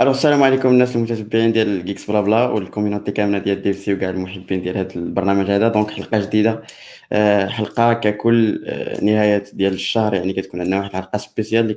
ألو السلام عليكم الناس المتتبعين ديال GeeksBlaBla وال community كاملة ديال DevC وكاع المحبين ديال هذا البرنامج هذا. donc حلقة جديدة. حلقة ككل آه، نهاية ديال الشهر يعني كتكون عندنا واحد الحلقة spéciale اللي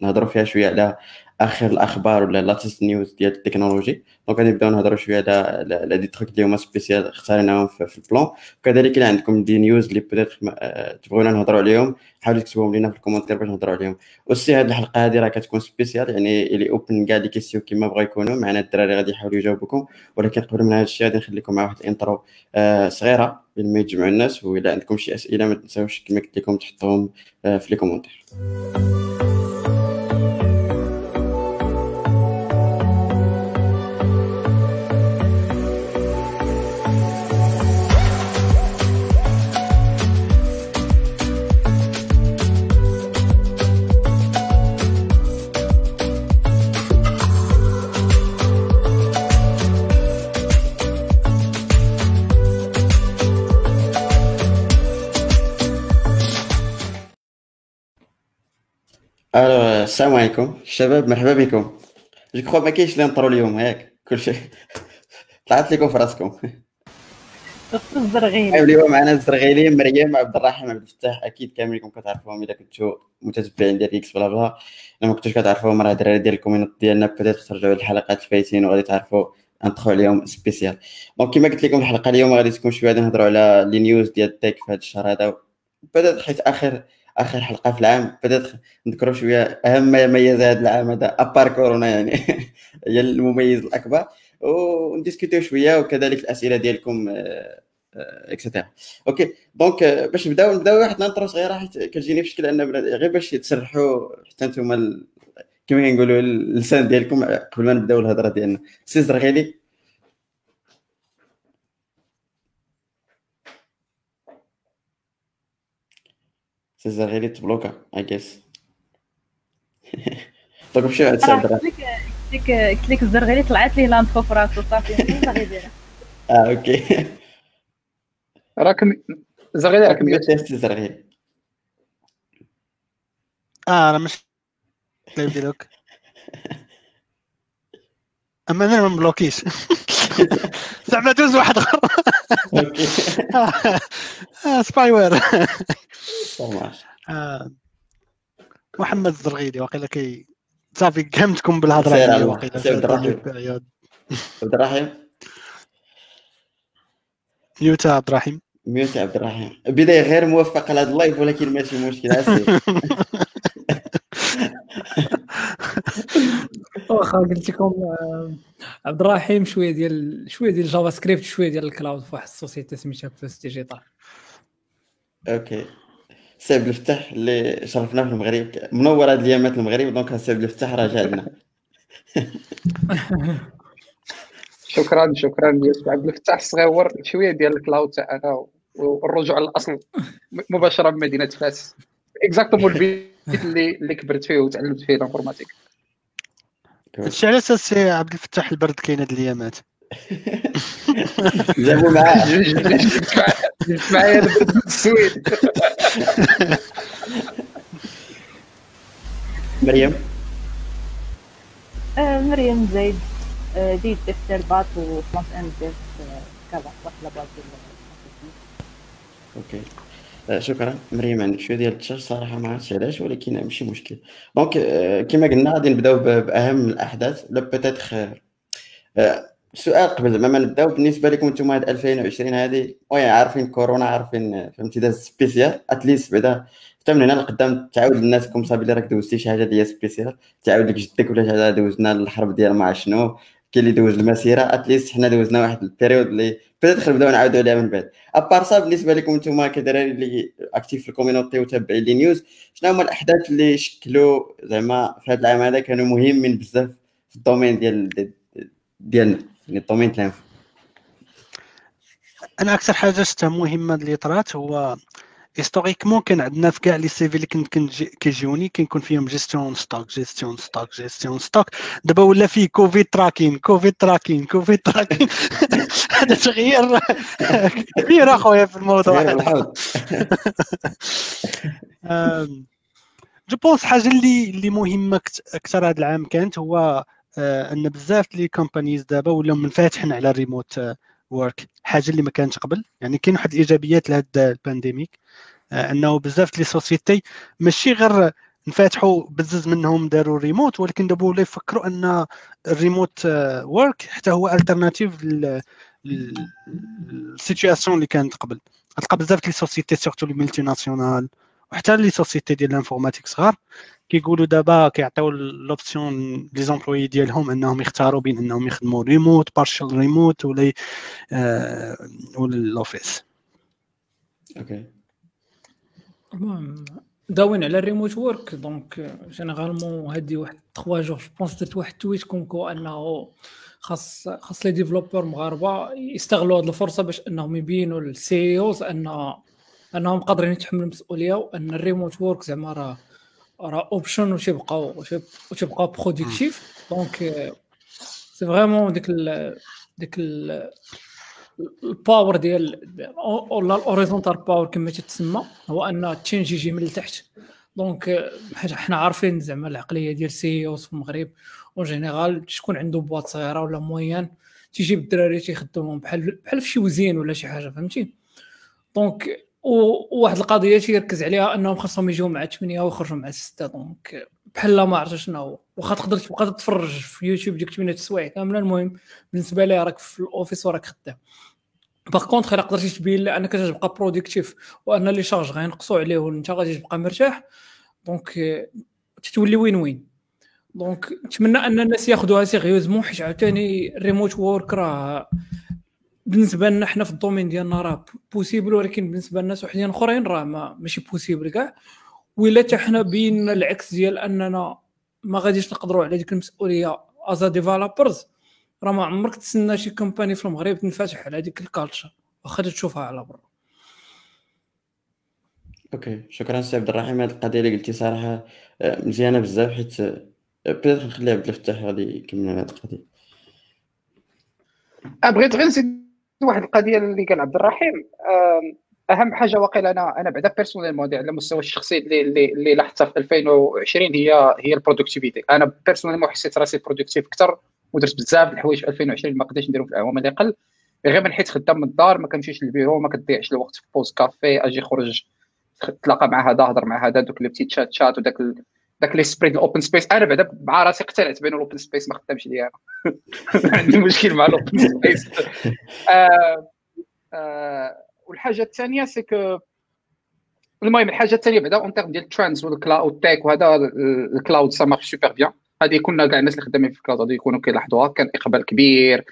كنهضروا فيها شوية على آخر الأخبار ولا latest news ديال ال technologie. donc غادي نبداو نهضروا شوية على على des trucs اللي هما spécial اختارناهم في, ال plan. وكذلك إلا عندكم des news اللي peut-être آه، تبغونا نهضروا عليهم حاولوا تكتبوهم لنا في ال commentaires باش نهضروا عليهم. aussi هذه الحلقة هذه راه كتكون spéciale يعني اللي open كاع les questions كيما بغا يكونوا. معنا الدراري غادي يحاولوا يجاوبوكم. ولكن قبل من هذا الشيء غادي نخليكم مع واحد ال intro آه صغيرة. ما يجمعوا الناس والا عندكم شي أسئلة ما تنساوش كما قلت لكم تحطوهم آه في les commentaires ألو السلام عليكم الشباب مرحبا بكم je crois ما كاينش لي اليوم ياك كلشي طلعت لكم في راسكم الزرغيلي اليوم معنا الزرغيلي مريم عبد الرحيم عبد الفتاح أكيد كاملكم كتعرفوهم الا كنتو متتبعين ديال GeeksBlaBla الا ما كنتوش كتعرفوهم راه الدراري ديال ال community ديالنا بدات ترجعوا للحلقات الفايتين وغادي تعرفوا ندخلوا عليهم spécial donc كما قلت لكم الحلقة اليوم غادي تكون شوية غادي نهضروا على les news ديال ال tech في هذا الشهر هذا بدات حيت اخر آخر حلقة في العام. بدأت نذكروا شوية. أهم ما ميز هذا العام هذا à part كورونا يعني. هي المميز الأكبر. ونديسكوتيو شوية وكذلك الأسئلة ديالكم et cetera آه، okay. donc آه، باش نبداو نبداو واحد ال intro صغيرة حيت كتجيني في شكل أن غير باش تسرحوا حتى نتوما كما كنقولوا اللسان ديالكم قبل ما نبداو الهضرة ديالنا. سي زرغيلي. الزغيري تبلوكا اي جيس طيب مشيو عند السبب قلت لك قلت لك الزرغيري طلعت ليه لاند في راسو صافي. آه أوكي. راكم زرغيري راكم تيست الزرغيري آه أنا مش ديالك أما أنا ما مبلوكيش زعما دوز واحد اخر سباي وير محمد الزرغيلي واقيلا كي صافي كهمتكم بالهضره واقيلا عبد الرحيم. عبد الرحيم. ميوتا عبد الرحيم. ميوتا عبد الرحيم. بداية غير موفقة لهذا اللايف ولكن ماشي مشكل واخا قلت لكم آه، عبد الرحيم شوية ديال شوية ديال جافا سكريبت شوية ديال الكلاود في واحد السوسيتي سميتها فيست ديجيتال. okay. سي عبد الفتاح اللي شرفنا في المغرب منور هاد الأيامات المغرب donc سي عبد الفتاح راجع لنا شكرا شكرا عبد الفتاح الصغيور شوية ديال ال cloud تاعنا والرجوع للأصل مباشرة من مدينه فاس exactement البيت اللي اللي كبرت فيه وتعلمت فيه ال informatique. هادشي على أساس عبد الفتاح البرد كاين هاد الايامات جابوا معاه. جبت معايا. السويد. مريم؟ آه، مريم زيد. آه، ديت دفتر بات وفرونت اند ديف كذا واحد لاباز أوكي. آه، شكرا. مريم عندك شوية ديال التشارج صراحة ما عرفتش علاش ولكن ماشي مشكل. دونك كما قلنا غادي نبداو بأهم الأحداث لا بيتيتر سؤال قبل ما نبداو بالنسبة لكم أنتم هاد 2020 هذه وي عارفين كورونا عارفين فهمتي داز سبيسيال اتليست بعدا. حتى من هنا لقدام تعاود الناس كم صافي اللي راك دوزتي شي حاجة ديال spécial تعاود لك جدك ولا شي حاجة دوزنا الحرب ديال ما شنو. كاين اللي دوز المسيرة at least حنا دوزنا واحد ال période اللي بدات نبداو نعاودوا عليها من بعد. à part ça بالنسبة لكم أنتم كدراري اللي actifs في ال community وتابعين les news شنو هما الأحداث اللي شكلوا زعما في هذا العام هذا كانوا مهمين بزاف في ال domaine ديال ديالنا يعني ال domaine ال info أنا أكثر حاجة شفتها مهمة اللي طرات هو historiquement كان عندنا في كاع les CV اللي كنت كيجيوني كيكون فيهم gestion stock gestion stock gestion stock دابا ولا فيه Covid tracking Covid tracking Covid tracking هذا تغيير كبير اخويا في الموضوع. je pense حاجة اللي اللي مهمة أكثر هذا العام كانت هو آه، أن بزاف les companies دابا ولاو منفتحين على الريموت work حاجة اللي ما كانتش قبل. يعني كاين واحد الإيجابيات لهاد ال pandemic. أنه بزاف les sociétés ماشي غير انفتحوا بزز منهم داروا ريموت ولكن دابا ولاو يفكروا أن ال remote work حتى هو alternative لل situation اللي كانت قبل. تلقى بزاف les sociétés surtout les multinationales وحتى les sociétés ديال ال informatique صغار كيقولوا دابا كيعطيو l'option les employés ديالهم انهم يختاروا بين انهم يخدموا remote partial remote ولا آه ولا ال office OK المهم داوين على ال remote work donc généralement هادي واحد 3 jours je pense درت واحد tweet comme quoi انه خاص خاص les developers مغاربة يستغلوا هذه الفرصة باش انهم يبينوا لل CEOs ان أنهم قادرين يتحملوا المسؤولية وأن ال remote work زعما راه راه option وتيبقاو وتيبقاو productive donc c'est vraiment ديك ال ديك ال power ديال ولا ال horizontal power كما تتسمى هو ان ال change يجي من التحت donc حنا عارفين زعما العقليه ديال CEOs في المغرب en général شكون عنده boîte صغيره ولا moyenne تيجيب الدراري تيخدمهم بحال بحال في شي وزين ولا شي حاجة فهمتي donc وواحد القضية تيركز عليها أنهم خاصهم يجيو مع 8 ويخرجوا مع 6 donc بحال ما عرفت شنو واخا تقدر تبقى تتفرج في يوتيوب ديك 8 السوايع كاملة المهم بالنسبة لي راك في ال office وراك خدام. par contre إلا قدرتي تبين أنك تبقى productive وأن les charges غينقصوا عليه وأنت غادي تبقى مرتاح donc تتولي win-win donc نتمنى أن الناس ياخذوها sérieusement حيت عاوتاني ال remote work راه بالنسبة لنا حنا في ال domaine ديالنا راه possible ولكن بالنسبة لناس وحدين أخرين راه ما ماشي possible كاع. ولا حتى حنا بينا العكس ديال أننا ما غاديش نقدروا على ديك المسؤولية as developers راه ما عمرك تسنى شي company في المغرب تنفتح على ديك ال culture واخا تشوفها على برا. OK شكرا سي عبد الرحيم. هذه القضية اللي قلتي صراحة آه، مزيانة بزاف حيت peut-être نخليها عبد الفتاح غادي يكمل هذه القضية. آه، بغيت غير نزيد واحد القضية اللي قال عبد الرحيم أهم حاجة واقيلا أنا أنا بعدا personnellement على المستوى الشخصي اللي اللي, لاحظتها في 2020 هي هي ال productivity أنا personnellement حسيت راسي productive أكثر ودرت بزاف الحوايج في 2020 ما قدرتش نديرهم في الاعوام اللي قبل. غير من حيت خدام من الدار ما كنمشيش للبيرو ما كتضيعش الوقت في pause café أجي خرج تلاقى مع هذا هضر مع هذا دوك les petits chat chat وداك داك l'esprit د ال open space أنا بعدا مع راسي اقتنعت بأن ال open space ما خدامش ليا. أنا عندي مشكل مع ال open space آه آه والحاجة الثانية c'est que المهم الحاجة الثانية بعدا en termes ديال ال trends و ال cloud tech وهذا ال cloud ça marche super bien هذه كنا كاع الناس اللي خدامين في ال cloud غادي يكونوا كيلاحظوها. كان إقبال كبير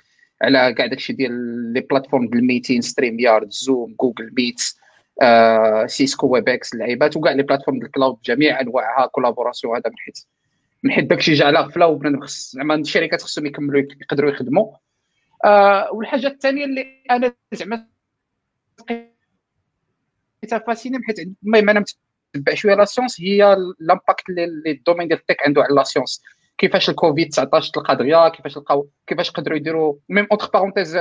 على كاع داكشي ديال les plateformes ديال ال meeting StreamYard Zoom Google Meets آه، Cisco Webex اللعيبات وكاع les plateformes ديال ال cloud بجميع أنواعها collaboration هذا من حيث من حيث داكشي جا على غفلة وبنادم زعما الشركات خصهم يكملوا يقدروا يخدموا. آه والحاجة الثانية اللي أنا زعما fasciné حيت المهم أنا متبع شوية la science هي l'impact اللي ال domaine ديال ال tech عنده على la science كيفاش الكوفيد 19 تلقى دغيا كيفاش لقاو كيفاش قدروا يديروا même entre parenthèses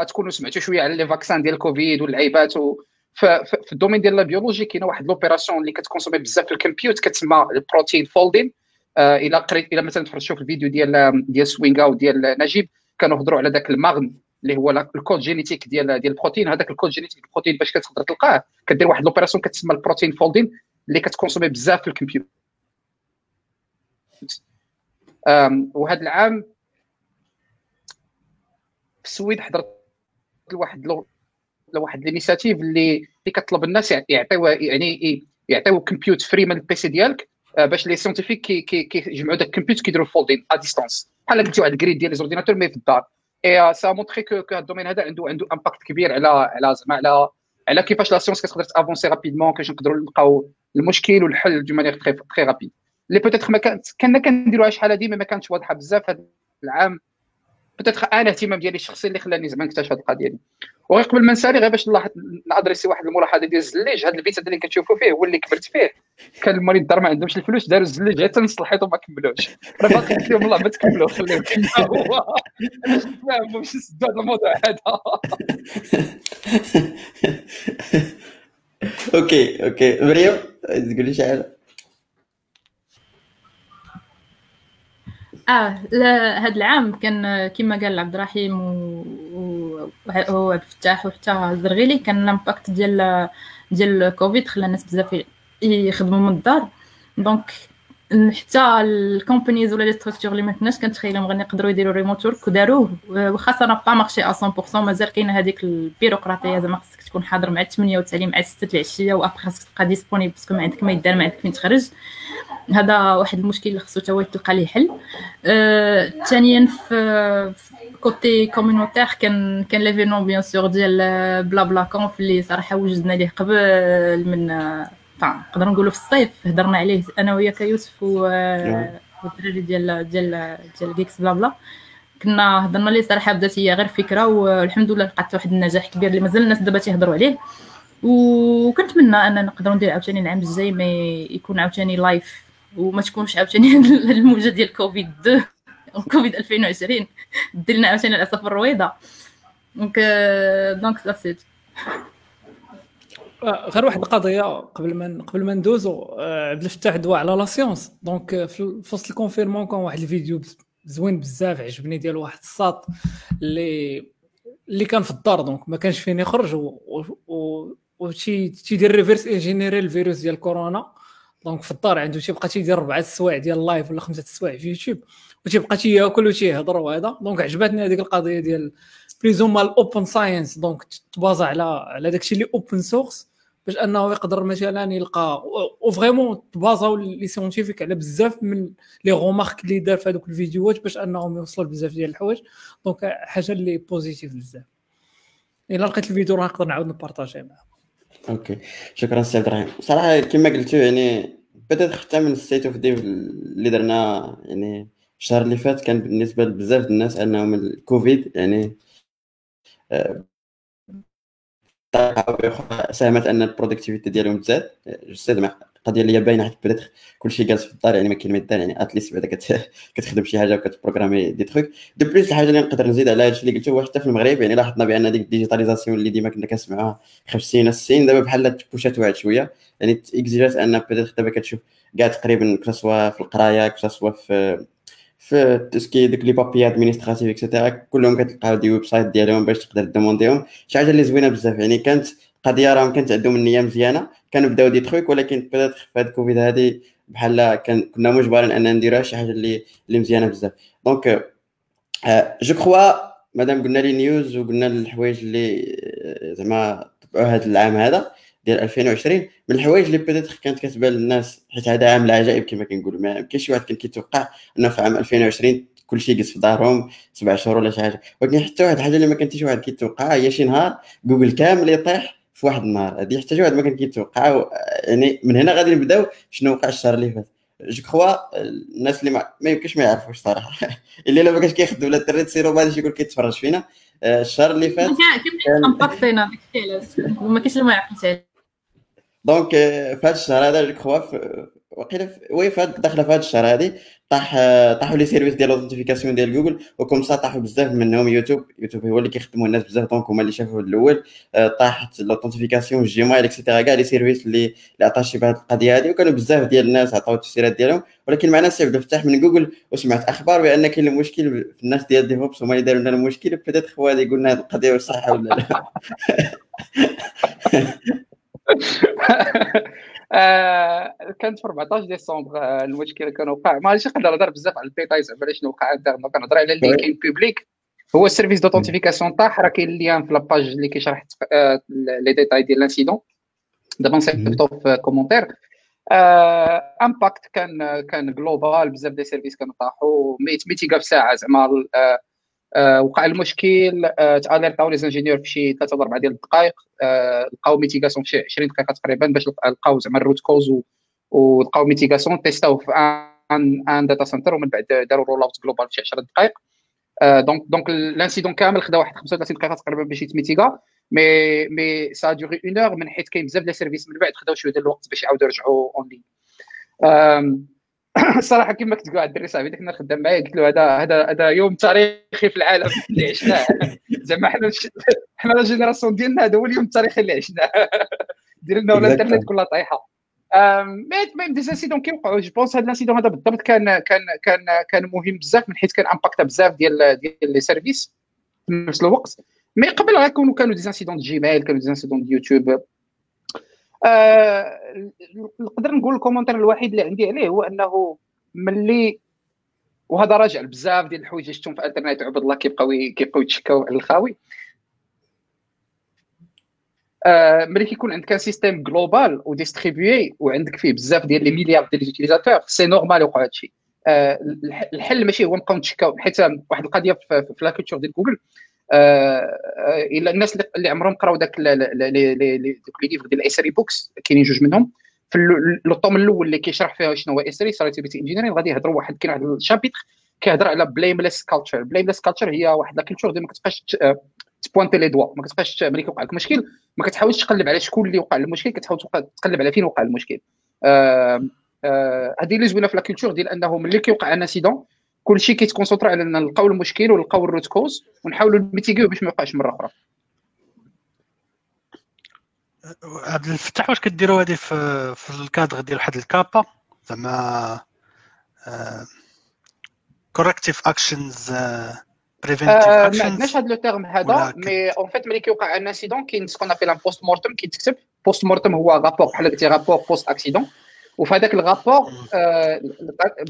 غتكونوا سمعتوا شوية على les vaccins ديال الكوفيد واللعيبات و في ال domaine ديال ال biologie كاينة واحد l'opération اللي كت consommer بزاف في ال compute كتسمى ال protein folding. إلى قريت إلى مثلا تفرجتوا في الفيديو ديال ديال سوينغا وديال نجيب كانوا هضروا على ذاك l'ARN اللي هو ال code génétique ديال ديال البروتين. هذاك ال code génétique البروتين باش كتقدر تلقاه كدير واحد l'opération كتسمى ال protein folding اللي كت consommer بزاف في الكمبيوتر وهذا العام في السويد حضرت لواحد لو لواحد l'initiative اللي اللي كطلب الناس يعطيو يعني يعطيو compute free من ال PC ديالك آه، باش les scientifiques كيجمعوا داك ال compute كيديروا folding à distance بحال قلتي واحد ال grid ديال les ordinateurs mais في الدار. et ça montrait que que ال domaine هذا عنده عنده impact كبير على على زعما على على كيفاش la science كتقدر ت avancer rapidement كيفاش نقدروا نلقاو المشكل والحل de manière très très rapide اللي peut-être ما كانت كنا كنديروها شحال هذه ما كانتش واضحة بزاف هذا العام. peut-être أنا اهتمام ديالي الشخصي اللي خلاني زعما نكتشف هذه القضية دي. وغير قبل ما نسالي غير باش ن adresser واحد الملاحظة ديال الزليج هذا البيت اللي كتشوفوا فيه هو اللي كبرت فيه. كان مالين الدار ما عندهمش الفلوس داروا الزليج غير تا نص الحيط وما كملوش. راه باقي قلت لهم والله ما تكملوا خليهم كما هو. فاهم باش نسدوا هذا الموضوع هذا. OK OK. مريم تقولي شي حاجة؟ آه لا هذا العام كان كما قال عبد الرحيم وعبد الفتاح وحتى الزرغيلي كان l'impact ديال ديال كوفيد خلى الناس بزاف يخدموا من الدار. donc حتى ال companies ولا les structures اللي ما كناش كنتخيلهم غادي يقدروا يديروا remote work وداروه. واخا ça a pas marché 100% مازال كاينة هذيك البيروقراطية زعما خصك تكون حاضر مع 8 وتسالي مع 6 العشيه وابخي خصك تبقى disponible parce que ما عندك ما يدار ما عندك فين تخرج. هذا واحد المشكل اللي خصو هو تلقى ليه حل. آه، ثانيا في côté communautaire كان كان l'événement bien sûr ديال BlaBlaConf اللي صراحة وجدنا ليه قبل من آه، نقدر نقولوا في الصيف هضرنا عليه أنا وياك يوسف و. والدراري ديال ديال ديال GeeksBlaBla. كنا هضرنا ليه صراحة بدات هي غير فكرة والحمد لله لقات واحد النجاح كبير اللي مازال الناس دابا تيهضروا عليه. وكنتمنى أن نقدروا ندير عاوتاني العام الجاي ما يكون عاوتاني live وما تكونش عاوتاني الموجة ديال كوفيد 2 كوفيد 2020 دير لنا عاوتاني العصافر الرويضة. donc donc c'est غير واحد القضية قبل ما قبل ما ندوزو آه، عبد الفتاح دوا على la science. donc آه، في وسط ال confinement كان واحد الفيديو زوين بزاف عجبني ديال واحد الساط اللي اللي كان في الدار. donc ما كانش فين يخرج و- وشي تيدير reverse engineering الفيروس ديال كورونا دونك في الدار عنده تيبقى تيدير ربعة السوايع ديال ال live ولا خمسة السوايع في يوتيوب وتيبقى تياكل وتيهضر وهذا. donc عجبتني هذيك القضية ديال بريزوما ال open science donc تبازا على على داكشي اللي open source باش انه يقدر مثلا يلقى و vraiment تبازاو les scientifiques على بزاف من les remarques اللي دار في هذوك الفيديوهات باش انهم يوصلوا بزاف ديال الحوايج. donc حاجة اللي positive بزاف. إلا لقيت الفيديو راه نقدر نعاود نبارطاجي معاه okay. شكرا سي عبد الرحيم. صراحة كما قلتوا يعني بدات حتى من ال State of Dev اللي درنا يعني الشهر اللي فات كان بالنسبة لبزاف الناس أنهم الكوفيد يعني آه، أو باخرى ساهمت أن ال productivité ديالهم تزاد. je زعما القضية اللي هي باينة حيت بدات كلشي جالس في الدار يعني ما كاين ما يدار يعني at least بعدا كت- كتخدم شي حاجة وكتبروغرامي des trucs de plus الحاجة اللي نقدر نزيد على هادشي اللي قلتو هو حتى في المغرب يعني لاحظنا بأن ديك ال digitalisation اللي ديما كنا كنسمعوها خمس سنين السنين دابا بحال تبوشات واحد شوية يعني اكزيجات أن دابا كتشوف كاع تقريبا كسوا في القراية كسوا في في tout ce qui est les papiers administratifs et cetera كلهم كتلقاو des websites ديالهم باش تقدر دومونديهم شي حاجة اللي زوينة بزاف يعني كانت قضية راهم كانت عندهم النية مزيانة كانوا بداو des trucs ولكن بدات في هاد كوفيد هادي بحال كان كنا مجبرين ان نديروها شي حاجة اللي اللي مزيانة بزاف. donc je crois مادام قلنا les news وقلنا الحوايج اللي آه، زعما طبعوا هذا العام هذا ديال 2020 من الحوايج اللي بدات كانت كتبان للناس حيت هذا عام العجائب كما كنقولوا ما كاينش شي واحد كان كيتوقع انه في عام 2020 كلشي يجلس في دارهم سبع شهور ولا شي حاجة ولكن حتى واحد الحاجة اللي ما كان حتى شي واحد كيتوقعها هي شي نهار جوجل كامل يطيح في واحد النهار هذه حتى شي واحد ما كان كيتوقعها يعني من هنا غادي نبداو شنو وقع الشهر اللي فات je crois الناس اللي ما, ما يمكنش ما يعرفوش صراحة اللي لا ما كانش كيخدم ولا الدري سيرو بعد شي يقول كيتفرج فينا آه، الشهر اللي فات كاين امباكتينا داكشي علاش وما كاينش اللي ما يعرفش donc آه، في هذا الشهر هذا je crois في- وقيلا oui في داخله في هذا الشهر هذه طاح آه، طاحوا les services ديال ال authentification ديال جوجل و comme ça طاحوا بزاف منهم YouTube. YouTube هو اللي كيخدموا الناس بزاف donc هما اللي شافوا الأول. آه، طاحت ال authentification Gmail et cetera كاع les services اللي اللي عطاشي بهذه القضية هذه وكانوا بزاف ديال الناس عطاو التفسيرات ديالهم. ولكن معنا سي عبد الفتاح من جوجل وسمعت أخبار بأن كاين المشكل في الناس ديال DevOps هما اللي داروا لنا المشكل. peut-être خو هذه قلنا هذه القضية واش صح ولا لا. آه، كانت في 14 ديسمبر آه، المشكل كان وقع. ما غاديش نقدر نهضر بزاف على الديتاي زعما شنو وقع كنهضر على اللي. كاين public هو ال service d'authentification طاح راه كاين le lien في la page اللي كيشرح آه، les détails ديال ال incident دابا نصيفطو في commentaire impact كان كان global بزاف des services كانوا طاحوا. 100 ميتيغا في ساعة زعما آه، آه، وقع المشكل آه، تاليرتاو les ingénieurs في شي 3 4 ديال الدقائق. آه، لقاو mitigation في شي 20 دقيقة تقريبا باش لقاو زعما ال root cause ولقاو mitigation تيستاو في un un data center ومن بعد داروا rollout global في شي 10 دقائق. آه، donc donc ال incident كامل خدا واحد 35 دقيقة تقريبا باش يتميتيغا. mais mais ça a duré une heure من حيت كاين بزاف ديال ال services من بعد خداو شوية ديال الوقت باش يعاودوا يرجعوا en ligne الصراحه كما كنت قاعد الدري صاحبي اللي كنا خدام معايا قلت له هذا هذا هذا يوم تاريخي في العالم اللي عشناه. زعما حنا حنا la génération ديالنا هذا هو اليوم التاريخي اللي عشناه. دير لنا ولا. الانترنت كلها طايحة. même des incidents كيوقعوا. je pense هذا ال incident هذا بالضبط كان كان كان كان مهم بزاف من حيث كان امباكتا بزاف ديال ديال les services في نفس الوقت. mais قبل غيكونوا كانوا des incidents Gmail كانوا des incidents de YouTube نقدر نقول ال commentaire الوحيد اللي عندي عليه هو أنه ملي وهذا راجع بزاف ديال الحوايج شفتهم في الإنترنت عبد الله كيبقاو كيبقاو يتشكاو على الخاوي. آه ملي كيكون عندك un système global و distribué وعندك فيه بزاف ديال les milliards ديال les utilisateurs c'est normal يوقع هذا الشيء آه الحل ماشي هو نبقاو نتشكاو حيت واحد القضية في, في la culture ديال جوجل آه إلا الناس اللي عمرهم قراو داك les livres ديال ال SRE books كاينين جوج منهم. في ال tome الأول اللي كيشرح فيها شنو هو SRE site reliability engineering غادي يهضروا واحد كاين واحد ال chapitre كيهضر على blameless culture blameless culture هي واحد la culture ما كتبقاش تبوانتي لي دوا. ما كتبقاش ملي كيوقع لك مشكل ما كتحاولش تقلب على شكون اللي وقع المشكل كتحاول تقلب على فين وقع المشكل. هذه اللي زوينة في la culture ديال أنه ملي كيوقع un incident كلشي كيتكونسونطرا على نلقاو المشكل ونلقاو ال root cause ونحاولوا نميتيغيو باش ما يوقعش مره أخرى عبد الفتاح واش كديروا هذه في في الكادغ ديال واحد ال CAPA؟ زعما corrective actions preventive actions ما عندناش هذا le terme هذا mais en fait ملي كيوقع un incident كاين ce qu'on appelle un post-mortem كيتكتب post-mortem هو rapport بحال قلتي rapport post-accident وفي هذاك ال rapport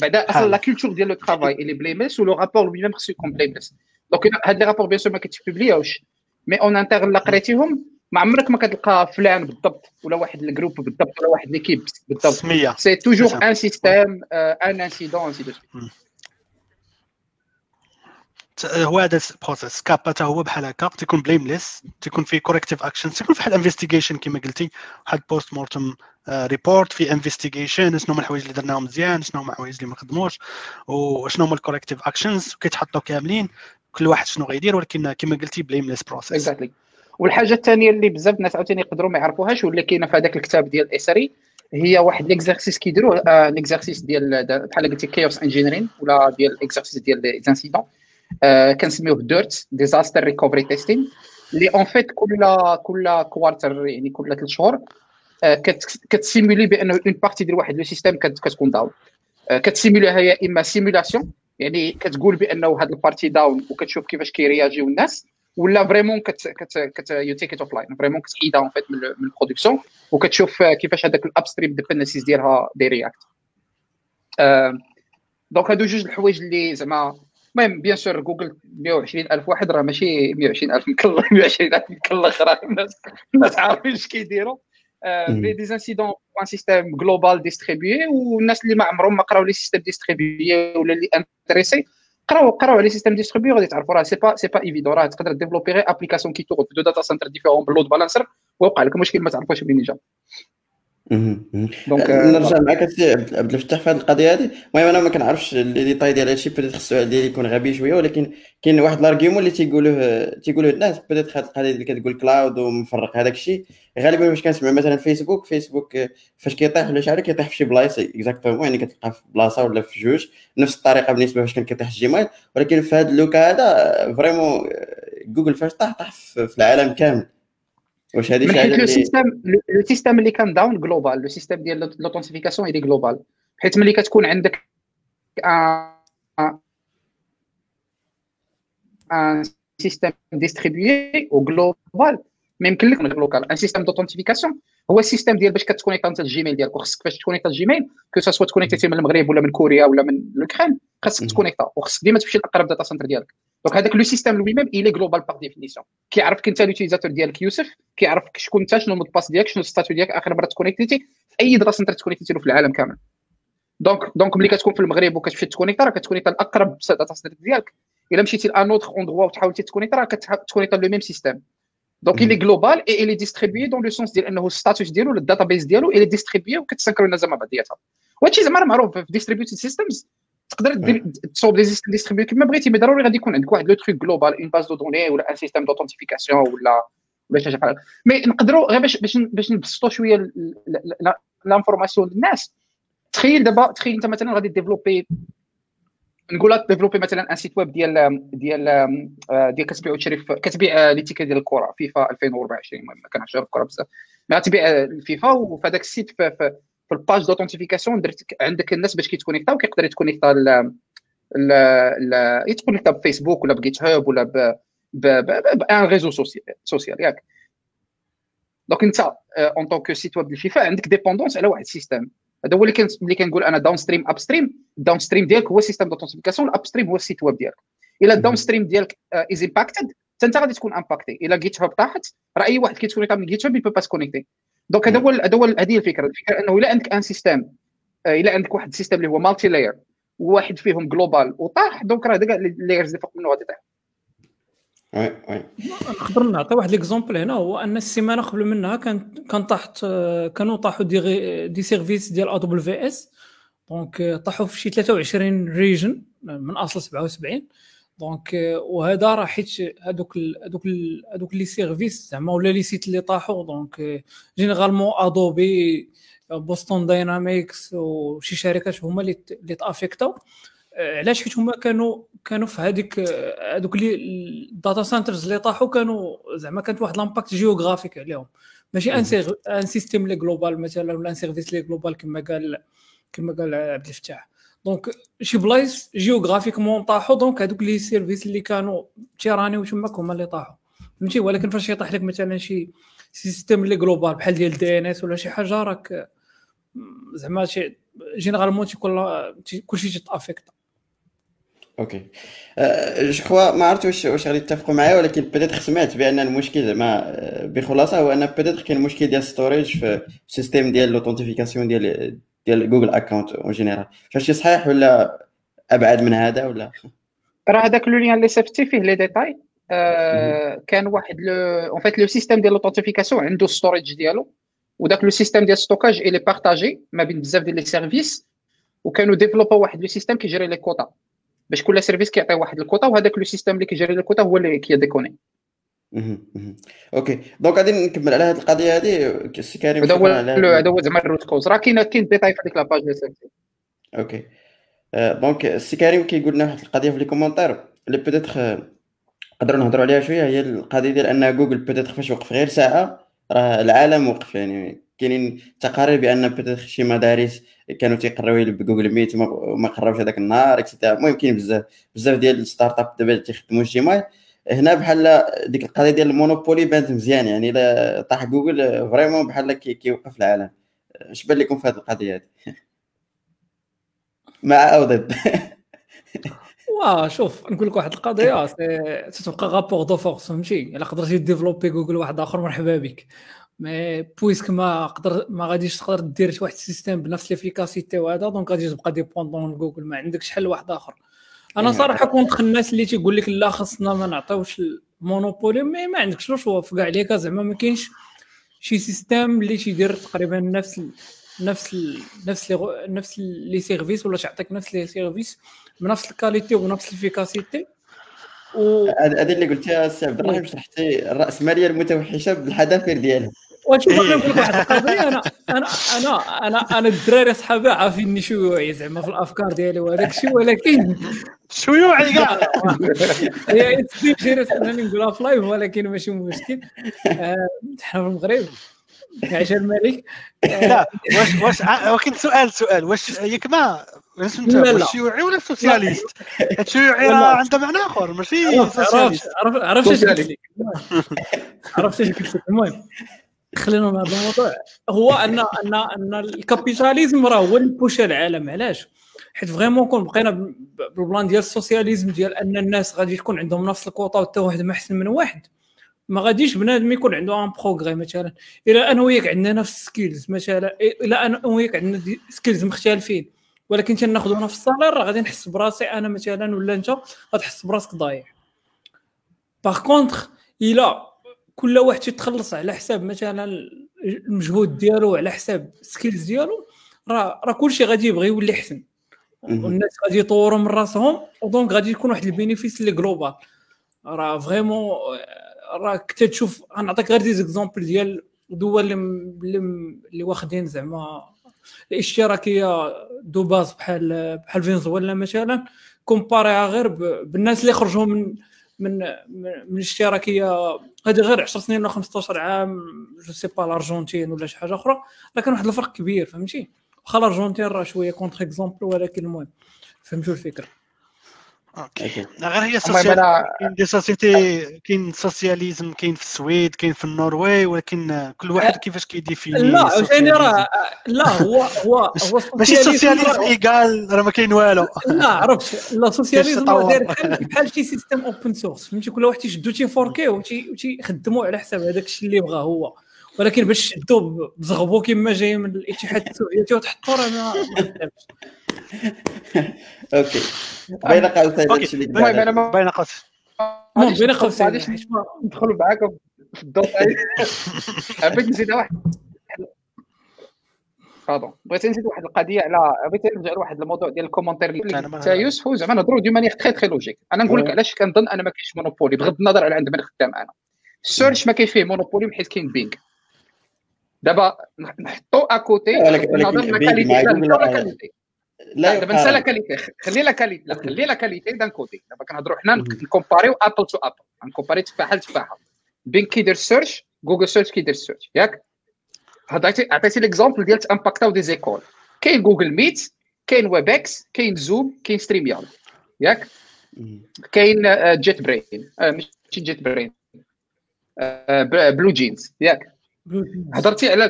بعدا أصلا la culture ديال le travail اللي blameless و le rapport lui-même خصو يكون blameless donc هاد les rapports bien sûr ما كي تpubliاوش mais en interne إلا قريتيهم ما عمرك ما كتلقى فلان بالضبط ولا واحد ال groupe بالضبط ولا واحد l'équipe بالضبط c'est toujours un système un incident ainsi de هو هذا ال process كابا حتى هو بحال هكا تيكون blameless تيكون فيه corrective action تيكون فيه investigation كما قلتي. واحد post-mortem report في investigation شنو هما الحوايج اللي درناهم مزيان شنو هما الحوايج اللي ما خدموش وشنو هما ال corrective actions كيتحطوا كاملين كل واحد شنو غيدير ولكن كما قلتي blameless process exactly. والحاجة الثانية اللي بزاف الناس عاوتاني يقدروا ما يعرفوهاش واللي كاينة في هذاك الكتاب ديال SRE هي واحد l'exercice كيديروه آه l'exercice ديال بحال قلتي chaos engineering ولا ديال ال exercice ديال les incidents آه كنسميوه DiRT disaster recovery testing اللي en fait كل كل quarter يعني كل ثلاث شهور آه كت simuler بأنه une partie ديال واحد le système كتكون down آه كت simuler ها هي إما simulation يعني كتقول بأنه هذا ال partie down وكتشوف كيفاش كيرياجيو الناس ولا vraiment كت كت كت you take it offline vraiment كتحيدها en fait من ال production وكتشوف كيفاش هذاك ال upstream dependencies ديالها they react donc هادو جوج الحوايج اللي زعما المهم bien sûr جوجل 120000 واحد راه ماشي 120000 مكلخ 120000 مكلخ راه الناس الناس عارفين اش كيديروا. في des incidents un système global distribué والناس اللي ما عمرهم ما قراو les systèmes distribués ولا اللي intéressés قراو قراو على système distribué غادي تعرفوا راه c'est pas c'est pas évident راه تقدر développer غير application qui tourne في deux data centers différents بال load balancer ويوقع لك مشكل ما تعرفوش منين جا donc نرجع معك عبد الفتاح في هذه القضية هذه المهم أنا ما كنعرفش les détails ديال هادشي peut-être خصو ديالي يكون غبي شوية ولكن كاين واحد l'argument اللي تيقولوه تيقولوه الناس peut-être هذه القضية اللي كتقول cloud ومفرق هذاك الشيء. غالبا فاش كنسمع مثلا فيسبوك فيسبوك فاش كيطيح ولا شي كيطيح في شي بلايص exactement يعني كتلقاه في بلاصة ولا في جوج نفس الطريقة بالنسبة فاش كان كيطيح الجيميل ولكن في هذا le cas هذا vraiment جوجل فاش طاح طاح في العالم كامل. واش هذه شي حاجة le système le système اللي كان down global le système ديال l'authentification اللي global حيت ملي كتكون عندك un système distribué و global ما يمكن لك local un système d'authentification هو ال système ديال باش كت connecter انت الجيميل ديالك وخصك باش ت connecter الجيميل que ce soit ت connecter من المغرب ولا من كوريا ولا من لوكران خاصك ت connecter وخصك ديما تمشي لاقرب data center ديالك donc هذاك le système lui-même il est global par définition كيعرفك انت l'utilisateur ديالك يوسف كيعرفك شكون انت شنو ال mot de passe ديالك شنو ال statut ديالك اخر مره ت connecter تي في اي data center ت connecter تي له في العالم كامل donc donc ملي كتكون في المغرب وكتمشي ت connecter راه كت connecter لاقرب data center ديالك الا مشيتي ل un autre endroit وتحاول ت connecter راه كت connecter le même système donc global et il est distribué dans le sens ديال انه ال status ديالو ولا ال database ديالو est distribué وكت synchroniser مع بعضياتها وهادشي زعما معروف في distributed systems تقدر تصوب des systèmes distribués كما بغيتي. mais ضروري غادي يكون عندك واحد le truc global une base de données ولا un système d'authentification ولا ولا شي حاجة mais نقدروا غير باش باش باش نبسطوا شوية l'information للناس. تخيل دابا تخيل انت مثلا غادي développer نقول لك développer مثلا un site web ديال ديال ديال كتبيع وتشري كتبيع les tickets ديال الكرة فيفا 2024 المهم ما كنعرفش الكرة بزاف. ما تبيع الفيفا وفي هذاك ال site في, ال page d'authentification درت عندك الناس باش كيت connecter او كيقدر يت connecter ل يت connecter بفيسبوك ولا ب GitHub ولا ب ب un réseau social ياك. donc انت en tant que site web الفيفا عندك dépendance على واحد ال système هذا هو اللي اللي كنقول أنا downstream upstream ال downstream ديالك هو système d'authentification ال upstream هو ال site web ديالك. إلا ال downstream ديالك is impacted أنت غادي تكون impacté إلا GitHub طاحت راه أي واحد كيت connecter من GitHub يبقى pas connecté donc هذا هو هذا هو هذه الفكرة. الفكرة أنه إلا عندك un système إلا عندك واحد ال système اللي هو multi-layer وواحد فيهم global وطاح donc راه كاع ال layers اللي فوق منه غادي oui نقدر نعطي واحد l'exemple هنا هو أن السيمانة قبل منها كان كان طاحت كانوا طاحوا des des services ديال AWS donc طاحوا في شي 23 region من أصل 77 donc وهذا راه حيت هذوك هذوك هذوك les services زعما ولا les sites اللي طاحوا donc généralement Adobe Boston Dynamics وشي شركات هما اللي اللي ت affecter او علاش حيت هما كانوا كانوا في هذيك هذوك اللي ال data centers اللي طاحوا كانوا زعما كانت واحد l'impact géographique عليهم ماشي un un système اللي global مثلا ولا un service اللي global كما قال كما قال عبد الفتاح donc شي بلايص géographiquement طاحوا donc هذوك les services اللي كانوا تيراني تماك هما اللي طاحوا فهمتي ولكن فاش يطيح لك مثلا شي système اللي global بحال ديال DNS ولا شي حاجة راك زعما شي généralement تيكون كلشي تيت affecter OK je crois ما عرفت واش واش غادي تتفقوا معايا ولكن peut-être سمعت بان المشكل زعما بخلاصه هو ان peut-être كاين مشكل ديال storage في ال système ديال l'authentification ديال ديال Google account en général واش صحيح ولا أبعد من هذا ولا؟ راه هذاك le lien اللي صيفطتي فيه les détails. آه كان واحد le en fait le système ديال l'authentification عنده storage ديالو. وداك le système ديال stockage الي partagé ما بين بزاف ديال les services وكانوا développaw واحد le système كيجري les quotas باش كل service كيعطي واحد الكوطا وهذاك le système اللي كيجري الكوطا هو اللي كي déconner. Okay. Donc غادي نكمل على هذه القضية هذه السي كريم هذا هو هذا هو زعما ال root cause. راه كاين كاين ديتاي في هذيك la page Okay. Donc السي كريم كيقول لنا واحد القضية في les commentaires اللي peut-être نقدروا نهضروا عليها شوية. هي القضية ديال أن جوجل peut-être فاش وقف غير ساعة راه العالم وقف. يعني كاينين تقارير بأن peut-être شي مدارس كانوا تيقراو ب Google Meet وما قراوش هذاك النهار et cetera المهم كاين بزاف بزاف ديال ال startup دابا تيخدموا ال Gmail هنا بحال ديك القضية ديال ال monopole بانت مزيان يعني إلا طاح جوجل vraiment بحال كيوقف العالم. اش بان لكم في هذه القضية هذه مع أو ضد. واه شوف نقول لك واحد القضية تتبقى rapport de force فهمتي؟ إلا قدرتي développer جوجل واحد آخر مرحبا بك. mais puisque ما قدر ما غاديش تقدر دير واحد système بنفس l'efficacité وهذا donc غادي تبقى dépendant جوجل ما عندكش حل واحد آخر. أنا إيه. صراحة كنت الناس اللي تيقول لك لا خصنا ما نعطيوش ال monopole mais ما عندكش choix في كاع ليك زعما ما كاينش شي système اللي تيدير تقريبا نفس ال نفس ال نفس لي نفس les services ولا تعطيك نفس les services بنفس ال qualité وبنفس ال efficacité و هذه اللي قلتيها السي عبد الرحيم شرحتي الرأسمالية المتوحشة بالحذافير ديالها واش نقول لك واحد القضية أنا أنا أنا أنا أنا الدراري صحابي عارفيني شيوعي زعما في الأفكار ديالي وهذاك الشيء ولكن شيوعي كاع. هي جيرس انني نقولها في لايف ولكن ماشي مشكل. حنا في المغرب عشان الملك. لا واش واش ولكن سؤال سؤال واش ياك ما شيوعي ولا سوسياليست الشيوعي راه عنده معنى آخر ماشي عرفت سوسياليست. عرفت عرفت اش قلت لك. عرفت اش قلت لك. المهم خلينا من هذا الموضوع هو ان ان أن ال capitalisme راه هو اللي poussa العالم علاش؟ حيت vraiment كون بقينا بال plan ديال ال socialisme ديال أن الناس غادي تكون عندهم نفس الكوطة وحتى واحد ما أحسن من واحد. ما غاديش بنادم يكون عنده un progrès مثلا. إلى أنا وياك عندنا نفس skills مثلا إلى أنا وياك عندنا skills مختلفين. ولكن تناخذوا نفس ال salaire راه غادي نحس براسي أنا مثلا ولا أنت غتحس براسك ضايع. Par contre إلى كل واحد تيتخلص على حساب مثلا المجهود ديالو على حساب ال skills ديالو. راه راه كلشي غادي يبغي يولي أحسن. والناس غادي يطوروا من راسهم و donc غادي يكون واحد ال bénéfice اللي global راه vraiment راه كنت تشوف غنعطيك غير des exemples ديال دول اللي اللي, واخدين زعما الاشتراكية de base بحال بحال فنزويلا مثلا comparer ها غير بالناس اللي خرجوا من من من الاشتراكية هذه غير 10 سنين ولا 15 عام je sais pas الأرجنتين ولا شي حاجة أخرى راه كان واحد الفرق كبير فهمتي؟ واخا الأرجنتين راه شوية contre-exemple ولكن المهم فهمتوا الفكرة؟ Okay غير هي كاين des sociétés كاين socialisme كاين في السويد كاين في النرويج ولكن كل واحد كيفاش كي définir لا عاوتاني. راه لا هو هو هو ماشي سوسياليزم ايكال راه ما كاين والو لا عرفت لا سوسياليزم. راه داير بحال شي سيستم اوبن سورس فهمتي كل واحد تيشدو تيفوركيه وتيخدموا على حساب هذاك الشيء اللي بغا هو ولكن باش شدو بزغبو كما جاي من الاتحاد السوفيتي وتحطوا راه ما. أوكي. بين قوسين المهم أنا بين قوسين المهم بين قوسين. حيت ندخل معاكم في الدور. بغيت نزيد واحد. Pardon بغيت نزيد واحد القضية على بغيت نرجع لواحد الموضوع ديال ال commentaire اللي قلت. يوسف زعما نهضروا de manière très très logique أنا نقول لك. علاش كنظن أنا ما كاينش monopole بغض النظر على عند من خدام أنا. ال search ما كاين فيه monopole حيت كاين Bing دابا نحطوا à côté ولكن لا دابا نسى la qualité. خلي la qualité. لا خلي la qualité. d'un côté دابا كنهضروا حنا. نكومباريو أبل تو أبل. نكومباري تفاحة لتفاحة. بين كيدير سيرش جوجل سيرش كيدير سيرش. ياك؟ عطيتي عطيتي ليكزومبل ديال تأمباكتاو دي زيكول. كاين جوجل ميت كاين ويب إكس كاين زوم كاين ستريم يارد ياك. كاين آه، جيت برين آه، ماشي جيت برين آه، بلو جينز ياك؟ هضرتي على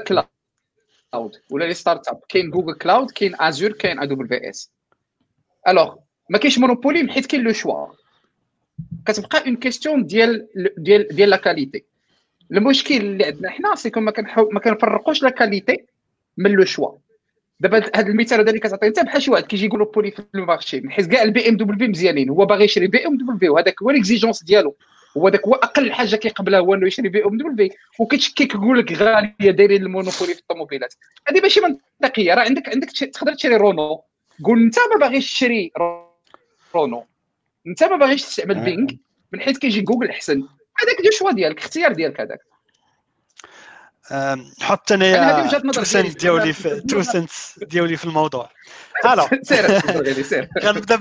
الكلاود ولا لي ستارت اب كاين جوجل كلاود كاين ازور كاين ا دبليو اس alors ما كاينش monopole حيت كاين le choix كتبقى une question ديال ديال ديال la qualité المشكل اللي عندنا حنا c'est ما كنحاول ما كنفرقوش la qualité من le choix دابا هذا المثال هذا اللي كتعطي انت بحال شي واحد كيجي يقول بولي في المارشي حيت كاع ال BMW مزيانين هو باغي يشري BMW وهذاك هو l'exigence ديالو هو داك هو أقل حاجة كيقبلها هو إنه يشري BMW وكتشكيك يقول لك غالية دايرين ال monopole في الطوموبيلات. هذه ماشي منطقية. راه عندك عندك تقدر تشري رونو. قول أنت ما باغيش تشري رونو. أنت ما باغيش تستعمل. Bing من حيث كيجي جوجل أحسن. هذاك le choix ديالك اختيار ديالك هذاك. أم، حط أنا هذه أنا وجهة نظر two cents ديالي. في two cents ديالي في الموضوع. ألو. سير غير سير. غنبدأ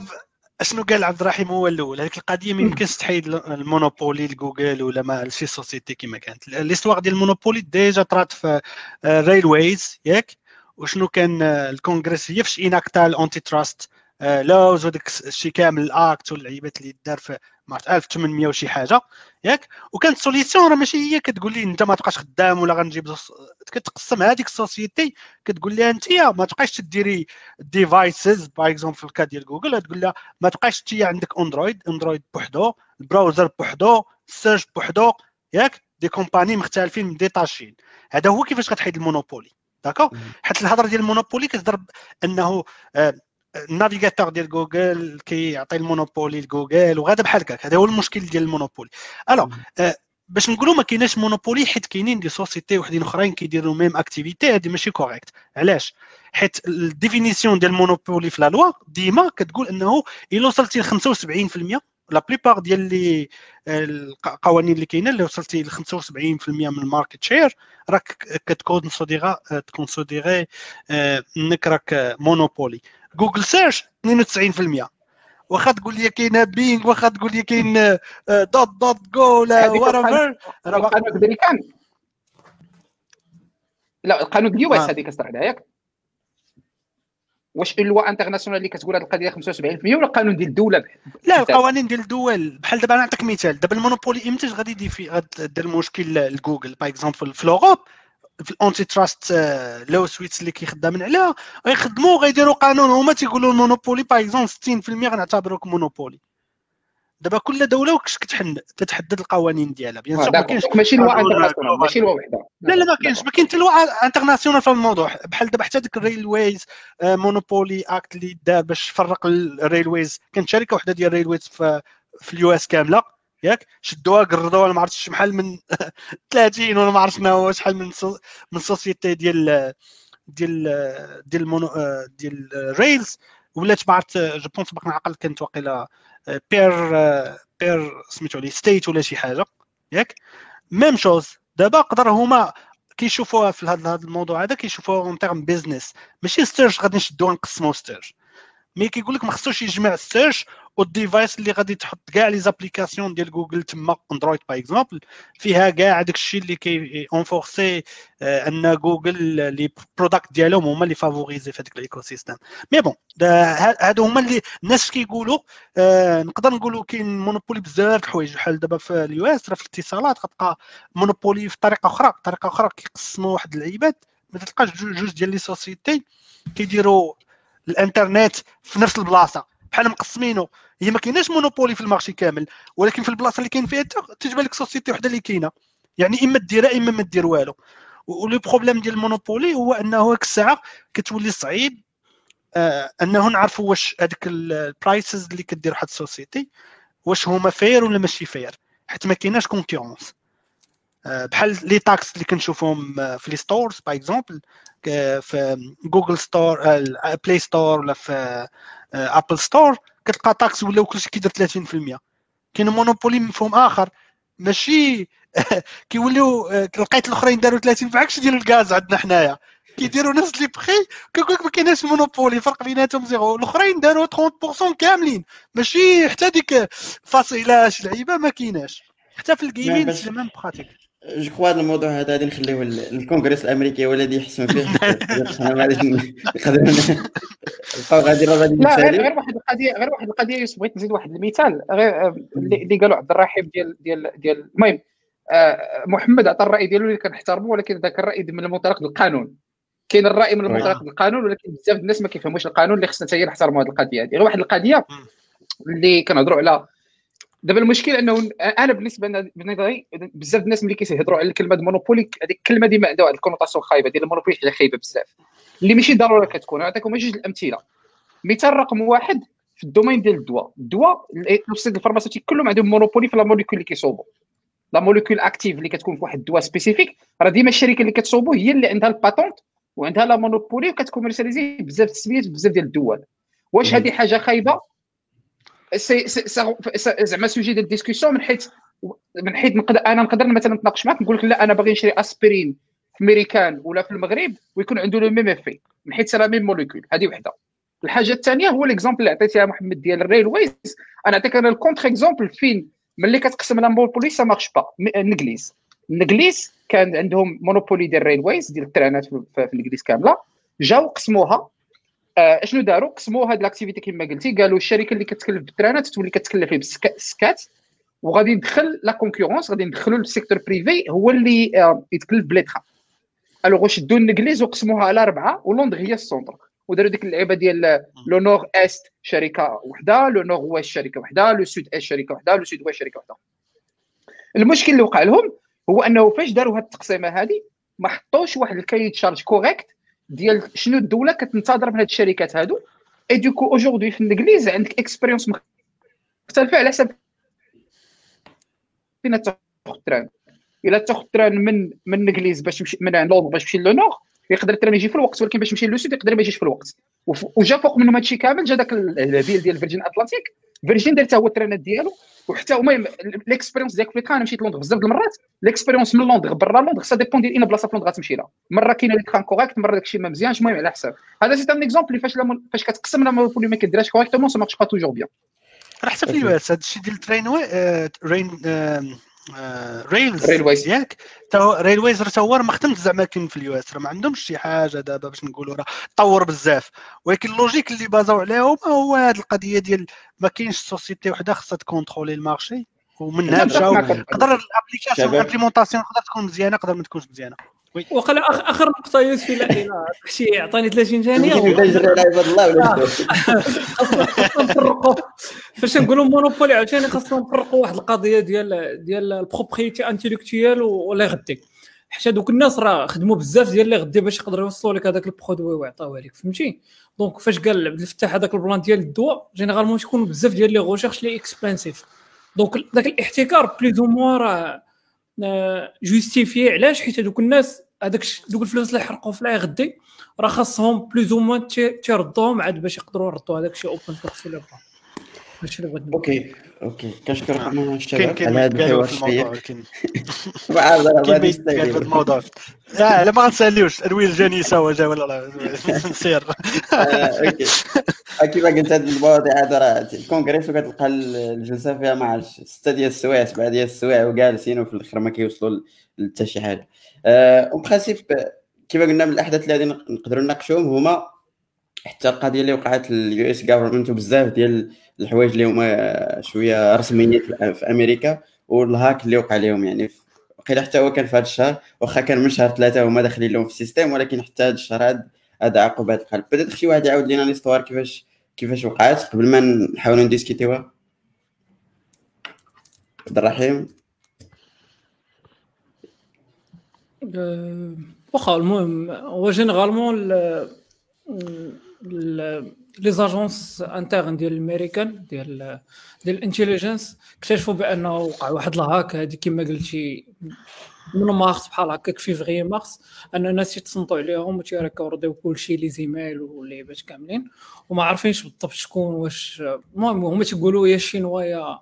أشنو قال عبد الرحيم هو الأول؟ هذيك القضية ما يمكنش تحيد ال monopole لجوجل ولا ما لشي société كما كانت. L'histoire ديال ال monopole déjà طرات في railways ياك؟ وشنو كان آه، الكونغرس هي فاش enacta ال anti-trust laws وداك الشيء كامل ال act واللعيبات اللي دار في ما عرفت 1800 وشي حاجة ياك؟ وكانت solution راه ماشي هي كتقول لي أنت ما تبقاش خدام ولا غنجيب كتقسم هذيك ال société كتقول لها أنت ما تبقاش تديري devices par exemple في ال cas ديال جوجل تقول لها ما تبقاش أنت عندك اندرويد اندرويد بوحدو ال browser بوحدو ال search بوحدو ياك؟ des compagnies مختلفين détaché ين. هذا هو كيفاش غتحيد ال monopoly d'accord. حيت الهضرة ديال ال monopoly كتضرب أنه آه، ال navigateur ديال جوجل كيعطي ال monopoly لجوجل وغادا بحال هكاك. هذا هو المشكل ديال ال monopoly. Alors آه، باش نقولوا ما كايناش monopoly حيت كاينين des sociétés وحدين اخرين كيديروا même activité هذه ماشي correcte علاش؟ حيت ال définition ديال ال monopoly في la loi ديما كتقول إنه الا وصلتي ل 75% la plupart ديال les القوانين اللي كاينة اللي وصلتي ل 75% من ال market share راك كت considéra ت considérer آه، انك راك monopoly. جوجل search 92% واخا تقول لي كاين Bing واخا تقول لي كاين دوت دوت جو ولا هذيك what القانون- ever راه القانون الامريكان لا القانون ديال ال US آه. هذيك عليها ياك واش ال loi internationale اللي كتقول هذه القضية 75% ولا القانون ديال الدولة؟ لا القوانين ديال الدول. بحال دابا نعطيك مثال. دابا ال monopoly إمتى غادي يدير في غادير المشكل لجوجل. par exemple في ال Europe في ال anti-trust lawsuits اللي كيخدمين عليها غيخدموا غيديروا قانون. هما تيقولوا ال monopoly par exemple 60% غنعتبروك monopoly. دابا كل دولة وكش كتحن تتحدد القوانين ديالها. bien آه، sûr ما. كاينش ماشي loi internationale ماشي loi وحدة. لا لا ما كاينش. ما كاين حتى loi internationale في الموضوع. بحال دابا حتى ديك ال railways مونوبولي اكت اللي دار باش فرق الريلويز كانت شركة وحدة ديال الريلويز في في اليو إس كاملة. ياك؟ شدوها قردوها ما عرفتش شحال من 30 ولا ما عرفت شنو شحال من من سوسيتي ديال ديال ديال المونو ديال ريلز ولات ما عرفت جو بونس باقي نعقل كانت واقيلا بير بير سميتو لي ستيت ولا شي حاجة. ياك؟ ميم شوز. دابا قدر هما كيشوفوها في هذا الموضوع هذا كيشوفوها en termes business ماشي search غادي نشدوها نقسموا search mais كيقول لك ما خصوش يجمع ال search وال device اللي غادي تحط كاع les applications ديال جوجل تما أندرويد par exemple فيها كاع داك الشيء اللي كي enforcer آه، أن جوجل les products ديالهم هما اللي favorisés في هذاك ال ecosystem mais bon هادو هما اللي الناس كيقولوا آه نقدر نقولوا كاين monopoly بزاف الحوايج بحال دابا في ال US راه في الاتصالات غتلقى monopoly في طريقة أخرى بطريقه أخرى كيقسموا واحد العباد ما تلقاش جوج ديال les sociétés كيديروا الانترنت في نفس البلاصة. بحال مقسمينه هي ما كايناش monopoly في ال marché كامل ولكن في البلاصة اللي كاين فيها تجبر لك société وحدة اللي كاينة. يعني إما ديرها إما ما دير والو. و le problème ديال ال monopoly هو أنه هاك الساعة كتولي صعيب آه أنه نعرفوا واش هذيك ال prices اللي كدير واحد ال société واش هما fair ولا ماشي fair حيت ما كايناش concurrence آه بحال les taxes اللي كنشوفهم آه، في les stores par exemple في Google Store Play Store ولا في Apple Store كتلقى taxe ولاو كلشي كيدير 30% كاين monopoly مفهوم آخر. ماشي كيوليو لقيت الأخرين داروا 30 بعكس ديال الغاز عندنا حنايا. كيديروا نفس les prix كيقول لك ما كايناش monopoly فرق بيناتهم zéro. الأخرين داروا 30% كاملين. ماشي حتى ديك فاصله شي لعيبة ما كايناش. حتى في الجيمين même pratique je crois هذا الموضوع هذا غادي نخليوه للكونغرس الامريكي هو الذي يحسن فيه حنا ما غاديش نقدروا نبقاو غادي غادي لا غير غير واحد القضية غير واحد القضية يوسف بغيت نزيد واحد المثال. غير اللي قالوا عبد الرحيم ديال ديال ديال المهم آه، محمد عطى الرأي ديالو اللي كنحترمه ولكن ذاك الرأي من منطلق القانون. كاين الرأي من منطلق القانون ولكن بزاف الناس ما كيفهموش القانون اللي خصنا حتى نحترموا هذه القضية هذه غير واحد القضية اللي كنهضروا على دابا المشكل انه أنا بالنسبة لنظري بزاف الناس ملي كيهضروا على الكلمة monopoly هذيك الكلمة ديما عندها واحد connotation خايبه ديال ال monopoly حاجة خايبه بزاف. اللي ماشي ضروري كتكون نعطيكم جوج الامثله. مثال رقم واحد في ال domaine ديال الدواء. الدواء الاستاذ ال pharmaceutique كلهم عندهم monopoly في la molécule اللي كيصوبوا. la molécule active اللي كتكون في واحد الدواء spécifique راه ديما الشركة اللي كتصوبو هي اللي عندها ال patent وعندها la monopoly وكت commercialiser بزاف التسميات بزاف ديال الدول. واش هذه حاجة خايبة؟ c'est زعما sujet ديال discussion من حيث من حيث نقدر أنا نقدر مثلا نتناقش معك نقول لك لا أنا باغي نشري أسبرين في ميريكان ولا في المغرب ويكون عنده le même effet. من حيث la même molécule. هذه وحدة. الحاجة الثانية هو l'exemple اللي عطيتيها محمد ديال ال railways. أنا نعطيك أنا ال contre-exemple فين. ملي كتقسم la monopoly ça marche pas الإنجليز. الإنجليز كان عندهم monopoly ديال ال railways ديال الترانات في الإنجليز كاملة. جاو قسموها آه شنو داروا؟ قسموا هاد l'activité كما قلتي. قالوا الشركة اللي كتكلف بالترانات تولي كتكلف بالسكات وغادي ندخل la concurrence غادي ندخلوا ال secteur privé هو اللي آه يتكلف ب les trains alors شدوا الانجليز وقسموها على أربعة و Londres هي ال centre. وداروا ديك اللعيبة ديال le nord-est شركة وحدة le nord-ouest شركة وحدة le sud-est شركة وحدة le sud-ouest شركة وحدة. المشكل اللي وقع لهم هو أنه فاش داروا هاد التقسيمة هذه ما حطوش واحد ال cahier de charges correct ديال شنو الدولة كتنتظر من هاد الشركات هادو؟ et du coup aujourd'hui في الإنجليز عندك expérience مختلفة على حسب فين تاخذ ال train إلا تاخذ ال train من من الإنجليز باش تمشي من لندن باش تمشي le nord يقدر ال train يجي في الوقت ولكن باش يمشي لل sud يقدر ما يجيش في الوقت. وجا فوق منهم هادشي كامل جا داك ال fil ديال فيرجين اتلانتيك فيرجين دار هو ال trainات ديالو وحتى المهم ال expérience ديالك في أنا مشيت لندن بزاف د المرات ال expérience من لندن برا لندن ça dépend ديال أين بلاصة في لندن غتمشي لها. مرة كاينة اللي كان correct مرة داكشي ما مزيانش المهم على حساب. هذا c'est un exemple فاش فاش كتقسم le monopole ما كديرهاش correctement ça marche pas toujours bien راه حتى في ال US هذا الشيء ديال train rails railways ياك. railways راه ما خدمش زعما كاين في ال US راه ما عندهمش شي حاجة دابا باش نقولوا راه طور بزاف. ولكن ال logique اللي baseاو عليهم هو هذه القضية ديال ما كاينش société وحدة خاصها تcontrôler ال marché ومنها مشاو نقدر L'application L'implémentation تقدر تكون مزيانة تقدر ما تكونش مزيانة. وقال آخر نقطة يوسف إلى شي يعطيني 30 ثانية نفرقوا فاش نقولوا monopole عاوتاني خاصنا نفرقوا واحد القضية ديال ديال ال propriété intellectuelle ولا R&D. حتى دوك الناس راه خدموا بزاف ديال ال R&D باش يقدروا يوصلوا لك هذاك ال produit ويعطيوه لك فهمتي؟ donc فاش قال عبد الفتاح هذاك ال plan ديال الدواء généralement تكون بزاف ديال les recherches les expensives donc ذاك الاحتكار plus ou moins راه justifié علاش؟ حيت هذوك الناس هذاك دوك الفلوس اللي حرقوا في ال R&D راه خاصهم plus ou moins تيردوهم عاد باش يقدروا يردوا. هذاك الشيء open source ولا هادشي اللي بغيت نقول. أوكي أوكي. كنشكركم كاين الشباب؟ كاين على هذا الحوار الشيق كاين. في الموضوع. لا لا ما غنساليوش الويل جاني soit جا ولا لا. نسير. آه، OK. آه، كيما قلت هاد المواضيع هذا راه الكونغريس وكتلقى الجلسه فيها ما عرفتش سته ديال السوايع سبعة ديال السوايع وجالسين وفي الآخر ما كيوصلوا لحتى شي حاجة. en principe كيما قلنا من الأحداث اللي غادي نقدروا نناقشوهم هما حتى القضية اللي وقعت ال US government وبزاف ديال الحوايج اللي هما شوية رسميين في أمريكا وال hack اللي وقع لهم يعني. وقيلا حتى هو كان في هذا الشهر واخا كان من شهر ثلاثة هما داخلين لهم في ال système ولكن حتى هذا الشهر هذا عاد بانت القالب. بدات شي واحد يعاود لينا l'histoire كيفاش كيفاش وقعت قبل ما نحاولوا نdiscuterيوها. عبد الرحيم أه، واخا المهم هو généralement les agences internes ديال الامريكان ديال ديال ال intelligence اكتشفوا بأنه وقع واحد hack هذه كما قلتي من مارس بحال هكاك في vers mars أن الناس يتصنتوا عليهم وتيrecordيو كلشي les emails واللعيبات كاملين وما عارفينش بالضبط شكون واش المهم هما تيقولوا يا الشينوا يا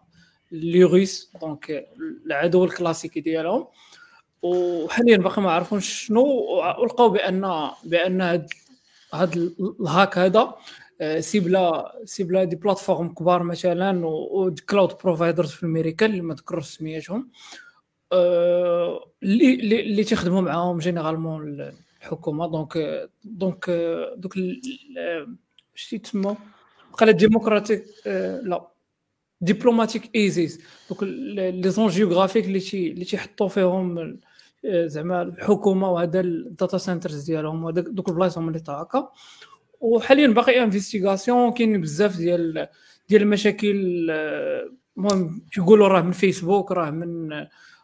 les russes donc العدو الكلاسيكي ديالهم. وحاليا باقي ما عرفوش شنو ولقاو بان بأن هاد هاد ال hack هذا آه، cibla cibla des plateformes كبار مثلا cloud providers في أمريكا اللي ما ذكروش سميتهم. آه، اللي اللي تيخدموا معاهم généralement الحكومة. donc donc دوك اش تيتسمى قال démocratique آه، لا. diplomatique ايزيز دوك les zones géographiques اللي تي اللي تيحطوا فيهم زعما الحكومة وهذا ال data centers ديالهم وهذاك دوك البلايص هما اللي hackا وحاليا باقي investigation كاين بزاف ديال ديال المشاكل المهم كيقولوا راه من فيسبوك راه من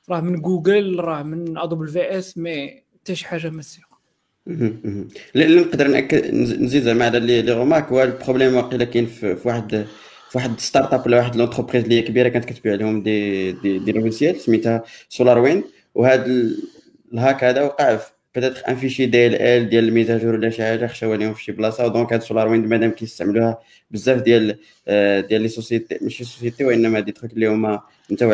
راه من جوجل راه من ادوبل في اس مي حتى شي حاجة ما sûre اللي نقدر ناكد نزيد زعما على les remarques هو ال problème واقيلا كاين في واحد في واحد start-up ولا واحد l'entreprise اللي هي كبيرة كانت كتبيع لهم des des, des logiciels سميتها SolarWinds وهذا ال hack هذا وقع في peut-être un fichier de ال ال ديال ال mise à jour ولا شي حاجة خشاو عليهم في شي بلاصة. donc هاد SolarWinds مادام كيستعملوها بزاف ديال آه، ديال les sociétés ماشي sociétés وإنما des trucs اللي هما نتاع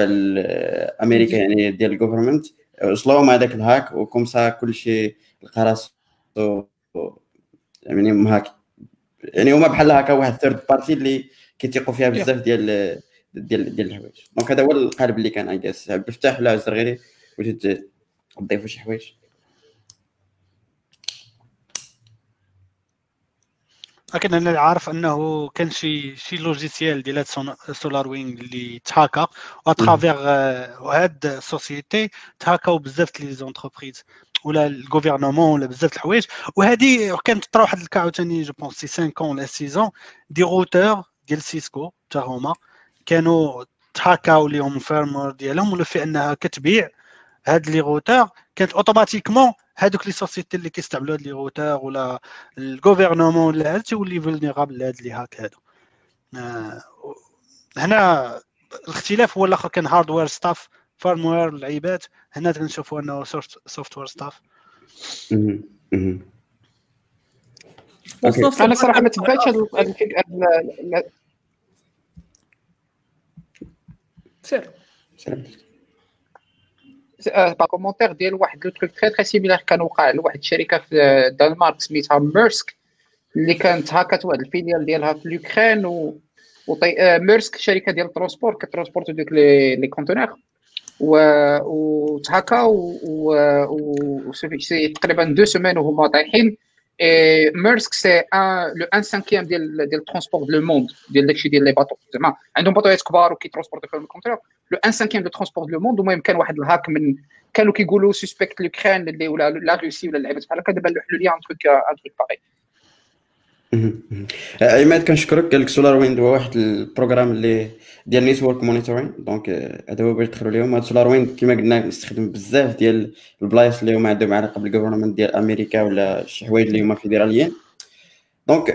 أمريكا يعني ديال ال government وصلوهم هذاك ال hack و comme ça كلشي لقى راسو يعني مhacké يعني هما بحال هكا واحد third party اللي كيتيقوا فيها بزاف ديال ديال ديال الحوايج. donc هذا هو القالب اللي كان اي جاس عبد الفتاح ولا عز غيري بغيتي تضيفوا شي حوايج لكن أنا عارف أنه كان شي شي logiciel ديال SolarWinds اللي تهاكا واترافيغ هاد société تhackاو بزاف les entreprises ولا ال gouvernement ولا بزاف الحوايج. وهذه كانت طرا واحد ال cas عاوتاني je pense c'est 5 ولا 6 des routeurs ديال Cisco حتى هما كانوا تhackاو ليهم ال firmware ديالهم ولا في أنها كتبيع هاد les routeurs كانت automatiquement هادوك les sociétés اللي كيستعملوا هاد les routeurs ولا ال gouvernement ولا هذا تيولي vulnérables لهاد les hacks هادو. آه، هنا الاختلاف هو الآخر كان hardware stuff firmware لعيبات هنا كنشوفوا أنه software stuff أنا صراحة ما تبعتش هاد sur. par commentaire ديال واحد le truc très très similaire كان وقع لواحد الشركة في الدنمارك سميتها ميرسك اللي كانت هاكات واحد ال filiale ديالها في l'Ukraine و Maersk شركه ديال ال transport كت transporte donc les les conteneurs و تهاكا و تقريبا deux semaines وهما طايحين Et Maersk, c'est un, le 1 cinquième du transport du monde, de les bateaux. Un bateau est كبار qui transporte le conteneur. Le 1 cinquième du transport du monde, ومهم كان واحد الهاك من كانوا كيقولوا سسبكت لوكران ولا لا روسي ولا اللعيبه بحال هكا دابا لوحلوا لي ان تروك ان تروك باغي عماد كنشكرك لك SolarWinds هو واحد ال programme اللي ديال network monitoring donc هذا هو باش تدخلوا لهم هاد SolarWinds كما قلنا مستخدم بزاف ديال البلايص اللي هما عندهم علاقه بال government ديال أمريكا ولا شي حوايج اللي هما فيدراليين donc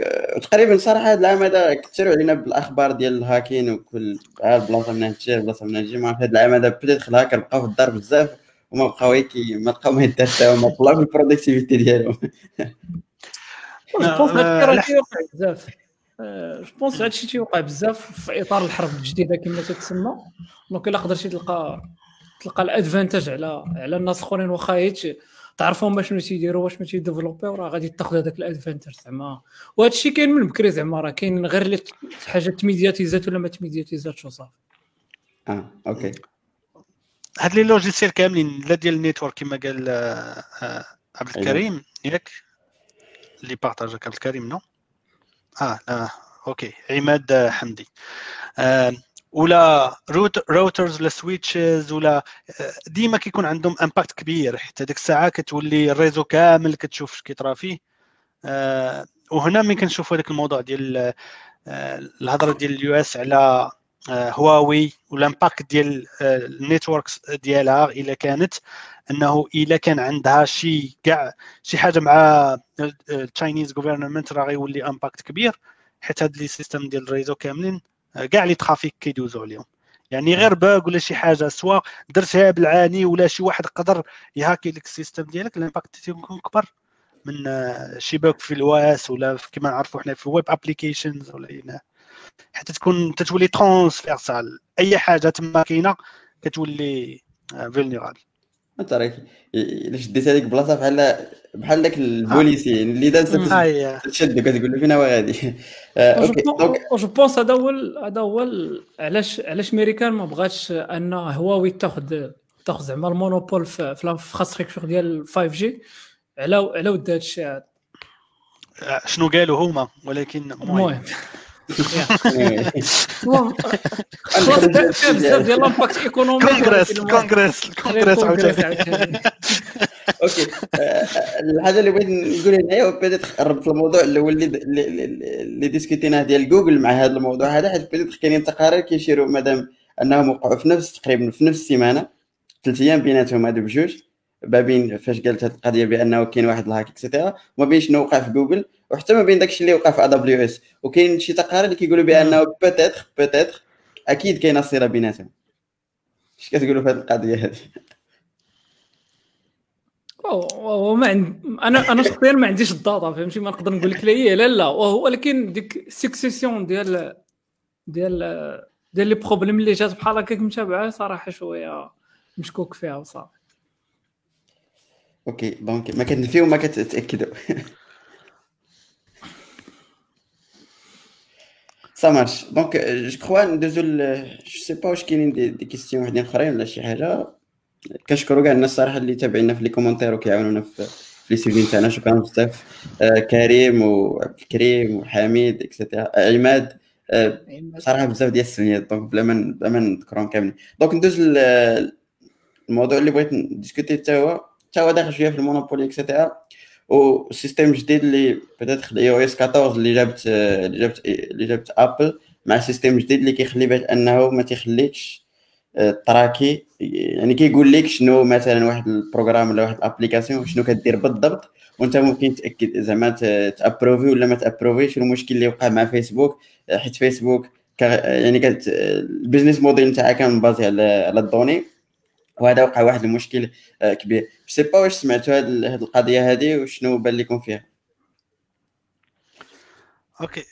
تقريبا صراحة هذا العام هذا كثروا علينا بالاخبار ديال ال hacking وكل بلاصه من هنا بلاصه من هنا هذا العام هذا بدات الهاكر بقاو في الدار بزاف وما بقاو ما بقاو ما يدار حتى هما طلعوا ال productivité ديالهم بزاف. je pense هادشي تيوقع بزاف في إطار الحرب الجديدة كما تتسمى. donc إلا قدرتي تلقى تلقى ال avantage على على الناس الآخرين واخا هيك تعرفهم شنو تيديروا واش ما تي développيو راه غادي تاخذ هذاك ال avantage زعما. وهذا الشيء كاين من بكري زعما راه كاين غير حاجة ت médiatisات ولا ما ت médiatisاتش وصافي. آه OK. هاد les logiciels كاملين لا ديال ال network كما قال آه، آه، عبد الكريم ياك؟ اللي partageك الكريم non؟ آه لا OK. عماد حمدي. آه ولا routers ولا switches ولا آه، ديما كيكون عندهم impact كبير حتى ديك الساعة كتولي ال réseau كامل كتشوف اش كيطرا فيه. آه وهنا ملي كنشوفوا هذاك الموضوع ديال آه الهضرة ديال ال US على آه هواوي وال impact ديال ال networks ديالها إلا كانت. أنه إلا كان عندها شي كاع شي حاجة مع ال Chinese government راه غيولي impact كبير حيت هاد les systèmes ديال ال réseau كاملين كاع les trafics كيدوزو عليهم. يعني غير bug ولا شي حاجة سواء درتها بالعاني ولا شي واحد قدر ي hacki لك ال système ديالك ال impact تيكون كبر من شي bug في ال OS ولا كما نعرفوا حنا في ال web applications ولا حتى تكون تتولي transversale أي حاجة تما كاينة كتولي vulnérable انت راك الا شديت هذيك البلاصه بحال بحال داك ال policier اللي داز تشد كتقول له فين هو غادي؟ OK je pense هذا هو هذا هو علاش علاش américains ما بغاتش أن هواوي تاخذ تاخذ زعما ال monopole في ال infrastructure ديال 5G على على ود هذا الشيء هذا شنو قالوا هما؟ ولكن المهم. المهم. خلاص بزاف ديال économie كونغرس الكونغرس الكونغرس عاوتاني OK الحاجة اللي بغيت نقول هنايا بديت قربت الموضوع الأول اللي اللي discutيناه ديال جوجل مع هذا الموضوع هذا حيت بديت كاينين تقارير كيشيروا مادام أنهم وقعوا في نفس تقريبا في نفس السيمانة ثلاث أيام بيناتهم هادو بجوج. ما بين فاش قالت هذه القضية بأنه كاين واحد ال hack etcetera وما بين شنو وقع في جوجل وحتى ما بين داكشي اللي وقع في WS وكاين شي تقارير اللي كيقولوا بأنه peut-être peut-être أكيد كاينة صلة بيناتهم. اش كتقولوا في هذه القضية هذه وما عند أنا أنا شخصيا ما عنديش ال data فهمتي؟ ما نقدر نقول لك لا هي لا لا. ولكن ديك succession ديال ديال ديال les problèmes اللي جات بحال هكاك متابعة صراحة شوية مشكوك فيها وصافي OK donc ما كتنفيو ما كتاكدوا ça marche donc je crois ندوزو je sais pas واش كاينين دي, دي كيستيون وحدين اخرين ولا شي حاجة كنشكروا كاع الناس الصراحه اللي تابعينا في les commentaires وكيعاونونا في في les سيفين تاعنا شكرا بزاف آه كريم وعبد الكريم وحميد etcetera عماد آه صراحة بزاف ديال السميات donc بلا ما بلا ما نذكرهم كاملين donc ندوز الموضوع اللي بغيت ن discuter حتى هو حتى هو داخل شوية في ال monopoly etcetera وال système جديد اللي بدات ال iOS 14 اللي جابت اللي جابت اللي جابت Apple مع système جديد اللي كيخلي باش أنه ما تيخليكش tracker. يعني كيقول لك شنو مثلا واحد ال programme ولا واحد ال application شنو كدير بالضبط وأنت ممكن تأكد زعما ت approuver ولا ما ت approuverش المشكل اللي وقع مع فيسبوك حيت فيسبوك يعني كانت ال business model نتاعها كان basé على على ال données. وهذا وقع واحد المشكل آه، كبير. sais pas واش سمعتوا هذه القضية هذه وشنو بان لكم فيها. OK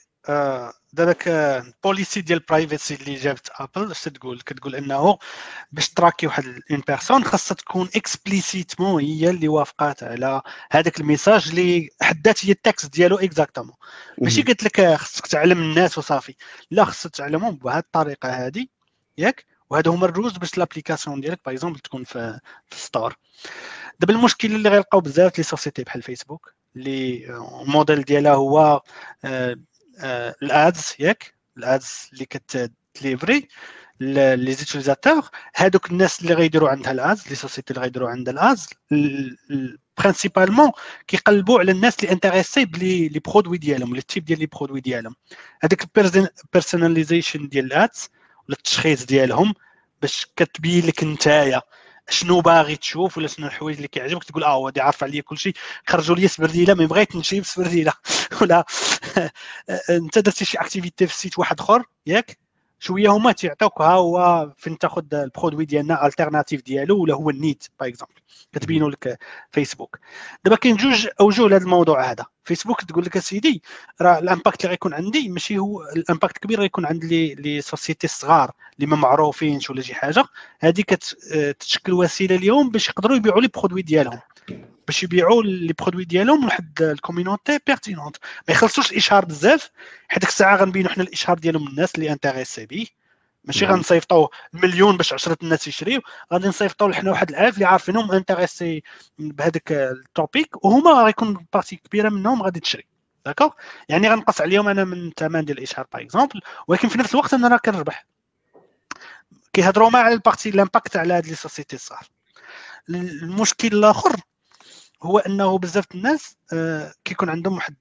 دابا ال policy ديال privacy اللي جابت Apple اش تقول؟ كتقول إنه باش tracker واحد une personne خاصها تكون explicitement هي اللي وافقات على هذاك ال message اللي حدات هي ال texte ديالو exactement ماشي قلت لك خصك تعلم الناس وصافي. لا خصك تعلمهم بهذه الطريقة هذه ياك؟ وهذا هما ال rules باش l'application ديالك par exemple تكون في في store دابا المشكل اللي غيلقاو بزاف les sociétés بحال فيسبوك اللي الموديل ديالها هو آه آه ال ads ياك ال ads اللي كت livrer les utilisateurs هادوك الناس اللي غيديروا عندها ال ads les sociétés اللي غيديروا عندها ال ads principalement كيقلبوا على الناس اللي intéressés ب les les produits ديالهم ولا ال type ديال les produits ديالهم. هذاك ال personalization ديال ال ads ولا التشخيص ديالهم باش كتبين لك نتايا شنو باغي تشوف ولا شنو الحوايج اللي كيعجبك. تقول آه هو عارف عليا كلشي خرجوا لي سبرديلة ما بغيت نمشي بسبرديلة ولا أنت درتي شي activité في site واحد آخر ياك؟ شوية هما تيعطيوك ها هو فين تاخذ ال produit ديالنا l'alternative ديالو ولا هو النيت par exemple كتبينوا لك فيسبوك دابا كاين جوج أوجه لهذا الموضوع هذا. فيسبوك تقول لك أسيدي راه ال impact اللي غيكون عندي ماشي هو ال impact كبير غيكون عند les les sociétés الصغار اللي ما معروفينش ولا شي حاجة. هذه كتشكل وسيلة اليوم باش يقدروا يبيعوا les produits ديالهم. باش يبيعوا les produits ديالهم لواحد ال community pertinente. ما يخلصوش الإشهار بزاف حيت ديك الساعة غنبينوا حنا الإشهار ديالهم الناس اللي intéressés به ماشي نعم. غنصيفطوا مليون باش 10 الناس يشريو غادي نصيفطوا حنا واحد الألف اللي عارفينهم intéressés بهذاك ال topic وهما غيكون partie كبيرة منهم غادي تشري. d'accord يعني غنقص عليهم أنا من الثمن ديال الإشهار par exemple ولكن في نفس الوقت أنا راه كنربح. كيهضروا مع على ال partie l'impact على هاد les sociétés الصغار المشكل الآخر هو انه بزاف الناس آه، كيكون عندهم واحد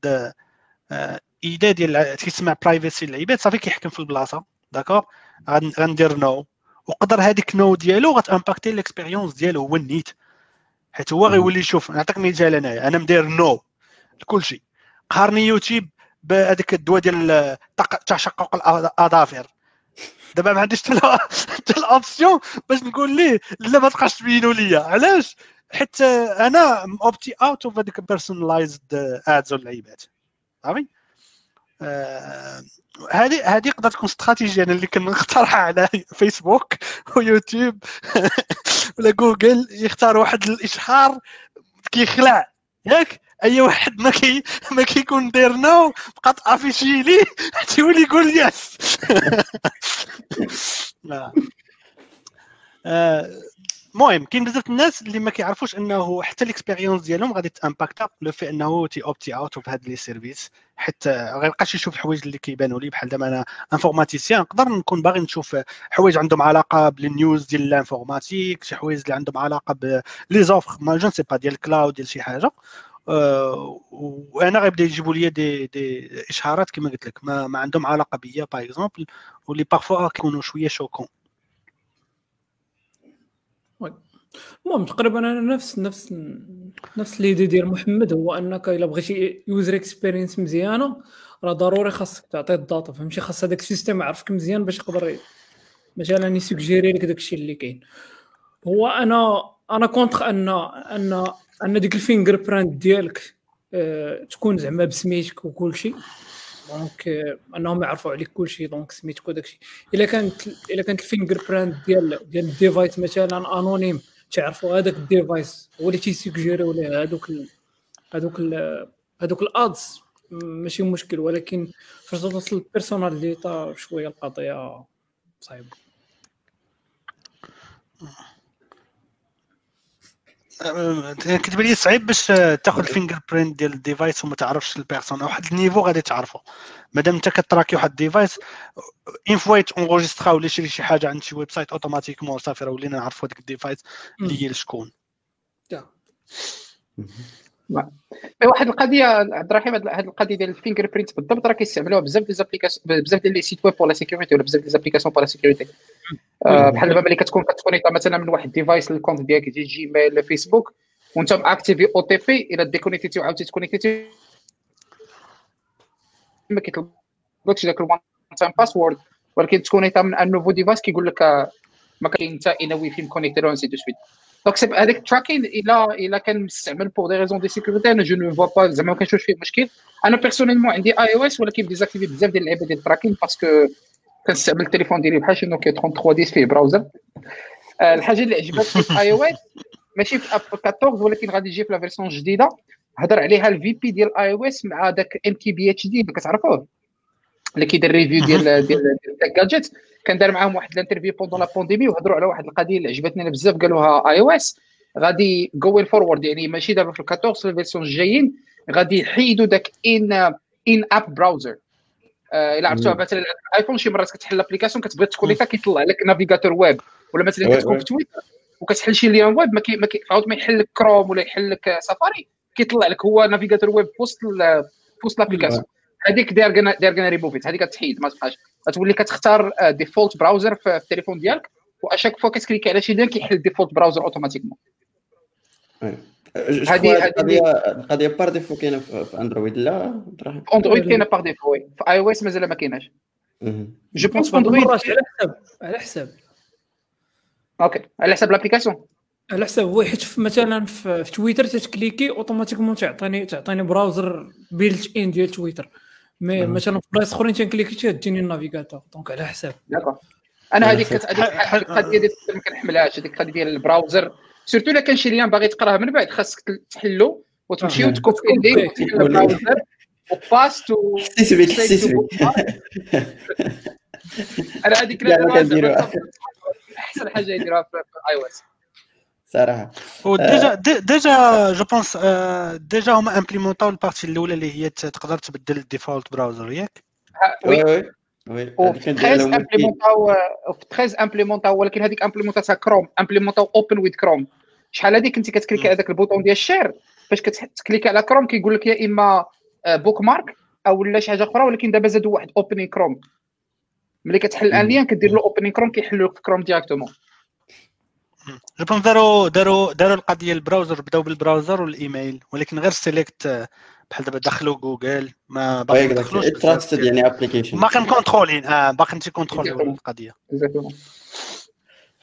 آه، idée ديال كيسمع privacy العباد صافي كيحكم في البلاصة d'accord غن- غندير no. وقدر هذيك no ديالو غت impacter l'expérience ديالو هو النيت حيت هو غيولي يشوف نعطيك مثال انايا أنا مدير no لكل شيء قهرني يوتيوب بهذيك الدواء ديال تشقق الاظافر دابا ما عنديش حتى ال option باش نقول ليه لا ما تبقاش تبينوا ليا. علاش؟ حيت أنا opted out of هذيك personalized ads واللعيبات. صافي آه، هذه هذه تقدر تكون استراتيجيه أنا اللي كنقترحها على فيسبوك ويوتيوب ولا جوجل يختار واحد الإشهار كيخلع. ياك؟ أي واحد ما كي ما كيكون داير no بقى ت afficher ليه تيولي يقول yes آه. آه، المهم كاين بزاف الناس اللي ما كيعرفوش أنه حتى ال expérience ديالهم غادي ت impacter لو في أنه تي opted out of هاد les services حيت غيبقاش يشوف الحوايج اللي كيبانوا لي بحال دابا أنا informaticien نقدر نكون باغي نشوف حوايج عندهم علاقة ب ال news ديال l'informatique شي حوايج اللي عندهم علاقة ب les offres ما j'en sais pas ديال ال cloud ديال شي حاجة. آه، وأنا غيبدا يجيبوا لي دي دي إشهارات كما قلت لك ما, ما عندهم علاقة بيا par exemple واللي parfois كيكونوا شوية choquants. المهم تقريبا أنا نفس نفس نفس l'idée ديال محمد هو أنك إلا بغيتي user experience مزيانة راه ضروري خاصك تعطي ال data فهمتي؟ خاص هذاك ال système يعرفك مزيان باش يقدر مثلا ي suggérer لك داك الشيء اللي كاين. هو أنا أنا contre ان ان أن ديك ال fingerprint ديالك آه، تكون زعما بسميتك وكل شيء donc آه، أنهم يعرفوا عليك كل شيء donc سميتك وداك الشيء إلا كانت إلا كانت ال fingerprint ديال ديال ال device مثلا anonyme تعرفوا هذاك ال device هو اللي تي suggérer ليه؟ هذوك هذوك هذوك ال ads. ماشي مشكل ولكن فاش توصل ال personnalité شوية القضية صعيبة. كتب لي صعيب باش تاخذ ال fingerprint ديال ال device وما تعرفش la personne واحد ال niveau غادي تعرفو. مادام انت ك tracker واحد ال device une fois enregistra ولا شري شي حاجة عند شي website automatiquement صافي راه ولينا نعرفوا هذيك ال device اللي هي لشكون واحد القضية عبد الرحيم هاد القضية ديال ال fingerprint بالضبط راه كيستعملوها بزاف ديال applications بزاف ديال les sites web ولا sécurité ولا بزاف ديال applications pour la sécurité آه، بحال دابا ملي كتكون كتكونيكتا مثلا من واحد ديفايس للكونت ديالك ديال جيميل فيسبوك وانت ماكتيفي أو تي بي إلى ديكونيكتيتي وعاودتي تكونيكتيتي ما كيطلبلكش داك الوان تايم باسورد ولكن تكونيكتا من أن نوفو ديفايس كيقول لك آه، ما كاين انت ان وي فين كونيكتي له انسي دو سويت دونك سي هذاك التراكين الا الا كان مستعمل بور دي ريزون دي سيكوريتي أنا جو نو فوا با زعما ما كنشوفش فيه مشكل أنا بيرسونيلمون عندي اي أو اس ولكن ديزاكتيفي بزاف ديال اللعيبه ديال التراكين باسكو كنستعمل التليفون ديالي بحال شي نوكيا 33 10 فيه براوزر الحاجة اللي عجبتني في اي أو اس ماشي في اب 14 ولكن غادي يجي في لا فيرسون جديده هضر عليها الفي بي ديال اي أو اس مع داك ام كي بي اتش دي اللي كتعرفوه اللي كيدير ريفيو ديال ديال ديال كان دار معاهم واحد الانترفيو بوندون لا بانديمي وهضروا على واحد القضية اللي عجبتني أنا بزاف قالوها اي أو اس غادي جوين فورورد يعني ماشي دابا في ال 14 في الفيرسيون الجايين غادي يحيدوا داك ان in-app browser إلا عرفتوها. مثلا ال iPhone شي مرات كتحل l'application كتبغي ت connecter كيطلع لك navigateur web ولا مثلا وي- كتكون وي. في تويتر وكتحل شي lien web ما كي ما كي عاود ما يحل لك كروم ولا يحل لك سفاري كيطلع لك هو navigateur web في وسط في وسط l'application هذيك داير داير ريموفيت هذيك كتحيد ما تبقاش. غتولي كتختار default browser في التليفون ديالك و chaque fois كت cliquer على شي lien كيحل default browser automatiquement هذه هذه- هذه القضية par défaut كاينة في في Android لا في Android كاينة par défaut oui. في iOS مازال ما كايناش. je pense بعض Android على حساب على حساب. OK على حساب l'application على حساب هو حيت في- مثلا في, في تويتر تتكليكي automatiquement تعطيني تعطيني browser built-in ديال تويتر مي مم. مثلا في بلايص أخرين تنكليكي تديني ال navigateur. donc على حساب. أنا هذيك أنا هذيك هذيك القضية ديال ما كنحملهاش هذيك القضية ديال ال browser. surtout إلا كان شي lien باغي تقراه من بعد خاصك تحلو وتمشي آه. وتكوبي وتحل ال browser. و paste و حسيت بك حسيت بك أنا هذيك. أحسن حاجة يديروها في iOS صراحة و déjà dé- déjà je pense déjà هما امبليمونطاو ال partie الأولى اللي هي تقدر تبدل ال default browser ياك؟ وي وي. وي. وفي كان 13 ديالهم امبليمونتاو في 13 امبليمونتاو ولكن هذيك امبليمونتاتها كروم امبليمونتاو اوبن ويز كروم شحال هذيك انت كتكليكي على ذاك البوطون ديال الشير فاش كتكليكي على كروم كيقول لك يا إما بوك مارك أو لا شي حاجة أخرى ولكن دابا زادوا واحد اوبنين كروم ملي كتحل ان مم. ليان كدير له اوبنين كروم كيحلو لك في كروم ديريكتومون جو بونس داروا داروا داروا القضية البراوزر بداو بالبراوزر والإيميل ولكن غير سيليكت بحال دابا دخلوا جوجل ما باقي ما دخلوش يعني application باقي مكونترولين آه باقي انت Exactement. القضية.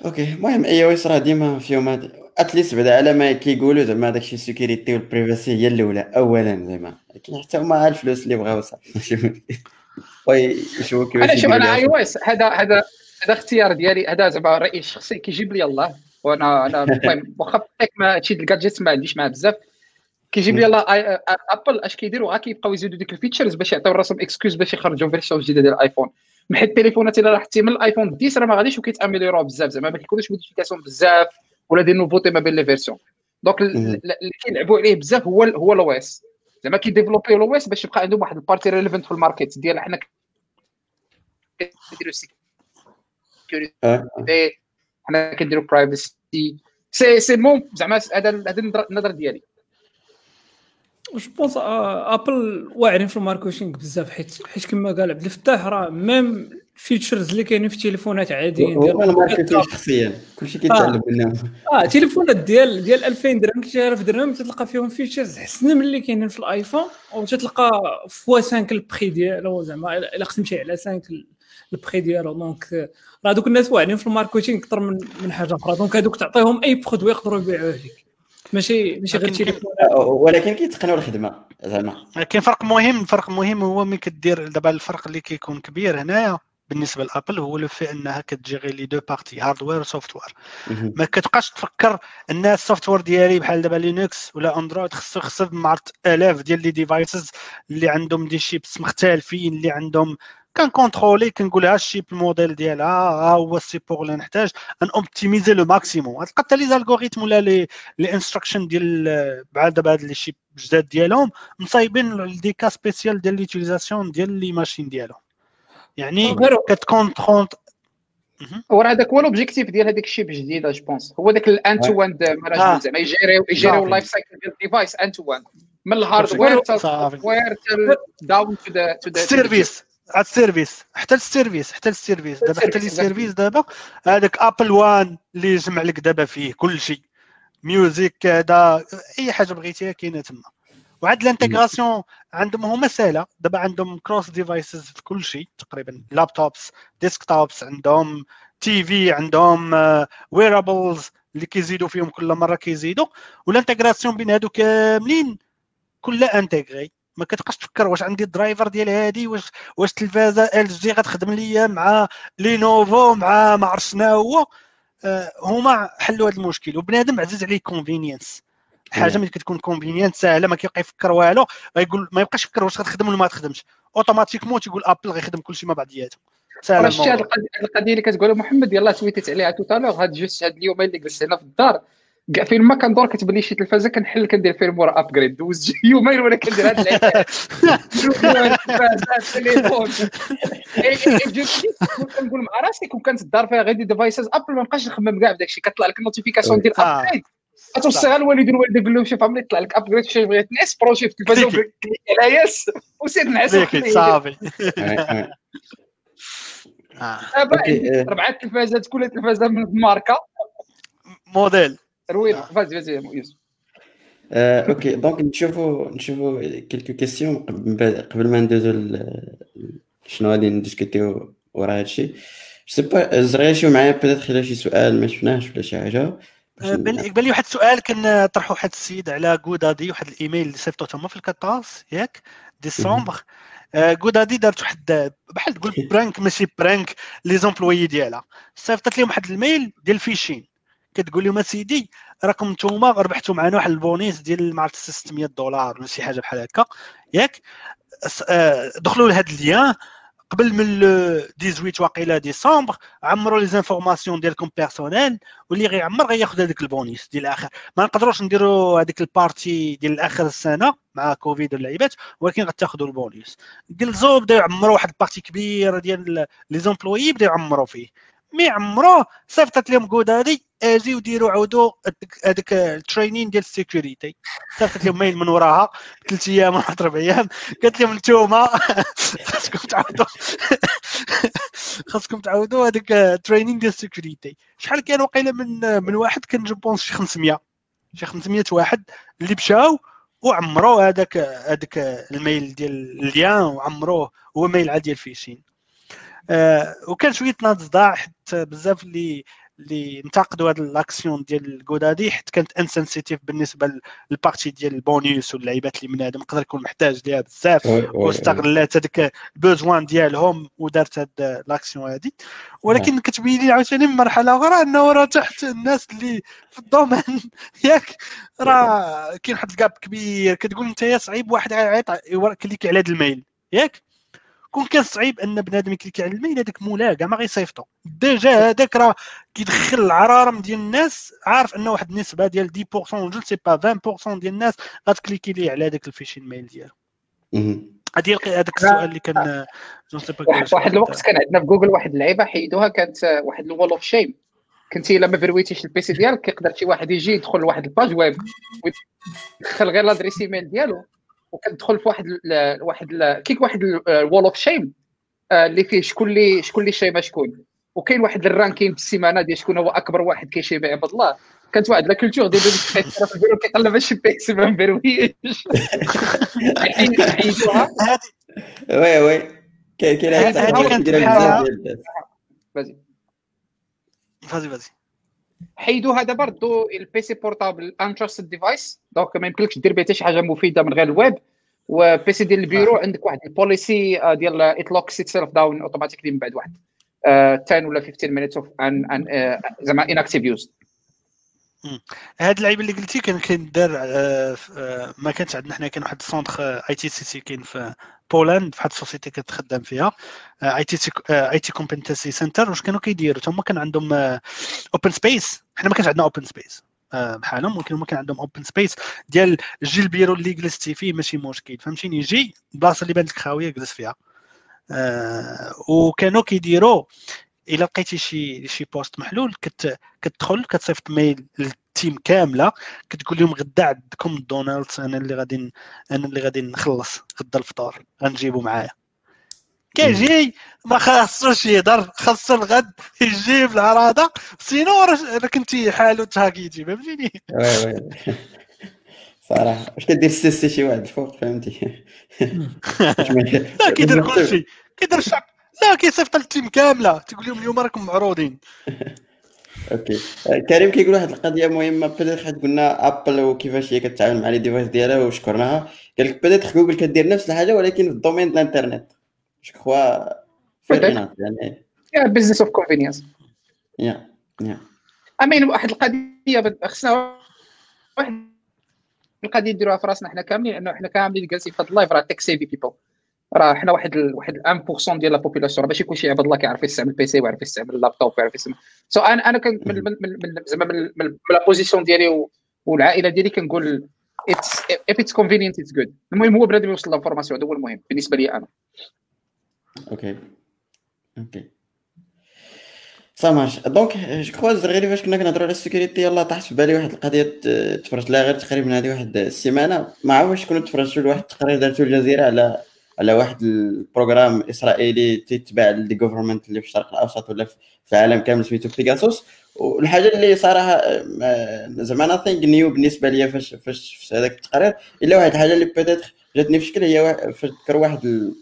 OK المهم iOS راه ديما فيهم هاد at least بعدا على ما كيقولوا زعما داكشي ال security وال privacy هي الأولى اولا زعما. لكن حتى هما الفلوس اللي بغاو صافي. ويشوفوا كيفاش أنا شوف أنا اي. أو اس هذا هذا هذا اختيار ديالي هذا زعما رأيي الشخصي كيجيب لي الله. وأنا أنا المهم واخا ما هادشي ديال ال gadgets ما عنديش معاه بزاف. كيجيب لي Apple اش كيديروا؟ غا كيبقاو يزيدوا ديك ال features باش يعطيو راسهم excuse باش يخرجوا version جديدة ديال ال iPhone من حيت التليفونات إلا لاحظتي من ال iPhone 10 راه ما غاديش وكيتاميليرو بزاف زعما ما كيكونوش modifications بزاف ولا des nouveautés ما بين les versions donc اللي كيلعبوا عليه بزاف هو هو ال OS زعما كيديفلوبيو ال OS باش يبقى عندهم واحد ال partie relevant في ال market ديال حنا آه، آه. حنا كنديروا privacy سي سي مون زعما هذا هذا النظر- ديالي. je pense Apple واعرين في ال marketing بزاف حيت حيت كما قال عبد الفتاح راه même features اللي كاينين في التليفونات عاديين ديال هو ال marketing شخصيا كلشي كيتعلم منهم آه تليفونات ديال ديال 2000 درهم 3000 درهم تلقى فيهم features حسن من اللي كاينين في ال iPhone وتتلقى فوا 5 البخي ديالو زعما الا خدمتي على 5 البخي ديالو. donc راه دوك الناس واعرين في ال marketing أكثر من من حاجة أخرى. donc هذوك تعطيهم أي produit يقدروا يبيعوه لك ماشي ماشي غير لكن- تليفون آه، ولكن كيتقنوا الخدمة زعما. كاين فرق مهم فرق مهم هو ملي كدير دابا الفرق اللي كيكون كبير هنايا بالنسبة ل Apple هو لو في أنها كتجي غير les deux parties hardware و software مهم. ما كتبقاش تفكر أن ال software ديالي بحال دابا Linux ولا Android خصو يخصب مع آلاف ديال les devices اللي عندهم دي شيبس مختلفين اللي عندهم كنكونترولي كنقول ها الشيب الموديل ديالها ها هو السيبور اللي نحتاج أن اوبتيميزي لو ماكسيموم تلقى حتى لي زالغوريثم ولا لي لي انستركشن ديال بحال دابا هاد لي شيب جداد ديالهم مصايبين دي كا سبيسيال ديال ليوتيليزاسيون ديال لي ماشين ديالهم. يعني غير كتكونترول وراه هذاك هو الاوبجيكتيف ديال هذيك الشيب جديده جو بونس هو ذاك الان تو وان آه. مانجمنت زعما يجيريو يجيريو. اللايف سايكل ديال الديفايس ان تو وان من ال hardware حتى صافي. ال software down to the to the ال service على ال service حتى ال service حتى ال service. دابا حتى les services دابا هذاك Apple One اللي يجمع لك دابا فيه كل شيء. music كذا أي حاجة بغيتيها كاينة تما. وعاد ال intégration عندهم هما سهلة. دابا عندهم cross devices في كل شيء تقريبا laptops desktops عندهم TV عندهم wearables اللي كيزيدوا فيهم كل مرة كيزيدوا. وال intégration بين هادو كاملين كلها intégré ما كتبقاش تفكر واش عندي ال driver ديال هادي واش واش التلفازه LG غتخدم ليا مع Lenovo مع ما عرفت شنو هو آه، هما حلوا هذا المشكل. وبنادم عزيز عليه convenience حاجة. ملي كتكون convenience سهله ما كيبقى يفكر والو. غيقول ما يبقاش يفكر واش غتخدم ولا ما تخدمش automatiquement تيقول Apple غيخدم كلشي سهله راه شتي هاد الموضوع. القضية اللي كتقولها محمد؟ يلاه تويتيت عليها tout à l'heure هاد juste هاد اليومين اللي جلست هنا في الدار. كاع فين ما كندور كتبان لي شي تلفازه كنحل كندير firmware upgrade دوز يومين وأنا كندير هاد التليفون كنقول مع راسي كون كانت الدار فيها غير des devices Apple ما نبقاش نخمم كاع بداك الشيء كطلع لك ال notification ديال آه. upgrade كتوصل غير الوالد والوالدة يقول لهم شوف عمري يطلع لك upgrade شي بغيت نعس برو شي في التلفازه. و click على yes وسير نعس صافي ouais. آه. آه. اربعه تلفازات كل تلفازة من ماركة موديل روينه فازي فازي يا يوسف آه، OK. donc نشوفوا نشوفوا quelques questions قبل ما ندوزو شنو غادي نديسكوتيو ورا هادشي. c'est pas شي معايا؟ peut-être خلال شي سؤال ما شفناهش ولا شي حاجة. آه، بان لي واحد السؤال كان طرحوا واحد السيد على غودادي واحد الإيميل اللي صيفطو تما في الكاطاس ياك ديسمبر. GoDaddy دارت واحد بحال تقول prank ماشي برانك les employés ديالها. صيفطت لهم واحد ال mail ديال ال phishing كتقول لهم أسيدي راكم نتوما ربحتوا معنا واحد البونيس ديال ما عرفت 600 دولار ولا شي حاجة بحال هكا. ياك؟ آه، دخلوا لهذا ال lien قبل من 18 واقيلا ديسمبر عمروا les informations ديالكم personnelles واللي غيعمر غياخذ هذاك البونيس ديال الآخر. ما نقدروش نديروا هذيك ال party ديال اخر السنة مع كوفيد واللعيبات ولكن غتاخذوا البونيس. جلسو بداو يعمروا واحد ال partie كبيرة ديال les employés بداو يعمروا فيه. mais عمرو صيفطت لهم GoDaddy أجي وديروا عودوا هذاك ال training ديال ال sécurité صيفطت لهم mail من وراها ثلاث أيام ولا أربع أيام قالت لهم انتوما خاصكم تعاودوا. خاصكم تعاودوا هذاك ال training ديال ال sécurité شحال كان وقيله من من واحد كان je pense شي 500 شي 500 واحد اللي مشاو وعمروا هذاك هذاك ال mail ديال اليان وعمروه هو mail عادي ديال phishing. آه وكان شوية تناض صداع حتى بزاف اللي اللي انتقدوا هذه الاكسيون ديال GoDaddy حيت كانت insensitive بالنسبة لل partie ديال البونيوس واللعيبات اللي من هذا يقدر يكون محتاج ليها بزاف. واستغلات هذاك ال besoin ديالهم ودارت هاد l'action هذه ولكن كتبين لي عاوتاني من مرحلة أخرى أنه راه تحت الناس اللي في ال domaine ياك راه كاين واحد ال gap كبير. كتقول أنت يا صعيب واحد غيعيط كليكي على هذا ال mail. ياك؟ كون كان صعيب أن بنادم يكليكي على ال mail هذاك مولا كاع ما غيصيفطو. déjà هذاك راه كيدخل العرارم ديال الناس عارف ان واحد النسبة ديال 10% je sais pas 20% ديال الناس غتكليكي ليه على هذاك ال phishing mail ديالو. هذه هذاك السؤال اللي كان je sais pas واحد الوقت كان عندنا في جوجل واحد اللعيبة حيدوها كانت واحد ال wall of shame كنتي إلا ما فيرويتيش ال PC ديالك كيقدر شي واحد يجي يدخل لواحد ال page web ويدخل غير l'adresse email ديالو. وكتدخل في واحد ال واحد ال كيك واحد ال wall of shame اللي فيه شكون اللي شكون اللي شيما شكون. وكاين واحد ال ranking في السيمانه ديال شكون هو أكبر واحد كيشيب عباد الله. كانت واحد la culture ديال في البيرو كيقلب شي PC ما مبرويش oui oui. كاين هذه كانت فازي فازي. حيدوها دابا ردوا ال PC portable untrusted device donc ما يمكنلكش دير به حتى شي حاجة مفيدة من غير الويب. و PC ديال البيرو عندك واحد ال policy ديال it locks itself down automatically من بعد واحد. 10 ولا 15 minutes of ان زعما inactive use هاد اللعيبه اللي قلتي كان كيدار ما كانش عندنا حنا كان واحد ال centre ITCC كاين في بولند في واحد ال société كتخدم فيها IT IT competency center واش كانوا كيديروا؟ هما كان عندهم open space حنا ما كانش عندنا open space بحالهم. ولكن هما كان عندهم open space ديال جي البيرو اللي جلستي فيه ماشي مشكل فهمتيني؟ يجي البلاصه اللي بانت لك خاويه جلس فيها. آه وكانوا كيديروا إلا لقيتي شي شي poste محلول كت كتدخل كتصيفط mail لل team كاملة كتقول لهم غدا عندكم donuts أنا اللي غادي أنا اللي غادي نخلص غدا الفطور غنجيبو معايا. كيجي ما خاصوش يهضر خاصو الغد يجيب العراضه sinon راه كنتي حالو تهاكيتي فهمتيني؟ oui oui. صراحة واش كدير سيسي شي واحد الفوق فهمتي؟ لا كيدير كلشي. كيدير الشعب لا كيصيفط ال team كاملة. تقول لهم اليوم راكم معروضين. OK. كريم كيقول واحد القضية مهمة. بدات حيت قلنا ابل وكيفاش هي كتعامل مع les devices ديالها وشكرناها. قال لك بدات جوجل كدير نفس الحاجة ولكن في ال domaine ديال الانترنت. je crois يعني. business of convenience yeah yeah أمين واحد القضية خصنا واحد القضية نديروها في راسنا حنا كاملين لأنه حنا كاملين جالسين في هذا ال live راه tech savvy people راه حنا واحد ال واحد 1% ديال la population ماشي كلشي عباد الله كيعرف يستعمل ال PC ويعرف يستعمل اللابتوب ويعرف يستعمل. so so أنا أنا كنت من زعما من la position ديالي والعائلة ديالي كنقول it's if it's convenient it's good. المهم هو بنادم يوصل l'information هذا هو المهم بالنسبة لي أنا. OK OK ça marche donc je crois الزرغيري فاش كنا كنهضروا على ال sécurité يلاه طاحت في بالي واحد القضية تفرجت لها غير تقريبا هذه واحد السيمانه ما عرفتش شكون تفرجتوا لواحد التقرير دارتو الجزيره على على واحد ال programme إسرائيلي تيتباع ل des gouvernements اللي في الشرق الأوسط ولا في العالم كامل سميتو بيغاسوس والحاجة اللي صراحة زعما nothing new بالنسبة ليا فاش فاش في هذاك التقرير. إلا واحد الحاجة اللي peut-être جاتني في شكل هي فاش ذكر واحد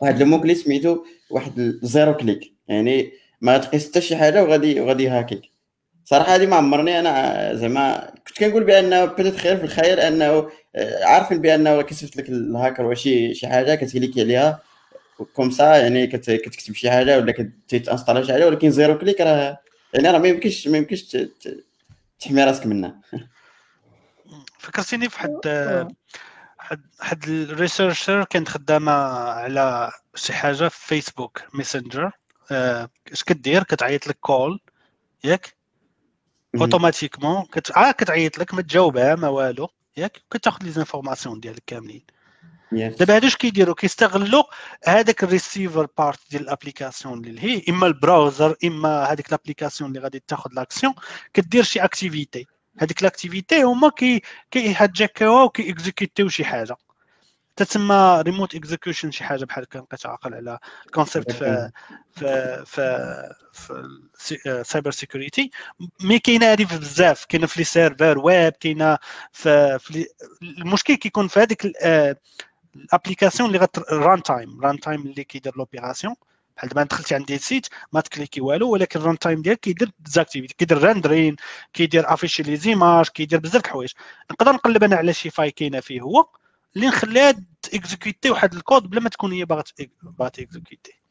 واحد le mot-clé سميتو واحد zero click يعني ما تقيس حتى شي حاجة وغادي وغادي هاكيك صراحة هذه ما عمرني أنا زعما كنت كنقول بأنه peut-être غير في الخيال أنه آه، عارفين بأنه كيصيفط لك الهاكر ولا شي حاجة كتكليكي عليها. comme ça يعني كتكتب شي حاجة ولا كتانستالا شي حاجة ولكن zero click راه يعني راه ما يمكنش ما يمكنش تحمي راسك منها. فكرتيني في حد حد حد ال researcher كانت خدامة على شي حاجة في فيسبوك ميسنجر آه، اش كدير؟ كتعيط لك call ياك؟ automatiquement. كت... آه كتعيط لك ما تجاوبها ما والو. ياك كتاخذ les informations ديالك كاملين. دابا هادو اش كيديروا؟ كيستغلوا هذاك ال receiver part ديال ال application اللي هي إما ال browser إما هذيك ال application اللي غادي تاخذ l'action كدير شي activité هذيك l'activité هما كي كي hijack يو كي اكزيكيوتيو شي حاجة. تتسمى remote execution شي حاجة بحال هكا بقيت عاقل على ال concept في في في في cyber security mais كاينة هذه بزاف كاينة في les serveurs web كاينة في, في المشكل كيكون في هذيك ال application اللي runtime runtime اللي كيدير l'opération بحال دابا دخلتي عندي site ما تكليكي والو ولكن ال runtime ديالك كيدير des activités كيدير rendering كيدير afficher les images كيدير بزاف د الحوايج. نقدر نقلب أنا على شي faille كاينة فيه هو اللي نخليها تيكزيكوتي واحد الكود بلا ما تكون هي باغا باغا تيكزيكوتي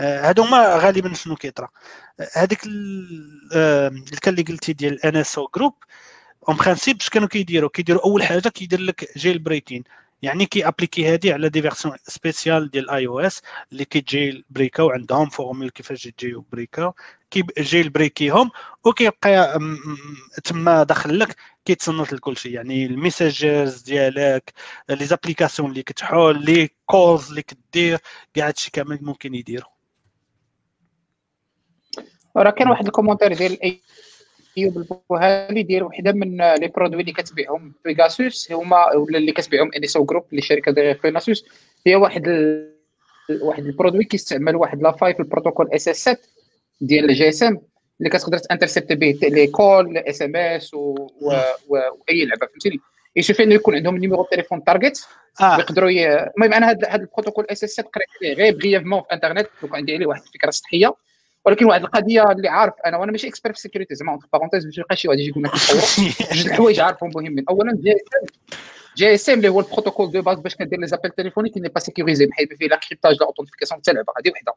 آه، هادو هما غالبا شنو كيطرا. هذيك آه، الكال اللي قلتي ديال NSO Group en principe اش كانوا كيديروا؟ كيديروا أول حاجة كيدير لك jailbreaking يعني كي ابليكي هذه على des versions spéciales ديال iOS اللي كي jailbreak او عندهم formule كيفاش ي jailbreak او كي jailbreak يهم وكيبقى تما داخل لك كيتصنت لكل شيء يعني ال messages ديالك les applications اللي كتحول les calls اللي كدير كاع هادشي كامل ممكن يديرو. راه كان واحد ال commentaire ديال أيوب البوهالي ديال وحدة من les produits اللي كتبيعهم بيغاسوس هما ولا اللي كتبيعهم NSO Group اللي شركة ديال بيغاسوس هي واحد ال... واحد ال produit كيستعمل واحد la faille في البروتوكول SS 7 ديال ال GSM اللي كتقدر تانترسبت به les calls SMS وأي لعبة فهمتيني يشوف إنه يكون عندهم numéro تليفون target آه. يقدروا المهم أنا هذا البروتوكول SS 7 قريت غير brièvement في انترنت دوك عندي عليه واحد الفكرة سطحية. ولكن واحد القضية اللي عارف أنا وأنا ماشي expert في ال sécurité زعما entre parenthèses باش يبقى شي واحد يجي يقول لك جوج الحوايج عارفهم مهمين. اولا GSM GSM اللي هو البروتوكول de base باش كدير les appels téléphoniques اللي pas sécurisé بحال فيه لا cryptage لا authentification تاع اللعبه هذه وحدة.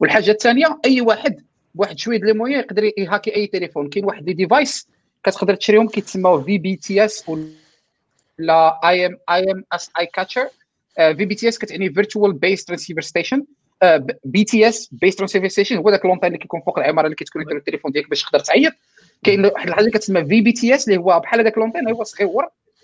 والحاجة الثانية أي واحد بواحد شوية les moyens يقدر يهاكي أي تليفون. كاين واحد les devices كتقدر تشريهم كيتسموا في بي تي اس ولا اي ام اي ام اس اي كاتشر في بي تي اس كتعني virtual base transceiver station BTS base transceiver station هو ذاك l'antenne اللي كيكون فوق العمارة اللي كتكونيكتر التليفون ديالك باش تقدر تعيط. كاين واحد الحاجة كتسمى VBTS اللي هو بحال هذاك l'antenne هو صغير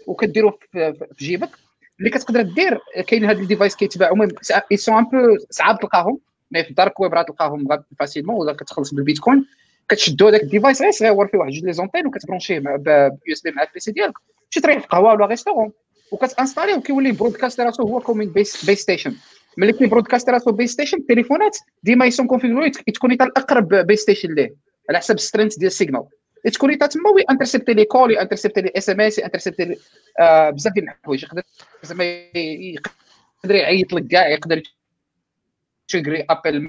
وكديرو في جيبك. اللي كتقدر دير كاين هاد ال device كيتباعوا المهم sont un peu صعاب تلقاهم. mais في ال dark web راه تلقاهم facilement ولا كتخلص بالبيتكوين كتشدو هذاك ال device غير صغير فيه واحد جوج les antennes وكتبرونشيه ب USB مع ال PC ديالك. تمشي تريح في قهوة ولا restaurant وكتانستالي وكيولي broadcast راسو هو comme une base base station ملي كي broadcast راسو base station التليفونات ديما ils sont configurés تكون الاقرب base station ليه على حسب ال strength ديال ال signal تكون تما وي انترسبتي les calls انترسبتي les SMS انترسبتي بزاف ديال الحوايج. يقدر زعما يقدر يعيط لك كاع يقدر تشغري appel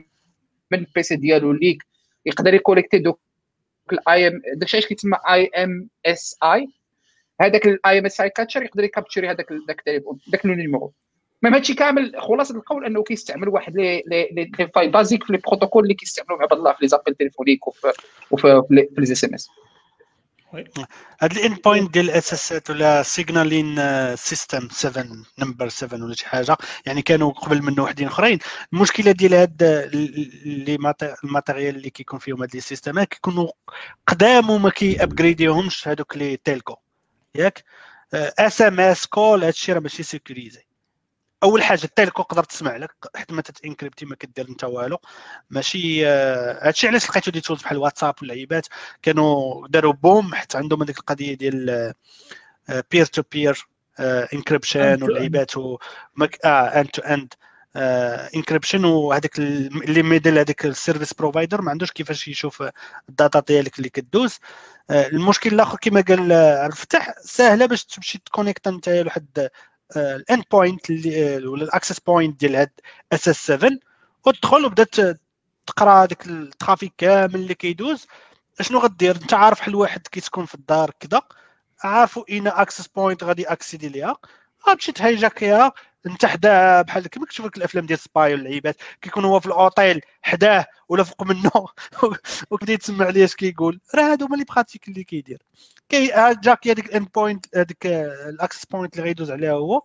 من ال PC ديالو ليك يقدر يكوليكتي دوك ال IM داكشي علاش كيتسمى IMSI هذاك ال IMSI catcher يقدر يكابتشري هذاك داك التليفون داك ال numéro المهم هادشي كامل خلاصة القول أنه كيستعمل واحد لي لي لي فاي بازيك في les protocoles اللي كيستعملوا عباد الله في les appels téléphoniques وفي وفي les SMS هاد ال end point ديال SS ولا signaling system 7 number 7 ولا شي حاجة. يعني كانوا قبل منه وحدين أخرين. المشكلة ديال هاد les ال matériel اللي كيكون فيهم هاد les سيستمات كيكونوا قدام وما كي ابجريديهمش هادوك les telcos. ياك؟ SMS call هادشي راه ماشي sécurisé أول حاجة ال telco تقدر تسمع لك حتى ما تتانكريبتي ما كدير انت والو. ماشي آه، هادشي علاش لقيتو des tools بحال واتساب واللعيبات كانوا داروا boom حتى عندهم هذيك القضية ديال peer to peer encryption واللعيبات و آه end to end encryption وهذاك اللي middle هذاك ال service provider ما عندوش كيفاش يشوف ال data ديالك اللي كدوز. آه، المشكل الآخر كما قال عبد الفتاح سهله باش تمشي ت connect انت لواحد ال end point ولا ال access point ديال هاد SS 7 وتدخل وبدات تقرا داك ال traffic كامل اللي كيدوز. اشنو غدير؟ انت عارف بحال واحد كيسكن في الدار كذا عارفو اين access point غادي اكسيدي ليها. غتمشي تهيجاكيها انت حداه بحال كيما كتشوف الأفلام ديال spy واللعيبات كيكون هو في الأوتيل حداه ولا فوق منه وكبدا يتسمع عليه اش كيقول. راه هادو هما les pratiques اللي كيدير. كي hijack هذيك ال end point هذيك ال access point اللي غيدوز عليها هو.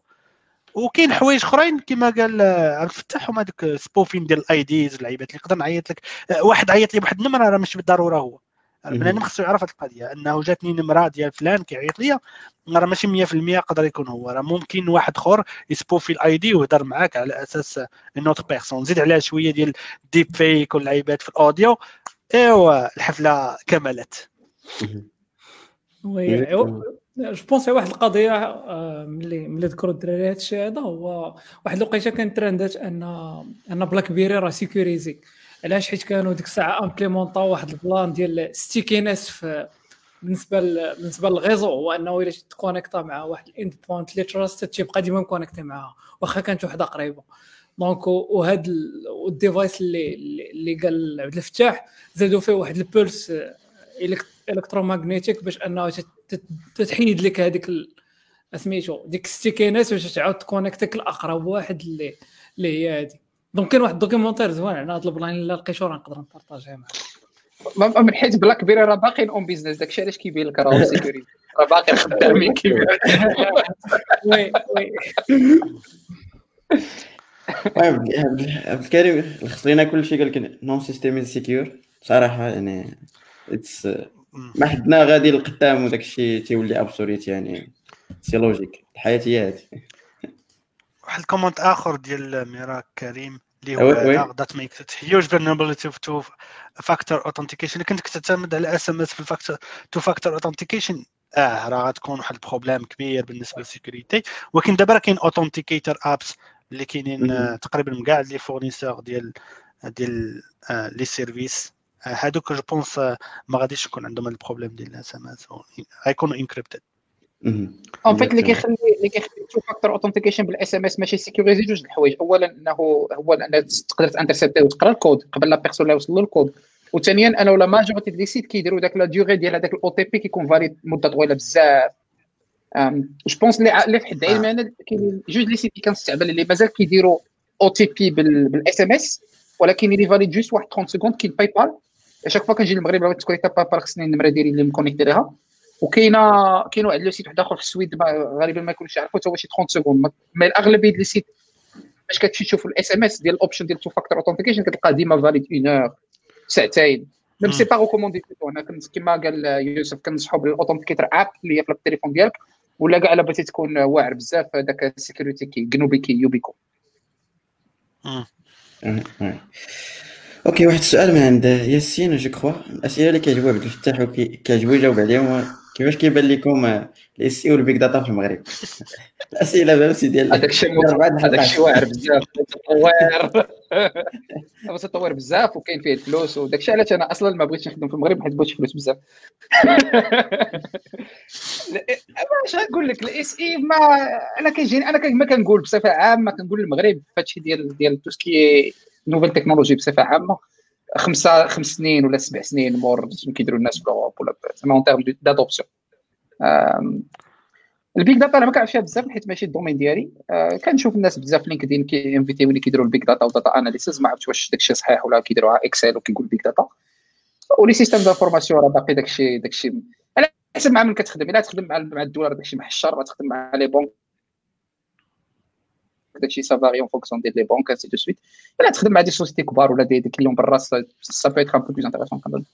وكاين حوايج أخرين كما قال عبد الفتاح هما دوك spoofing ديال ال IDs اللعيبات اللي نقدر نعيط لك. واحد عيط لي بواحد النمرة راه ماشي بالضرورة هو. البنادم خصو يعرف هذه القضية أنه جاتني نمرة ديال فلان كيعيط ليا راه ماشي 100% يقدر يكون هو راه ممكن واحد آخر يسبوفي ال ID ويهضر معاك على أساس une autre personne زيد عليها شوية ديال deep fake واللعيبات في ال audio. إيوا الحفلة كملت. oui je بونس واحد القضية آه، ملي ملي ذكروا الدراري هذا الشيء هذا هو واحد الوقيتة كانت ترندات ان أن BlackBerry راه sécurisé علاش؟ حيت كانوا ديك الساعة امبليمونطاو واحد ال plan ديال stickiness في بالنسبة ل... بالنسبة لل réseau هو انه الا تكونيكتا مع واحد ال end point اللي trust تيبقى ديما مكونيكتي معاها واخا كانت وحدة قريبة. donc وهاد ال device اللي اللي قال عبد الفتاح زادوا فيه واحد ال pulse electromagnetic باش انه تتحيد لك هذيك سميتو ديك stickiness باش تعاود تكونيكتك لأقرب واحد اللي اللي هي هذه donc كاين واحد ال documentaire زوين على هذا ال plan الا لقيتو راه نقدر نبارطاجيه معاك؟ من حيت BlackBerry راه باقيين in business داكشي علاش كيبين لك راه security راه باقي خدامين كيبين oui oui. عبد الكريم لخص لينا كل شيء قال لك no system secure صراحة يعني it's ما حدنا غادي لقدام وداك الشيء تيولي obsolete يعني c'est logique الحياة هي هذه واحد ال comment آخر ديال ميراك كريم اللي هو that make huge vulnerability two factor authentication اللي كنت كتعتمد على SMS في ال factor two factor authentication آه راه غتكون واحد ال problème كبير بالنسبة لل security. ولكن دابا راه كاين authenticator apps اللي كاينين تقريبا كاع les fournisseurs ديال ديال les services هادوك je pense ما غاديش يكون عندهم ال problème ديال ال SMS غيكونوا encrypted en fait اللي كيخلي اللي كيخلي two factor authentication بال SMS ماشي sécurisé جوج الحوايج. اولا إنه هو ان تقدر تانترسبتي وتقرأ الكود قبل la personne لا يوصل له الكود. وثانيا أنا و la majorité des sites كيديروا داك la durée ديال هذاك ال OTP كيكون valide مدة طويلة بزاف. je pense اللي في حد علمي أنا كاين جوج les sites اللي كنستعمل اللي مازال كيديروا OTP بال SMS ولكن اللي valide juste واحد 30 secondes كاين PayPal chaque fois كنجي للمغرب بغيت تكونيكتا PayPal خصني النمره ديالي اللي مكونيكتي ليها. وكاينه كاين واحد le site واحد اخر في السويد غالبا ما يكونش يعرفوا حتى هو شي 30 secondes mais الأغلبية ديال les sites باش كتمشي تشوف ال SMS ديال ال option ديال two factor authentication كتلقى ديما valide une heure ساعتين. même c'est pas recommandé أنا كما قال يوسف كنصحوا بال authenticator app اللي هي في التليفون ديالك ولا كاع الا بغيتي تكون واعر بزاف هذاك ال security key كي YubiKey أوكي واحد السؤال من عند ياسين je crois الأسئلة اللي كيعجبوا عبد الفتاح وكيعجبوا يجاوب عليهم كيفاش كيبان لكم ال AI وال big data في المغرب؟ الأسئلة فهمتي ديال هذاك الشيء هذاك الشيء واعر بزاف تطور بس تطور بزاف وكاين فيه الفلوس وداك الشيء علاش أنا أصلا ما بغيتش نخدم في المغرب حيت بغيت فلوس بزاف. اش غنقول لك ال AI ما أنا كيجيني أنا ما كنقول بصفة عامة كنقول المغرب فهادشي ديال ديال tout ce qui nouvelles technologies بصفة عامة. خمسه خمس سنين ولا سبع سنين مور كيديروا الناس في Europe ولا زعما en termes d'adoption ال big data أنا ما كنعرفش بزاف حيت ماشي ال domaine ديالي. أه كنشوف الناس بزاف LinkedIn كينفيتيوني كيديروا ال big data و data analysis ما عرفتش واش داكشي صحيح ولا كيديروها Excel وكيقول big data و les systèmes d'information راه باقي داكشي داكشي على حسب مع من كتخدم. إلا تخدم مع الدولة راه داكشي محشر تخدم مع les banques داكشي ça varie en fonction ديال les banques ainsi de suite الا تخدم مع des sociétés كبار ولا des, clients برا ça peut être un peu plus intéressant كنظن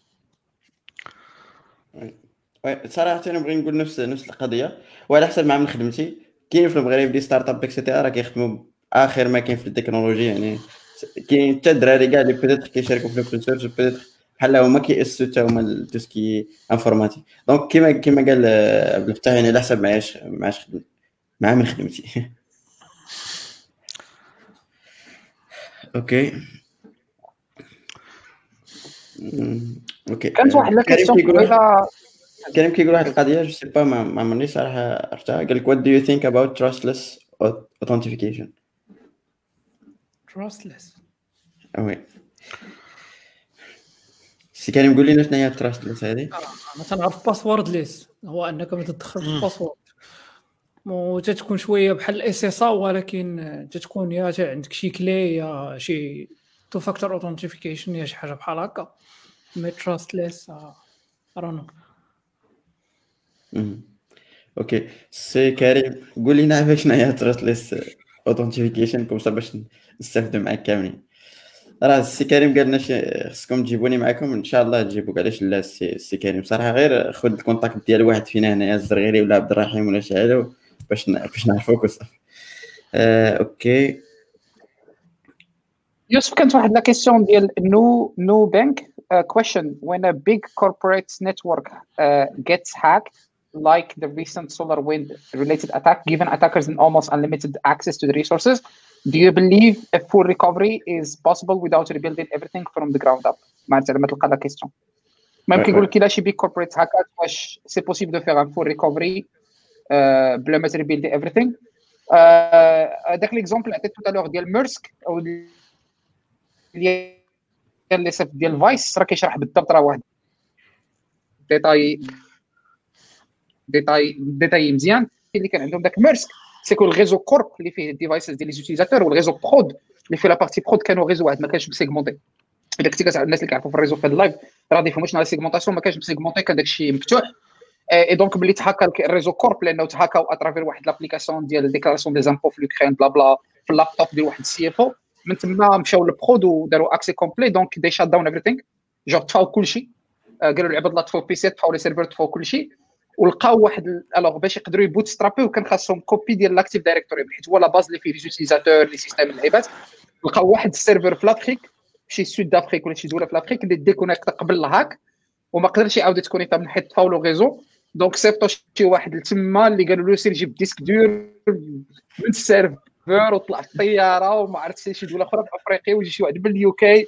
صراحة أنا نبغي نقول نفس نفس القضية. وعلى حسب مع من خدمتي كاين في المغرب des startups et cetera راه كيخدموا آخر ما كاين في التكنولوجيا يعني كاين حتى الدراري كاع اللي peut-être كيشاركوا في ال open source peut-être بحال هما كيأسسوا حتى هما tout ce qui informatique donc كيما كيما قال عبد الفتاح يعني على حسب معاش معاش خدمت مع من خدمتي. OK. OK. كانت واحد la question كريم كيقول واحد القضية je sais pas ما عمرني صراحة عرفتها. قال لك what do you think about trustless authentification trustless oui سي كريم قول لنا شنو هي ال trustless هذه؟ أنا تنعرف passwordless هو انك ما تدخل ال password وتتكون شوية بحال ال SS ولكن تتكون يا عندك شي clé يا شي two factor authentification يا شي حاجة بحال هكا. mais trustless رانو OK. سي كريم قول لنا شنو هي trustless authentification comme باش نستافدوا معاك كاملين. راه السي كريم قال لنا خصكم تجيبوني معكم إن شاء الله تجيبوك. علاش لا السي كريم؟ صراحة غير خذ ال contact ديال واحد فينا هنايا الزرغيري ولا عبد الرحيم ولا شي حاجة باش باش نعرفوك وصافي آه، اوكي يوسف كانت واحد لا كيسيون ديال نو نو بانك question when a big corporate network uh, gets hacked like the recent SolarWind related attack given attackers almost unlimited access to the resources do you believe a full recovery is possible without rebuilding everything from the ground up معناتها لما تلقى لا كيسيون ميم كيقول لك الا شي بيك كوربريت هاكات واش سي بوسيبل دو فيغ ان فول ريكوفري بلا ما تريبيلدي everything. هذاك l'exemple عطيت تو ديال ميرسك أو اللي صيفط ديال فايس راه كيشرح بالضبط راه واحد ديتاي ديتاي ديتاي مزيان. اللي كان عندهم داك Maersk c'est que ال réseau corp اللي فيه ال devices ديال les utilisateurs وال réseau prod اللي فيه la partie prod كانوا réseau واحد ما كانش مسيغمونتي كتعرف الناس اللي كيعرفوا في ال réseau في ال live راه ديفهموا شنو la segmentation ما كانش مسيغمونتي كان داكشي مفتوح. et donc ملي تهاكا ال réseau corp لأنه تهاكاو à travers واحد l'application ديال déclaration des impôts في l'Ukraine بلا بلا في اللابتوب ديال واحد ال CFO من تما مشاو لل prod وداروا accès complet donc they shut down everything جو طفاو كلشي. قالوا العباد الله طفاو PC طفاو les serveurs طفاو كلشي. ولقاو واحد alors باش يقدروا ي bootstrap يو كان خاصهم copie ديال l'Active Directory حيت هو la base اللي فيه les utilisateurs les systèmes اللعيبات لقاو واحد ال serveur في l'Afrique شي Sud d'Afrique ولا شي دولة في l'Afrique اللي déconnecté قبل ال hack. وما قدرش يعاود يتكونيكتا من حيت طفاو له réseau donc صيفطوا شي واحد تما اللي قالوا له سير جيب disque dur من ال serveur وطلع في الطيارة وما عرفتش شي دولة أخرى في أفريقيا ويجي شي واحد من ال UK.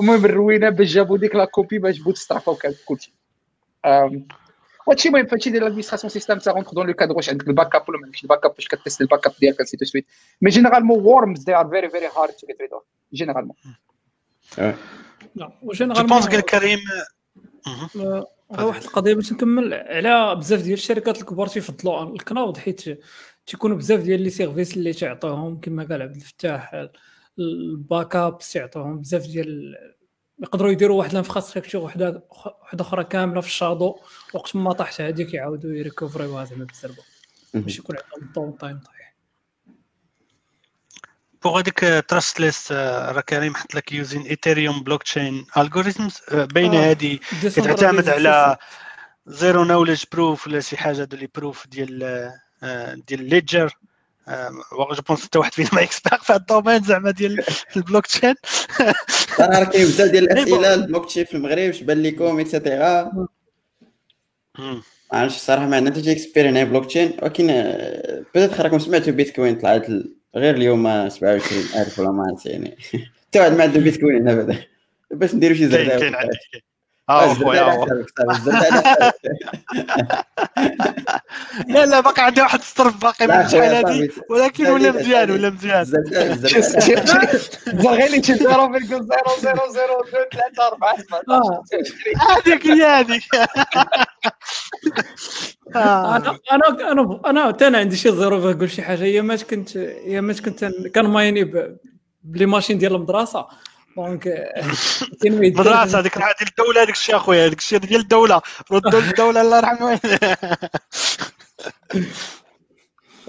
المهم الروينة باش جابوا ديك la copie باش bootstrap ا وكان كلشي. هادشي المهم فهادشي ديال l'administration système ça rentre dans le cadre واش عندك ال backup ولا ما عندكش ال backup باش كتست ال backup ديالك c'est tout de suite mais généralement worms they are very very hard to get rid of généralement je pense قال كريم غير واحد القضية باش نكمل على بزاف ديال الشركات الكبار تيفضلوا ال cloud حيت تيكونوا بزاف ديال les services اللي تعطيهم كما قال عبد الفتاح ال backup تعطيهم بزاف ديال يقدروا يديروا واحد ال infrastructure وحده وحدة أخرى كاملة في ال shadow وقت ما طاحت هذيك يعاودوا يريكوفريوها زعما بالزربه باش يكون عندهم ال downtime pour هذيك trustless راه كريم حط لك using Ethereum blockchain algorithms بين هذه تعتمد على zero knowledge proof ولا شي حاجة ديال proof ديال ديال ledger je pense حتى واحد فينا ما expert في ال domaine زعما ديال البلوك تشين راه كاين بزاف ديال الأسئلة ال block chain في المغرب اش بان لكم et cetera ما عرفتش الصراحة ما عندنا حتى expert هنا بلوك تشين ولكن peut-être راكم سمعتوا بيتكوين طلعت غير اليوم 27000 ولا ما يعني. واحد ما عنده بيتكوين هنا بعدا باش نديروا شي زرده كاين آه خويا لا لا باقي عندي واحد الصرف باقي من شحال هذه ولكن ولا مزيان ولا مزيان. غير اللي تشد 0.0000234 هذيك هي هذيك. أنا أنا أنا أنا حتى أنا عندي شي zéro نقول شي حاجة. هي مات كنت هي مات كنت كان مايني ب les machines ديال المدرسة. donc مدرسه هذيك ديال الدولة هذيك الشيء اخويا هذيك الشيء ديال الدولة. ردوا للدوله الله يرحمها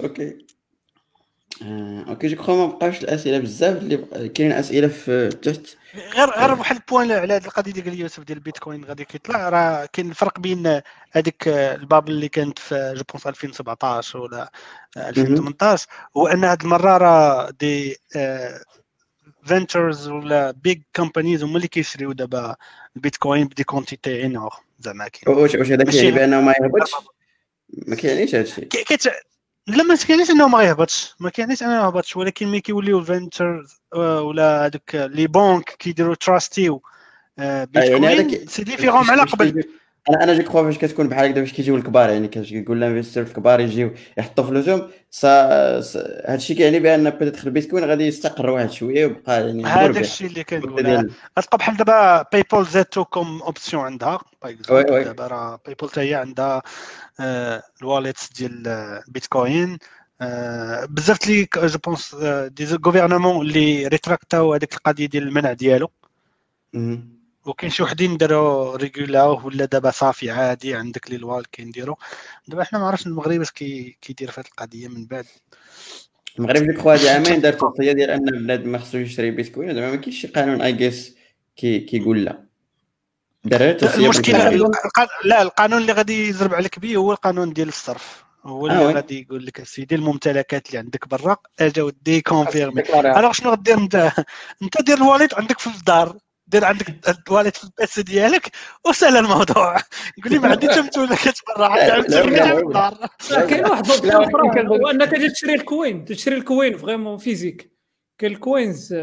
أوكي. أوكي جو كخوا ما بقاوش الأسئلة بزاف اللي كاين أسئلة في تحت. غير غير واحد ال point على هذه القضية ديال يوسف ديال البيتكوين غادي كيطلع. راه كاين الفرق بين هذيك ال bubble اللي كانت في je pense 2017 ولا 2018 هو ان هذه المرة راه des ventures ولا big companies هما اللي كيشريو دابا البيتكوين ب des quantités énormes زعما كاين. واش واش هذا كيعني؟ بأنه ما يهبطش؟ ما كيعنيش هذا الشيء. كيت... لا ما كيعنيش إنه ما يهبطش. ما كيعنيش إنه ما يهبطش ولكن ملي كيوليو ventures ولا هذوك les banques كيديروا trust يو بيتكوين c'est différent على قبل. أنا أنا je crois فاش كتكون بحال هكذا فاش كيجيو الكبار يعني كيقول ال investor الكبار يجيو يحطوا فلوسهم هذا الشيء كيعني بأن peut-être البيتكوين غادي يستقر واحد شوية ويبقى يعني هذا الشيء اللي كنقول غتبقى بحال دابا PayPal زاتو comme option عندها. دابا راه PayPal حتى هي عندها آه، ال wallet ديال البيتكوين آه، بزاف لي je pense des gouvernements اللي ريتراكتاو هذيك القضية ديال المنع ديالو. وكاين شي وحدين داروا ريغولاوه ولا دابا صافي عادي عندك لي لوا كينديروا دابا حنا ما عرفتش المغرب اش كيدير في هذه القضية من بعد. المغرب ديك خويا هذه عامين دار توصيه ديال أن بنادم ما خصوش يشري بيتكوين زعما ما كاينش شي قانون اي جيس كي كيقول لا. دار توصيه المشكلة لا القانون اللي غادي يضرب عليك به هو القانون ديال الصرف. هو اللي آه غادي يقول لك سيدي الممتلكات اللي عندك برا اجا ودي كونفيرمي alors شنو غدير؟ انت أنت دير ال wallet عندك في الدار. دير عندك الواليت في البيس ديالك وسهل الموضوع. يقول لي ما عندي تمتلكات برا عندي في الدار كاين واحد هو انك تجي تشري ال coin تشري ال coin vraiment physique. كاين ال coins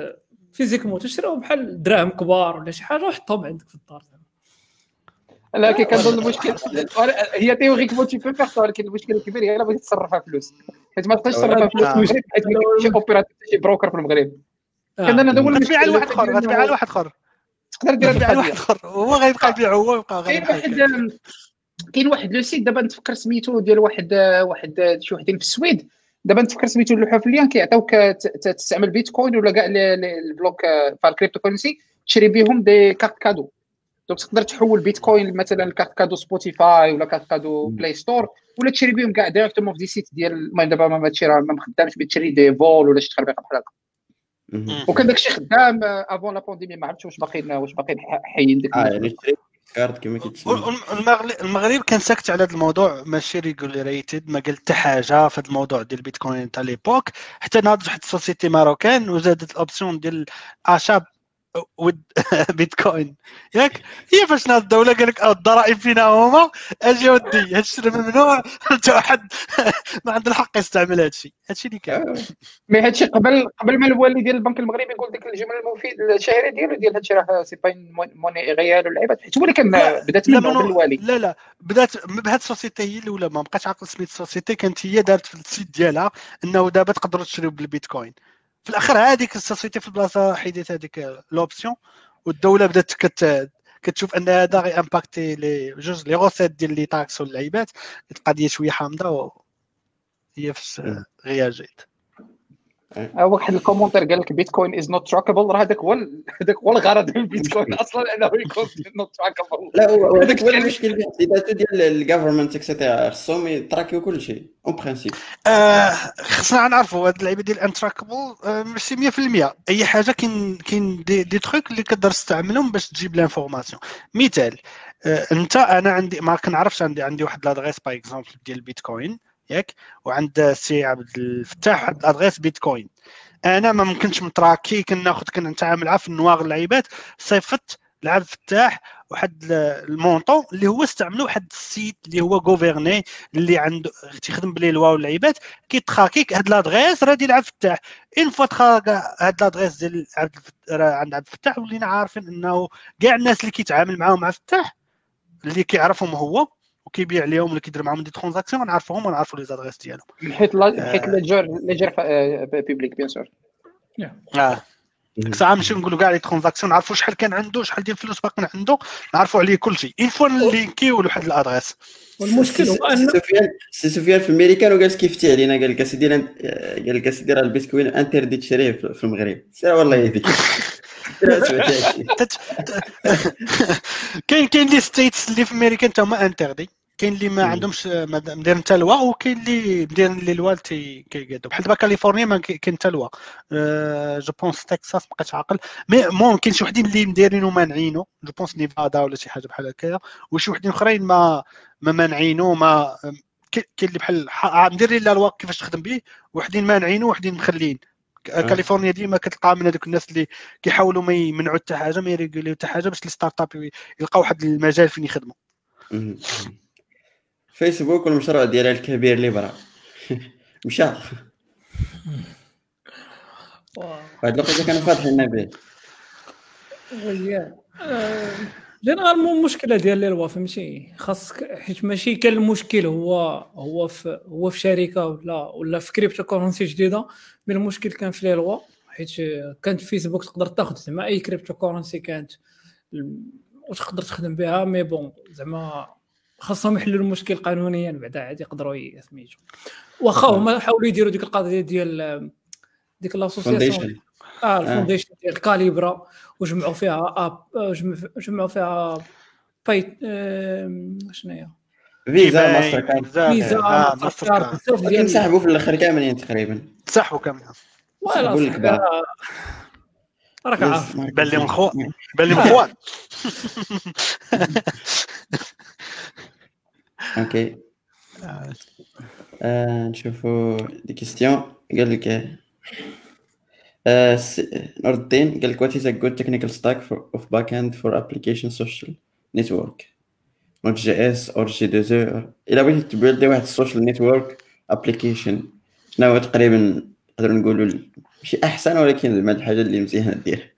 physiquement تشريهم بحال دراهم كبار ولا شي حاجة وحطهم عندك في الدار. لكن كنظن المشكل هي théoriquement tu peux faire ولكن المشكل الكبير هي الا بغيتي تصرفها فلوس. حيت ما تقدرش تصرفها فلوس حيت شي opérateur شي broker في المغرب. كان هذا هو المشكل واحد آخر واحد آخر. تقدر دير على واحد اخر هو غيبقى يبيع هو يبقى كاين واحد كاين واحد le site دابا نتفكر سميتو ديال واحد واحد شي وحدين في السويد دابا نتفكر سميتو اللوحه في اللين كيعطيوك تستعمل بيتكوين ولا كاع البلوك فار cryptocurrency تشري بهم des cartes cadeaux donc تقدر تحول بيتكوين مثلا carte cadeau Spotify ولا carte cadeau Play Store ولا تشري بهم كاع directement في des sites ديال المهم دابا ما راه ما خدامش تشري des vols ولا شي تخربيقه بحال هكا وكان داكشي خدام avant la pandémie ما عرفتش واش باقيين واش باقيين حيين ديك آه يعني كارت كما المغرب كان ساكت على هذا الموضوع ماشي regulated ما قال حتى حاجة في هذا الموضوع ديال البيتكوين تاع l'époque حتى ناضت واحد la société marocaine وزادت l'option ديال achat de bitcoin ياك؟ هي فاش ناض الدولة؟ قال لك الضرائب فينا هما. أجي ودي هذا الشيء ممنوع انت واحد ما عنده الحق يستعمل هذا الشيء هذا الشيء اللي كان mais هذا الشيء قبل قبل ما الوالي ديال البنك المغربي يقول ديك الجمله المفيده الشهيرة ديالو ديال هذا الشيء راه c'est pas موني غيال واللعيبات حيت هو اللي كان بدات من الوالي. لا لا. بدات بهذه السوسيتي هي الأولى. ما بقاش عاقل سميت السوسيتي كانت هي دارت في السيت ديالها إنه دابا تقدروا تشريو بالبيتكوين. في الآخر هذيك السوسيتي في البلاصة حيدت هذيك لوبسيون والدولة بدات كت كتشوف أن هذا غي امباكتي لي جوج لي غوسيت ديال لي تاكس واللعيبات. القضية شوية حامضة هي في غياجيت. واحد الكومونتير قال لك بيتكوين از نوت تراكبل راه هذاك هو هذاك هو الغرض من بيتكوين أصلا إنه يكون not trackable لا هو هذاك هو المشكل ديال ال government et cetera خصهم يـ trackيو كل شيء en principe خصنا نعرفوا هاد اللعيبة ديال untrackable آه، ماشي 100% أي حاجة كاين كاين des, des trucs اللي كتقدر تستعملهم باش تجيب l'information مثال آه، أنت أنا عندي ما كنعرفش عندي عندي واحد l'adresse par exemple ديال البيتكوين ياك؟ وعند سي عبد الفتاح واحد l'adresse bitcoin. أنا ما ممكنش م tracké كناخذ كنتعامل في le noir اللعيبات. صيفط لعبد الفتاح واحد le montant اللي هو استعملوا واحد le site اللي هو gouverné اللي عنده تيخدم بلي loi واللعيبات كي traquer ليك هاد l'adresse راه ديال عبد الفتاح. une fois traque هاد l'adresse ديال عبد عند عبد الفتاح ولينا عارفين إنه كاع الناس اللي كيتعامل معاهم عبد الفتاح اللي كيعرفهم هو وكيبيع لهم ولا كيدير معاهم des transactions نعرفوهم ونعرفوا les adresses ديالهم. حيت حيت ledger ledger public bien sûr آه ديك الساعة نمشيو نقولوا كاع les transactions نعرفوا شحال كان عنده شحال ديال الفلوس باقي عنده نعرفوا عليه كل شيء. une fois ن linkيو لواحد l'adresse. والمشكل هو ان سفيان سي سفيان في الميريكان وجالس كيفتي علينا قال لك أسيدي قال لك أسيدي راه ال bitcoin interdit تشريه في المغرب. سير والله يهديك. كاين كاين les states اللي في أمريكا حتى هما interdit كاين اللي ما عندهمش مدير حتى loi وكاين اللي مدير لي لوا كيقادو بحال دابا كاليفورنيا ما كاين حتى loi je pense تكساس بقيت عاقل. mais كاين شي وحدين اللي مديرينو مانعينو je pense نيفادا ولا شي حاجة بحال هكايا وشي وحدين أخرين ما ما مانعينو ما كاين اللي بحال مديرين la loi كيفاش تخدم به وحدين مانعينو وحدين مخلين كاليفورنيا ديما كتلقى من هذوك الناس اللي كيحاولوا ما يمنعوا حتى حاجة ما ي régulerيو حتى حاجة باش les startups يلقاو واحد المجال فين يخدموا. فيسبوك والمشروع ديالها الكبير اللي برا. مشى. واحد الوقت كانوا فاتحين به généralement المشكلة ديال لي لوا فهمتي خاصك حيت ماشي كان المشكل هو هو في هو في شركة ولا ولا في cryptocurrency جديدة mais المشكل كان في لي لوا حيت كانت فيسبوك تقدر تاخذ زعما أي cryptocurrency كانت وتقدر تخدم بها mais bon زعما خاصهم يحلوا المشكل قانونيا بعدا عاد يقدروا سميتو واخا هما حاولوا يديروا ديك القضية ديال ديك l'association آه ال foundation ديال كاليبرا وجمعوا فيها اب جمعوا فيها باي شنو هي؟ فيزا ماستر كارد. فيزا ماستر كارد سحبوا في الآخر كاملين تقريبا. تسحبوا كاملين. ولا سحبوا راك عارف. بان لي من خو بان لي من خوان. okay آه نشوفوا des questions قال لك آه نور الدين قال لك what is a good technical stack for, of backend for application social network? Node.js or J2 أو الا بغيتي ت buildي واحد ال social network application شنو هو تقريبا نقدروا نقولوا ماشي أحسن ولكن زعما الحاجة اللي مزيانة دير.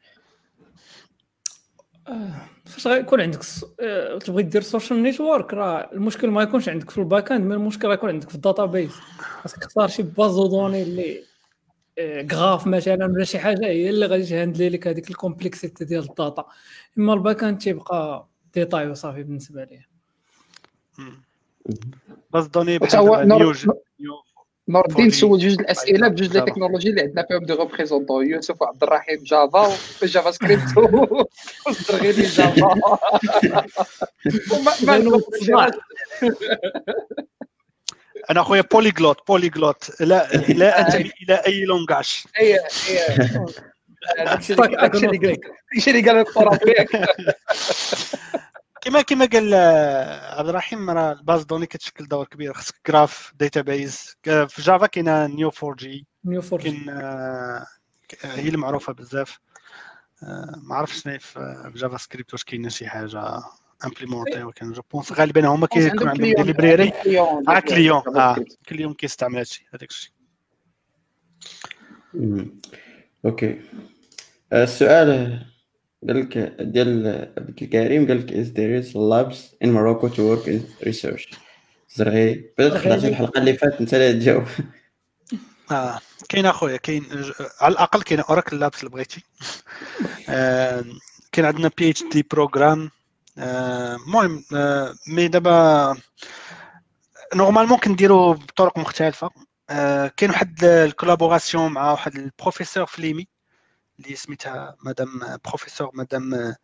فاش غيكون عندك آه، تبغي دير social network راه المشكل ما يكونش عندك في ال backend mais المشكل يكون عندك في ال database خاصك تختار شي base de données اللي آه، graph مثلا ولا شي حاجة هي اللي غادي ت handleي لك هذيك la complexité ديال ال data إما ال backend تيبقى détail وصافي بالنسبة ليه بس دوني بحال نور الدين. سول جوج الأسئلة بجوج لي. تكنولوجي اللي عندنا فيهم دي ريبريزونتون. يوسف وعبد الرحيم جافا وجافا سكريبت. والزرغيلي جافا. ما. أنا خويا بوليغلوت بوليغلوت. لا لا انتمي إلى أي لونغاج. اي اي داكشي اللي- قال. فيك كما كما قال آه، عبد الرحيم راه la base de données كتشكل دور كبير. خصك graph database في Java كاينة Neo4j Neo4j كاين آه، ك- هي اللي معروفه بزاف. آه، ما عرفتش شنو في JavaScript واش كاينة شي حاجة implémentée ولكن je pense غالبا هما كيكون عندهم des libraries آه client آه client كيستعمل هادشي هذاك الشيء. okay. آه، السؤال قال لك ديال عبد الكريم قال لك is there is labs in Morocco to work in research. زرغي بدأت خدعتي الحلقة اللي فاتت انت اللي تجاوب آه كاين أخويا كاين على الأقل كاين Oracle Labs اللي بغيتي. كاين عندنا PhD program المهم mais دابا normalement كنديرو بطرق مختلفة. آه، كاين واحد ال collaboration مع واحد البروفيسور في l'EMI. اللي سميتها مدام بروفيسور مدام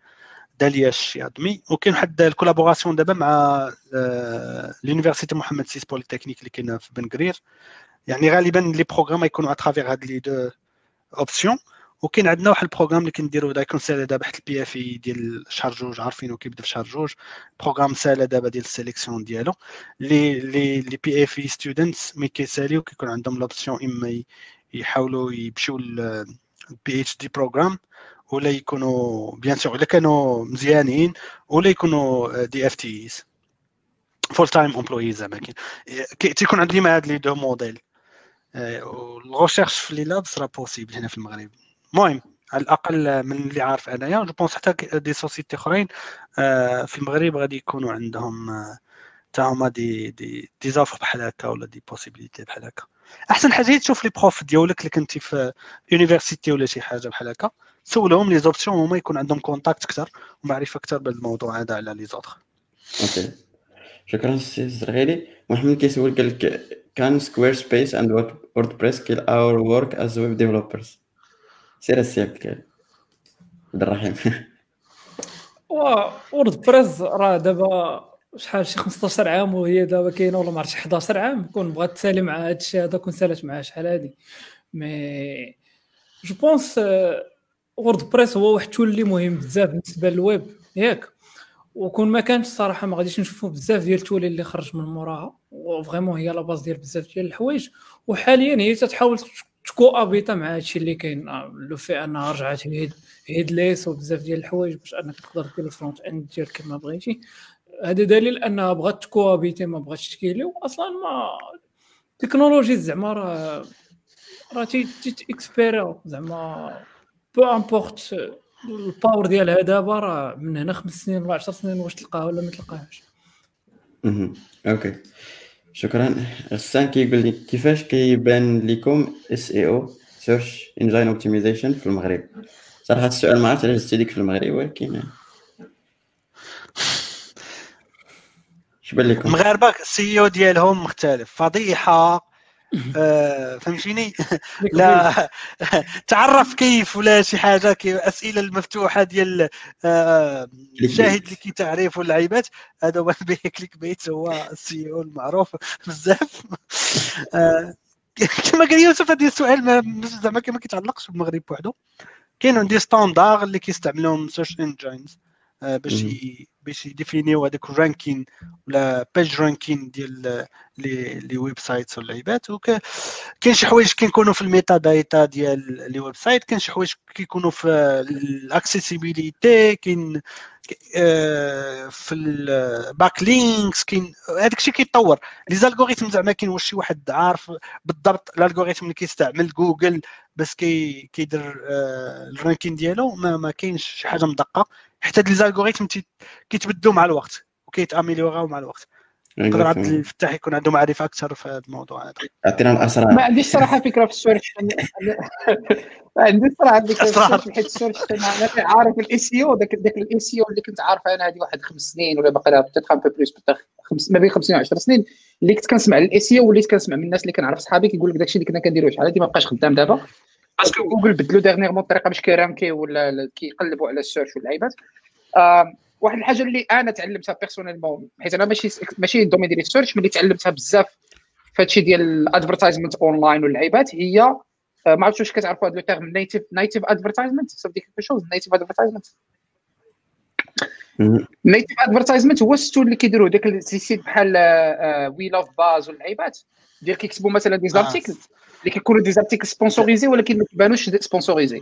داليا الشيادمي وكاين واحد ال collaboration دابا مع l'université محمد سيس بوليتكنيك اللي كاينة في بن قرير يعني غالبا les programmes يكونوا à travers هاد les deux options. وكاين عندنا واحد ال programme اللي كنديرو دابا يكون سالا دابا حتى ال PFE ديال شهر جوج عارفينو كيبدا في شهر جوج. programme سالا دابا ديال ال sélection ديالو. les les les PFE students mais كيساليو كيكون عندهم l'option إما يحاولوا يمشيو ال PhD program ولا يكونوا bien sûr الا كانوا مزيانين ولا يكونوا des FTEs full-time employee زعما تيكون عندي مع هاد les deux modèles ال recherche في les labs راه possible هنا في المغرب المهم على الاقل من اللي عارف انايا je pense حتى des sociétés اخرين في المغرب غادي يكونوا عندهم حتى هما des des des offres بحال هكا ولا des possibilités بحال هكا أحسن حاجة هي تشوف les profs ديالك اللي كنتي في université ولا شي حاجة بحال هكا. سولهم les options هما يكون عندهم contact أكثر ومعرفة أكثر بهذا الموضوع هذا على les autres okay شكرا سي الزرغيلي محمد كيسول قال لك can Squarespace and WordPress kill our work as web developers سير السي عبد الرحيم. WordPress راه دابا شحال شي 15 عام وهي دابا كاينة ولا ما عرفتش 11 عام. كون بغات تسالي مع هذا الشيء هذا كون سالات معاه شحال هادي. mais je pense WordPress هو واحد ال tool اللي مهم بزاف بالنسبة للويب ياك. وكون ما كانش الصراحة ما غاديش نشوفوا بزاف ديال ال tools اللي خرج من موراها. و vraiment هي la base ديال بزاف ديال الحوايج. وحاليا هي تتحاول تكو ابيتا مع هادشي اللي كاين. آه، لو في انها رجعت هيد هيدليس وبزاف ديال الحوايج باش أنك تقدر دير الفرونت اند ديالك كما بغيتي. هذا دليل انها بغات تكوابيتي ما بغاتش تكيلي واصلا ما تكنولوجي زعما راه راه تي تي اكسبيريو زعما بو امبورت الباور ديالها دابا راه من هنا خمس سنين ولا 10 سنين واش تلقاها ولا ما تلقاهاش. okay شكرا. غسان كيقول لي كيفاش كيبان لكم SEO search engine optimization في المغرب؟ صراحة السؤال ما عرفت علاش ليك في المغرب ولكن اش بان لكم المغاربه ال SEO ديالهم مختلف. فضيحة آه، فهمتيني؟ لا تعرف كيف ولا شي حاجة كي اسئله المفتوحة ديال آه، شاهد اللي كي تعرف واللعيبات. هذا هو به clickbait هو ال SEO المعروف بزاف. آه، كما قال يوسف هذا السؤال ما- زعما ما كيتعلقش بالمغرب بوحدو كاين عندي standards اللي كيستعملوهم search engines باش مم. ي- باش ي définir و هذاك ال ranking ولا page ranking ديال les les websites واللعيبات كاين شي حوايج كيكونوا في ال metadata ديال les websites كاين شي حوايج كيكونوا في ال accessibility كاين آه، في ال backlinks كاين هذاك الشيء كيتطور. les algorithmes زعما كاين واش شي واحد عارف بالضبط ال algorithme اللي كيستعمل جوجل باش كي كيدير آه، ال ranking ديالو. ما, ما كاينش شي حاجة مدقه حتى les algorithmes تي- كيتبدلوا مع الوقت وكيت améliorer او مع الوقت. يقدر عبد الفتاح يكون عنده معرفة أكثر في هذا الموضوع هذا. أعطينا الاسرار ما عنديش صراحة فكرة في ال search. ما عنديش صراحة فكرة في أسرار. ال search حيت ال search أنا أنا عارف ال SEO ذاك ذاك ال SEO اللي كنت عارف أنا هذه واحد خمس سنين ولا باقي لها peut-être un peu خمس ما بين 50 و 10 سنين اللي كنت كنسمع ال SEO وليت كنسمع من الناس اللي كنعرف صحابي كيقول لك داكشي اللي كنا كنديروا شحال هادي ما بقاش خدام دابا. parce que Google بدلوا dernièrement الطريقة باش كي ranker ولا لا كيقلبوا على ال search واللعيبات آم، واحد الحاجة اللي أنا تعلمتها personnellement حيت أنا ماشي ماشي ال domaine ديال ال search ملي تعلمتها بزاف فهادشي ديال ال advertisement online واللعيبات هي آه، ما عرفتش واش كتعرفوا هذا le terme native native advertisement c'est quelque chose native advertisement. native advertisement هو ال style اللي كيديروا داك ال sites بحال WeLoveBuzz واللعيبات ديال كيكتبوا مثلا des آه. articles اللي كيكونوا des articles sponsorisés ولكن ما كيبانوش sponsorisés.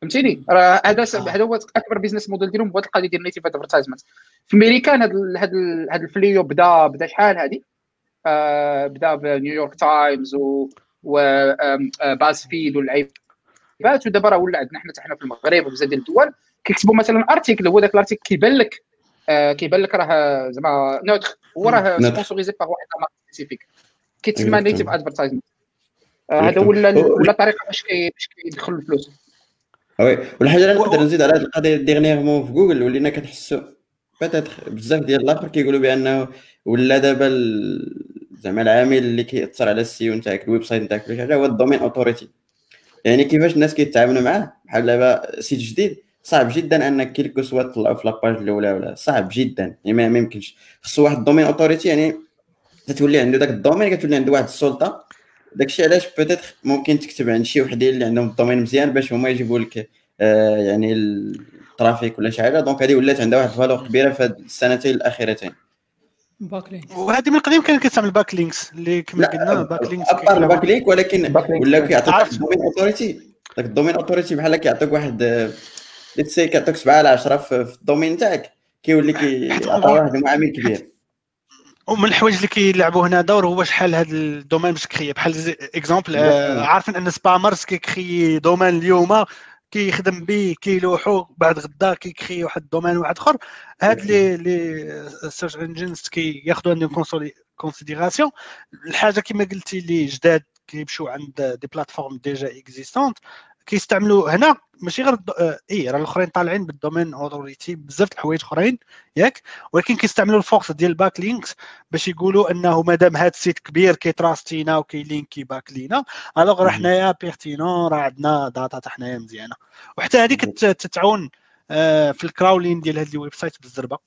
فهمتيني؟ راه هذا آه. هذا هو أكبر business model ديالهم هو القضية ديال native advertisement في امريكان هذا هذا هذا الفليو بدا بدا شحال هذه آه بدا ب New York Times و و BuzzFeed واللعيبات ودابا راه ولا عندنا حنا حتى حنا في المغرب وبزاف ديال الدول كيكتبوا مثلا article هو ذاك ال article كيبان لك آه كيبان لك راه زعما neutre هو راه. sponsorisé par واحد marque spécifique كيتسمى. native advertisement هذا ولا ولا طريقة باش باش كيدخلوا الفلوس. Oui والحاجة اللي نقدر نزيد على هذه القضية dernièrement في جوجل ولينا كنحسوا peut-être بزاف ديال الآخر كيقولوا بأنه ولا دابا زعما العامل اللي كيأثر على ال SEO نتاعك ال website نتاعك ولا شي حاجة هو ال domain authority يعني كيفاش الناس كيتعاملوا معاه؟ بحال دابا site جديد صعب جدا أنك quel que soit تطلعوا في la page الأولى ولا صعب جدا. يعني ما يمكنش. خصو واحد ال domain authority يعني تتولي عنده داك الدومين كتولي عنده واحد السلطة. داكشي علاش peut-être ممكن تكتب عند شي وحدين اللي عندهم ال domaine مزيان باش هما يجيبوا لك آه، يعني ال trafic ولا شي حاجة. donc هذه ولات عندها واحد valeur كبيرة في السنتين الأخيرتين. backlink وهذه من قديم كان كيستعمل باك لينكس اللي كما قلنا backlinks à part ال backlink ولكن. ولاو كيعطيك. ال domain authority داك ال domain authority بحال كيعطيك واحد let's say كيعطيك 7 على 10 في في ال domaine تاعك. كيولي كيعطي واحد المعامل كبير. ومن الحوايج اللي كيلعبوا هنا دور هو شحال هذا ال domaine باش كري بحال exemple آه عارفين أن spammers كيكري domaine اليوم كيخدم به كيلوحو بعد غدا كيكري واحد ال domaine واحد آخر. هاد les les search engines كياخذوا عندهم considération الحاجة كما قلتي اللي جداد كيمشيو عند des plateformes déjà existantes كيستعملوا هنا ماشي غير. آه اي راه الأخرين طالعين بال domain authority بزاف د الحوايج أخرين ياك؟ ولكن كيستعملوا ال force ديال ال backlinks باش يقولوا أنه مادام هاد ال site كبير كيتراستينا وكيلينكي باك لينا alors راه حنايا pertinent راه عندنا data تاع حنايا مزيانة. وحتى هذيك تت- تتعاون آه، في ال crawling ديال هاد ال website بالزربة.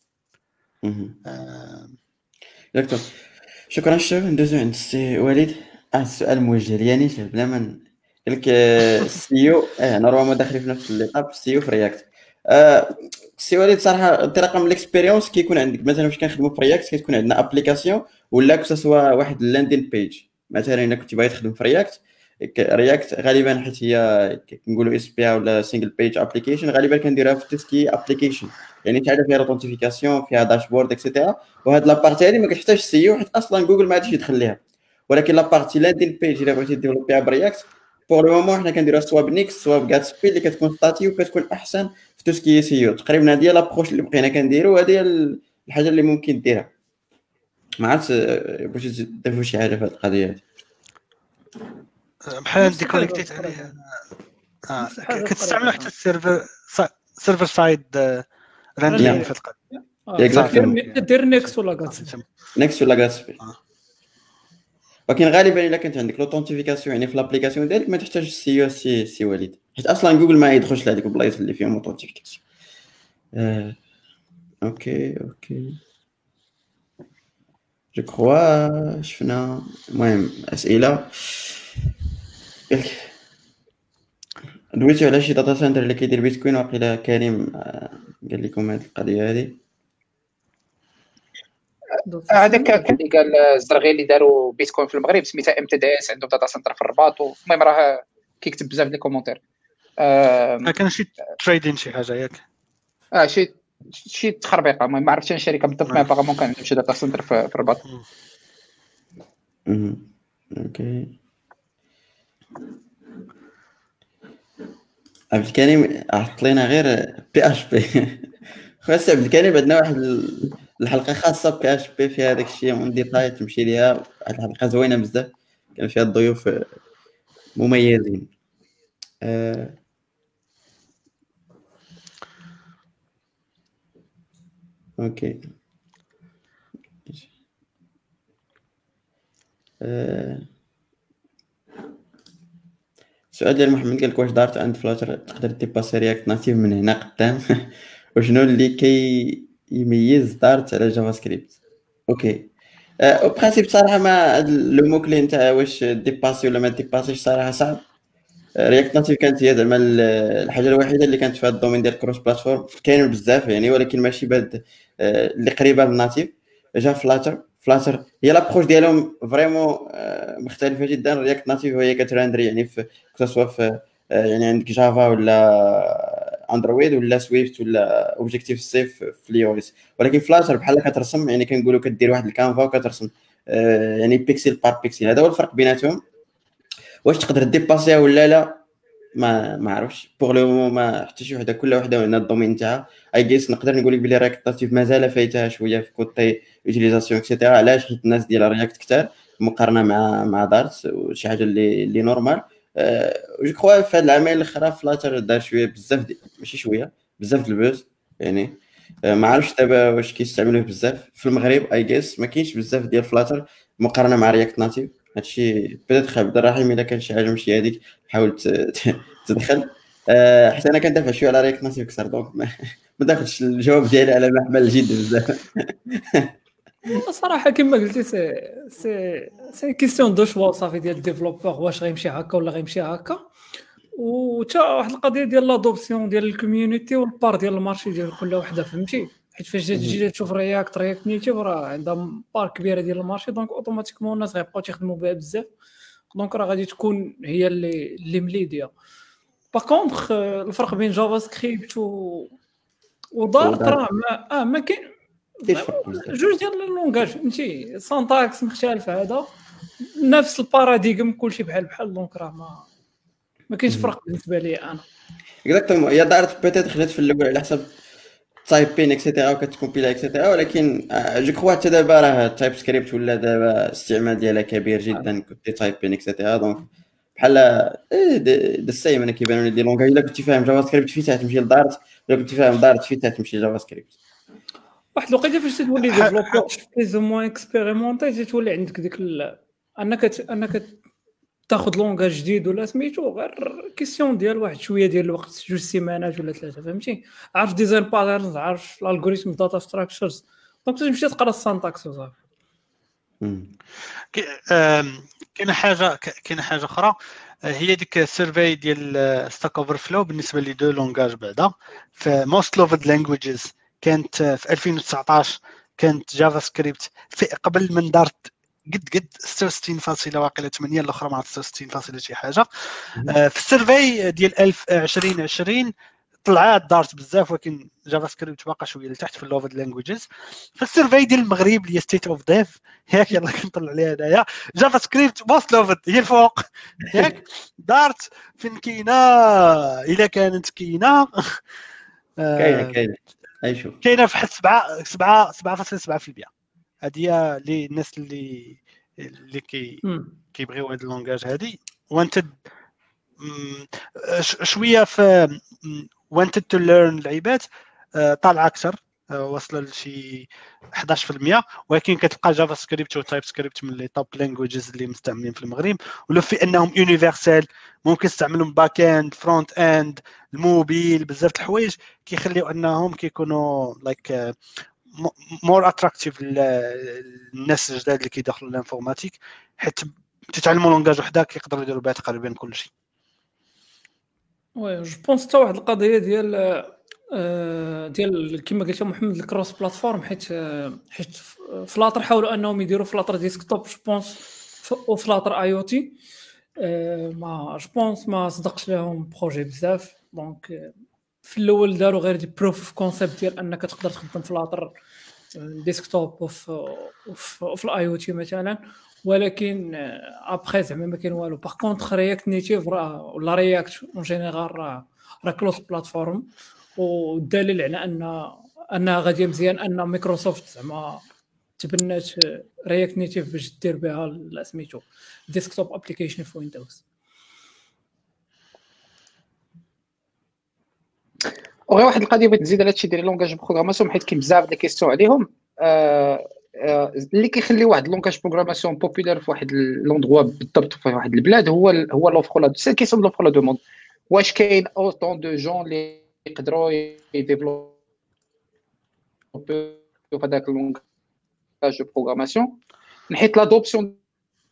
آه، دكتور شكرا شكرا ندوزو عند السي وليد آه السؤال موجه لي يعني بلا ما قال لك ال SEO آه normalement داخلين في نفس اللقب ال SEO في React السي وليد صراحة انطلاقا من ال expérience كيكون عندك. مثلا واش كنخدموا في React كتكون عندنا application ولا que ce soit واحد ال landing page مثلا إلا كنت باغي تخدم في React React غالبا حيت هي كنقولوا اس بي ولا single page application غالبا كنديرها في tout ce qui application يعني تعرف فيها ال authentification فيها dashboard et cetera وهاد la partie هادي ما كتحتاجش SEO حيت أصلا جوجل ما عادش يدخل ليها. ولكن la partie landing page إلا بغيتي développé ها ب React pour le moment حنا كنديروها soit ب Next soit ب Gatsby اللي كتكون statique وكتكون أحسن في tout ce qui SEO تقريبا هذه هي l'approche اللي بقينا كنديرو وهذه هي الحاجة اللي ممكن ديرها ما عرفتش آه، باش تضيفوا شي حاجة في هذه القضية هذه. بحال déconnect يت عليه آه. كتستعملوا حتى ال server server side rendering في القضية. Exactement. دير Next ولا Gatsby Next ولا Gatsby آه. ولكن غالبا إلا كانت عندك l'authentification يعني في l'application ديالك ما تحتاجش ال SEO سي سي وليد حيت أصلا جوجل ما يدخلش لهذيك البلايص اللي فيهم authentification آه. OK OK je crois شفنا المهم أسئلة. دويتو على شي data center اللي كيدير بيتكوين واقيلا كريم آه، قال لكم هذه القضية هذه هذاك كان اللي قال الزرغي اللي داروا بيتكوين في المغرب سميتها MTDS عندهم data center في الرباط المهم راه كيكتب بزاف ديال ال commentaires. آم، ما كان شي trading شي حاجة ياك؟ آه شي شي تخربيقة المهم ما عرفتش أنا الشركة بالضبط ما باغا كان عندهم شي data center في الرباط. OK عبد الكريم عطت لنا غير PHP خويا سي عبد الكريم عندنا واحد الحلقة خاصة PHP فيها داك الشيء en détail تمشي ليها. واحد الحلقة زوينة بزاف كان فيها الضيوف آه، مميزين. آه، OK. آه، السؤال ديال محمد قال لك واش Dart عند Flutter؟ تقدر dépasser React Native من هنا قدام؟ وشنو اللي كي يميز Dart على JavaScript OK. En principe صراحة mais le mot clé نتاع واش dépasser ولا ما dépasser ش صراحة صعب. React Native كانت هي زعما ال- الحاجة الوحيدة اللي كانت في هذا ال domaine ديال cross platform كاين بزاف يعني ولكن ماشي بهاد آه، اللي قريبة لل native جا Flutter Flutter هي l'approche ديالهم vraiment مختلفة جدا. React Native وهي كت rendre ي يعني في que ce soit في آه، يعني عندك Java ولا Android ولا Swift ولا Objective-C في ال iOS. ولكن Flutter بحال كترسم يعني كنقولوا كدير واحد الكانفا وكترسم آه، يعني pixel par pixel. هذا هو الفرق بيناتهم. واش تقدر dépasser ها ولا لا ما ما عرفتش. pour le moment حتى شي وحدة كل وحدة وعندها ال domaine تاعها. اي جيس نقدر نقول لك بلي React Native مازال فايتها شوية في côté utilisation et cetera علاش حيت الناس ديال React كثار مقارنة مع مع Dart وشي حاجة اللي اللي normal je crois في هاد العامين الاخرى Flutter دار شوية بزاف ماشي شوية بزاف د ال buzz يعني آه، ما عرفتش دابا واش كيستعملوه بزاف. في المغرب اي جيس ما كاينش بزاف ديال Flutter مقارنة مع React Native هادشي peut-être عبد الرحيم إلا كان شي حاجة ماشي هذيك حاول تدخل. آه، حتى أنا كندافع شوية على React Native أكثر donc ما داخلش الجواب ديالي على محمل الجد بزاف. صراحة كما قلتي c'est c'est c'est question de choix صافي ديال ال développeur واش غيمشي هكا ولا غيمشي هكا وتا واحد القضية ديال l'adoption ديال ال community وال part ديال ال marché ديال كل وحدة فهمتي؟ حيت فاش تجي تشوف React React Native راه عندها part كبيرة ديال ال marché donc automatiquement الناس غيبقاو تيخدموا بها بزاف. donc راه غادي تكون هي اللي اللي مليدية. par contre الفرق بين JavaScript و و Dart. راه ما آه ما كاين. جوج ديال ال langage فهمتي؟ syntaxe مختلف هذا. نفس ال paradigme كلشي بحال بحال donc راه ما ما كاينش فرق بالنسبة لي أنا. exactement هي Dart peut-être خدات في الأول على حسب typing et cetera وكتكومبيلا et cetera ولكن je crois حتى دابا راه TypeScript ولا دابا الاستعمال ديالها كبير جدا كنتي typing et cetera donc بحال the same أنا كيبانوا لي des langages. إلا كنتي فاهم JavaScript فين تمشي ل Dart؟ إلا كنتي فاهم Dart فين تمشي ل JavaScript واحد الوقيته فاش تولي développeur plus ou moins expérimenté تولي عندك ديك. أنك ت... أنك تاخذ langage جديد ولا سميتو غير question ديال واحد شوية ديال الوقت جوج سيمانات ولا ثلاثة فهمتي؟ عارف design patterns عارف ال algorithms data structures donc تمشي تقرا ال syntaxe وصافي كاينة حاجة كاينة حاجة أخرى هي ديك ال survey ديال Stack Overflow بالنسبة لي de langage بعدا في most loved languages كانت في 2019 كانت JavaScript في قبل من Dart قد قد 66 فاصلة واقيلا 8 الأخرى مع 66 فاصلة شي حاجة. آه، في ال survey ديال 1000 2020 طلعات Dart بزاف ولكن JavaScript باقا شوية لتحت في ال loved languages فال survey ديال المغرب اللي State of Dev ياك يلا كنطلع عليها هنايا. JavaScript most loved هي الفوق. ياك Dart فين كاينة؟ إلا كانت كاينة. آه، كاينة. كاينة أي شوف. كاينة في حد 7 7 7.7% هذه هي اللي الناس اللي اللي كي. كيبغيو هذا ال langage هذه wanted شوية في wanted to learn لعيبات آه، طالعة أكثر آه، واصلة لشي 11% ولكن كتلقى JavaScript و TypeScript من les top languages اللي مستعملين في المغرب ولو في أنهم universal ممكن تستعملهم back-end front-end ال mobile بزاف د الحوايج كيخليو أنهم كيكونوا like more attractive للناس الجداد اللي كيدخلوا ال informatique حيت تتعلموا langage وحدة كيقدروا يديروا بها تقريبا كل شيء. oui je pense حتى واحد القضية ديال آه، ديال كما قلت محمد ال cross-platform حيت آه، حيت Flutter حاولوا أنهم يديروا Flutter desktop je pense و Flutter IoT. ما je pense ما صدقش لهم projet بزاف donc آه، في الأول داروا غير des proof of concept ديال أنك تقدر تخدم Flutter desktop وفي وفي, ال IoT مثلا. ولكن ابخي زعما ما كاين والو. par contre React Native راه ولا React en général راه راه cross-platform والدليل على ان أنها غادية مزيان أن مايكروسوفت زعما تبنات React Native باش دير بها سميتو desktop application في ويندوز وغير واحد القضية بغيت نزيد على هادشي ديال langage programmation حيت كاين بزاف ديال questions عليهم آه آه اللي كيخلي واحد langage programmation populaire في واحد l'endroit بالضبط في واحد البلاد هو هو l'offre là c'est question l'offre la demande واش كاين autant de gens اللي يقدروا يديفلوبيو في هذاك ال langage de programmation. من حيث l'adoption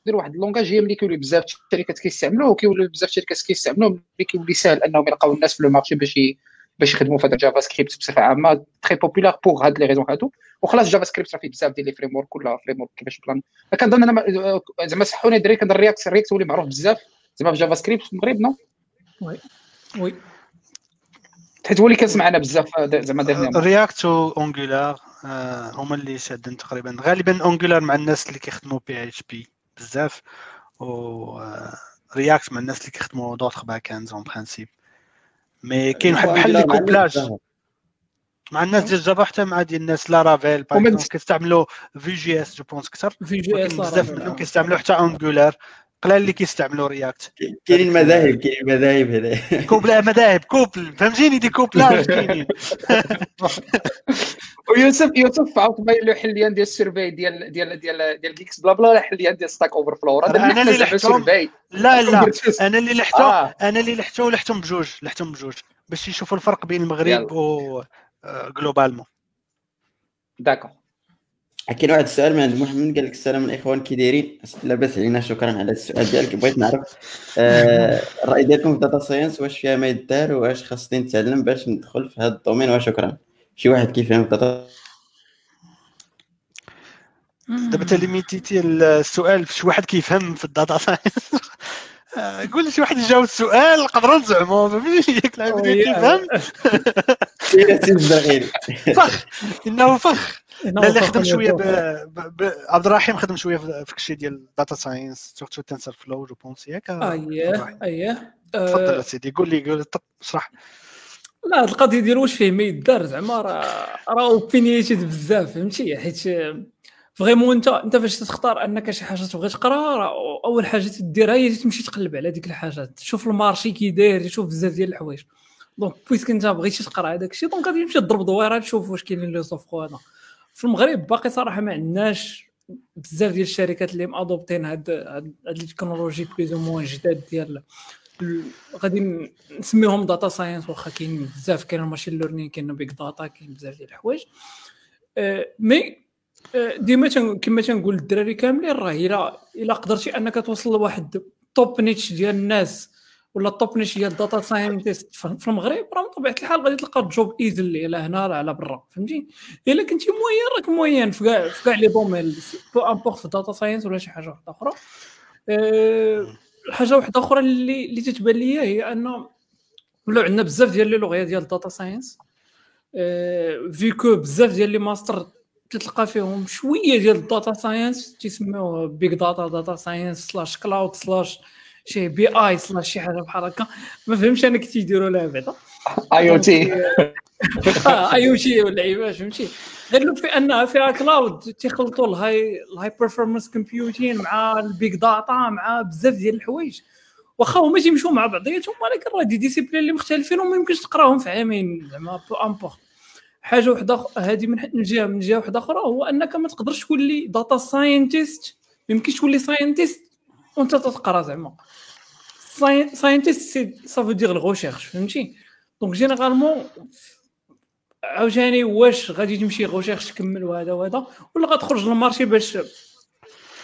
ديال واحد ال langage هي ملي كيولي بزاف الشركات كيستعملوه وكيولي بزاف الشركات كيستعملوه ملي كيولي ساهل أنهم يلقاو الناس في le marché باش باش يخدموا في هذا JavaScript بصفة عامة. très populaire pour هاد les raisons هادو. وخلاص JavaScript راه فيه بزاف ديال les frameworks كلها framework كيفاش بلان كنظن أنا زعما صحوني دري كنظن React React ولي معروف بزاف. زعما في JavaScript في المغرب non oui. oui. حيت هو اللي كنسمع أنا بزاف زعما dernièrement React و Angular هما اللي شادين تقريبا. غالبا Angular مع الناس اللي كيخدموا PHP بزاف و React مع الناس اللي كيخدموا d'autres back-end en principe mais كاين واحد بحال les couplages. مع الناس ديال Java حتى مع ديال الناس Laravel par كيستعملوا في JS je pense أكثر. في JS بزاف منهم كيستعملوا حتى Angular قلال اللي كيستعملوا React كاينين مذاهب كاينين مذاهب هنا couplage مذاهب couple. فهمتيني des couplages؟ كاينين ويوسف يوسف عاود باين له حليان ديال ال survey ديال ديال ديال ديال جيكس بلا بلا حليان ديال ستاك اوفر فلو أنا اللي لحتهم لا لا. أنا اللي لحتهم آه. أنا اللي لحتهم لحتهم بجوج لحتهم بجوج. باش يشوفوا الفرق بين المغرب و globalement d'accord كاين واحد السؤال من عند محمد قال لك السلام الاخوان كي دايرين؟ لاباس علينا شكرا على السؤال ديالك بغيت نعرف آه، الرأي ديالكم في data science واش فيها ما يدار واش خاصني نتعلم باش ندخل في هذا ال domaine وشكرا. شي واحد كيفهم في data دابا انت ليميتيتي السؤال في شي واحد كيفهم في ال data science؟ قول لي شي واحد يجاوب السؤال نقدروا نزعموا فهمتي ياك العبد كيفهم. فخ إنه فخ. لا اللي خدم شوية ب... ب... عبد الرحيم خدم شوية في الشيء ديال data science surtout TensorFlow je pense ياك؟ أييه أييه. تفضل سيدي قول لي قول اشرح. لا هاد القضية ديال واش فيه ما يدار زعما راه راه opinionated بزاف فهمتي؟ حيت vraiment انت انت فاش تختار انك شي حاجة تبغي تقرا أول حاجة تديرها هي تمشي تقلب على ديك الحاجات تشوف ال marché كي داير تشوف بزاف ديال الحوايج. donc puisque انت بغيتي تقرا هذاك الشيء donc غادي تمشي تضرب دويرة تشوف واش كاينين les offres هذا في المغرب باقي صراحة ما عندناش بزاف ديال الشركات اللي m'adoptين هاد هاد ال technologies plus ou moins جداد ديال غادي نسميهم data science واخا كاين بزاف كاين ال machine learning كاين big data كاين بزاف ديال الحوايج. mais ديما كما تنقول الدراري كاملين راه إلا إلا قدرتي أنك توصل لواحد top niche ديال الناس ولا ال top niche ديال ال data scientist في المغرب راه بطبيعة الحال غادي تلقى job easily لا هنا لا على برا فهمتي؟ إلا كنتي moyen راك moyen في كاع في كاع les domaines peu importe في ال data science ولا شي حاجة واحدة أخرى. أه حاجة واحدة أخرى اللي اللي تتبان لي هي أن ولاو عندنا بزاف ديال les lauréats ديال ال data science vu que بزاف ديال les masters تتلقى فيهم شوية ديال ال data science تيسميوه big data data science slash cloud slash شي BI slash شي حاجة بحال هكا. ما فهمتش أنا كنت يديروا لها بعدا. IoT. IoT واللعيبه فهمتي. غير في انها فيها cloud تيخلطوا ال high ال high performance computing مع ال big data مع بزاف ديال الحوايج. واخا هما تيمشيو مع بعضياتهم ولكن راه des disciplines اللي مختلفين وما يمكنش تقراهم في عامين زعما peu importe حاجة وحدة هذه من من جهه من جهة وحدة أخرى هو أنك ما تقدرش تولي data scientist ما يمكنش تولي scientist وأنت تقرأ زعما. scientist ça veut dire ال recherche فهمتي؟ donc généralement عاوتاني واش غادي تمشي recherche تكمل وهذا وهذا ولا غتخرج لل marché باش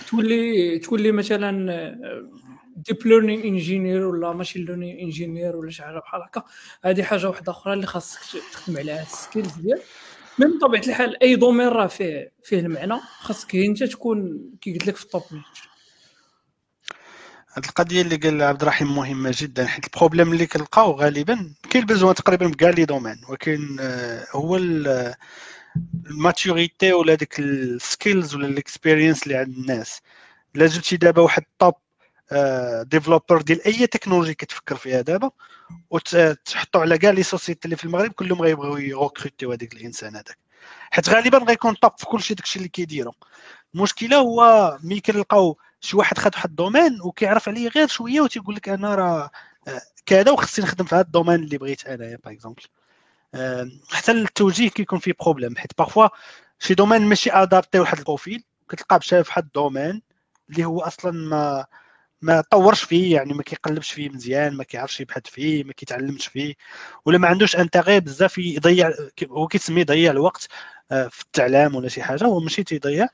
تولي تولي مثلا deep learning engineer ولا machine learning engineer ولا شي حاجة بحال هكا. هذه حاجة واحدة أخرى اللي خاصك تخدم عليها ال skills ديال من بطبيعه الحال أي domaine راه فيه فيه المعنى خاصك أنت تكون كي قلت لك في ال top هاد القضية اللي قال عبد الرحيم مهمة جدا حيت ال problème اللي كنلقاو غالبا كاين besoin تقريبا بكاع les domaines ولكن آه، هو ال maturité ولا ديك skills ولا ال expérience اللي عند الناس. الا جبتي دابا واحد top developer ديال أي تكنولوجي كتفكر فيها دابا وتحطوا على كاع les sociétés اللي في المغرب كلهم غيبغيو يrecruteيو هذاك الإنسان هذاك. حيت غالبا غيكون top في كلشي داكشي اللي كيديرو. المشكلة هو ملي كنلقاو شي واحد خد واحد domaine وكيعرف عليه غير شوية وتيقول لك أنا راه آه، كذا وخصني نخدم في هذا ال domaine اللي بغيت أنايا par exemple حتى التوجيه كيكون فيه problème حيت parfois شي domaine ماشي adapté واحد profil كتلقى مشى في واحد domaine اللي هو أصلا ما ما طورش فيه يعني ما كيقلبش فيه مزيان ما كيعرفش يبحث فيه ما كيتعلمش فيه ولا ما عندوش intérêt بزاف يضيع هو كيتسمي يضيع الوقت آه، في التعلام ولا شي حاجة هو ماشي تيضيع.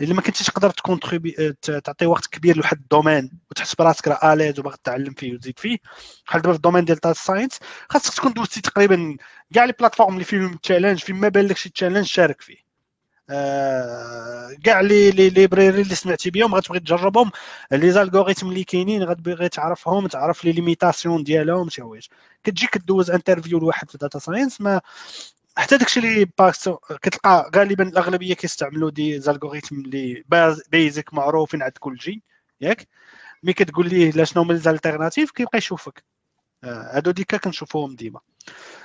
الا ما كنتيش تقدر ت contribuer آه، تعطي وقت كبير لواحد domaine وتحس براسك راه à l'aise وباغي تتعلم فيه وتزيد فيه. بحال دابا في ال domaine ديال data science خاصك تكون دوزتي تقريبا كاع les plateformes اللي فيهم challenge فين ما بان لك شي challenge شارك فيه. كاع les les libraries اللي سمعتي بهم غتبغي تجربهم les algorithmes اللي كاينين غتبغي تعرفهم تعرف les limitations ديالهم شي حوايج. كتجي كدوز interview لواحد في data science ما حتى داكشي اللي كتلقى غالبا الأغلبية كيستعملوا des algorithmes اللي basiques معروفين عند كل جي ياك؟ mais كتقول ليه لا شنو هما les alternatives كيبقى يشوفك. آه، هادو ديكا كنشوفوهم ديما.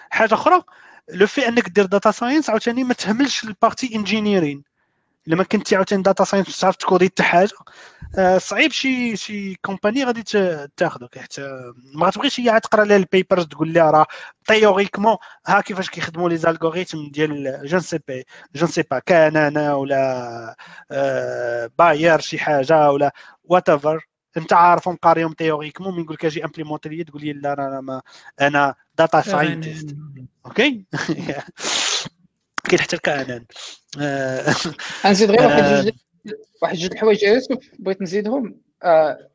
حاجة أخرى لو في أنك دير داتا ساينس عاوتاني ما تهملش البارتي انجينيرين لما كنتي عاوتاني داتا ساينس تعرف تكودي حتى حاجة آه، صعيب شي شي كومباني غادي تاخذك حيت ما غتبغيش هي تقرا لها البيبرز تقول لها راه تيوريكمون ها كيفاش كيخدموا لي زالغوريثم ديال جون سي بي جون سي با كانانا ولا باير شي حاجة ولا وات ايفر انت عارفهم قاريهم تيوريكمون من يقول لك أجي امبليمونتي لي تقول لي لا أنا ما أنا data scientist okay؟ كاين حتى الكانان نزيد غير واحد جوج واحد جوج الحوايج يوسف بغيت نزيدهم. آه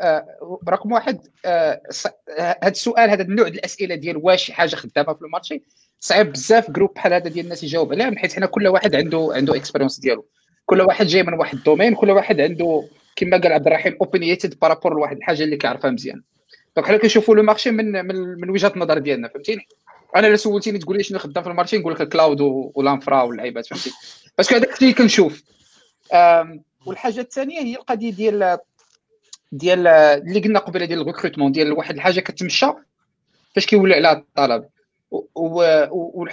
آه رقم واحد آه هذا السؤال هذا النوع الأسئلة ديال واش شي حاجة خدامة في ال marché صعيب بزاف groupe بحال هذا ديال الناس يجاوب عليها حيت حنا كل واحد عنده عنده expérience ديالو. كل واحد جاي من واحد domaine كل واحد عنده كما قال عبد الرحيم opinionated par rapport لواحد الحاجة اللي كيعرفها مزيان. donc حنا كنشوفوا le marché من من, من وجهة النظر ديالنا فهمتيني؟ أنا الا سولتيني تقول لي شنو خدام في ال marché نقول لك ال cloud وال infra واللعيبات فهمتي؟ parce que هذاك اللي كنشوف. والحاجة الثانية هي القضية ديال ديال اللي قلنا قبيلة ديال ال recrutement ديال واحد الحاجة كتمشى فاش كيولي عليها الطلب.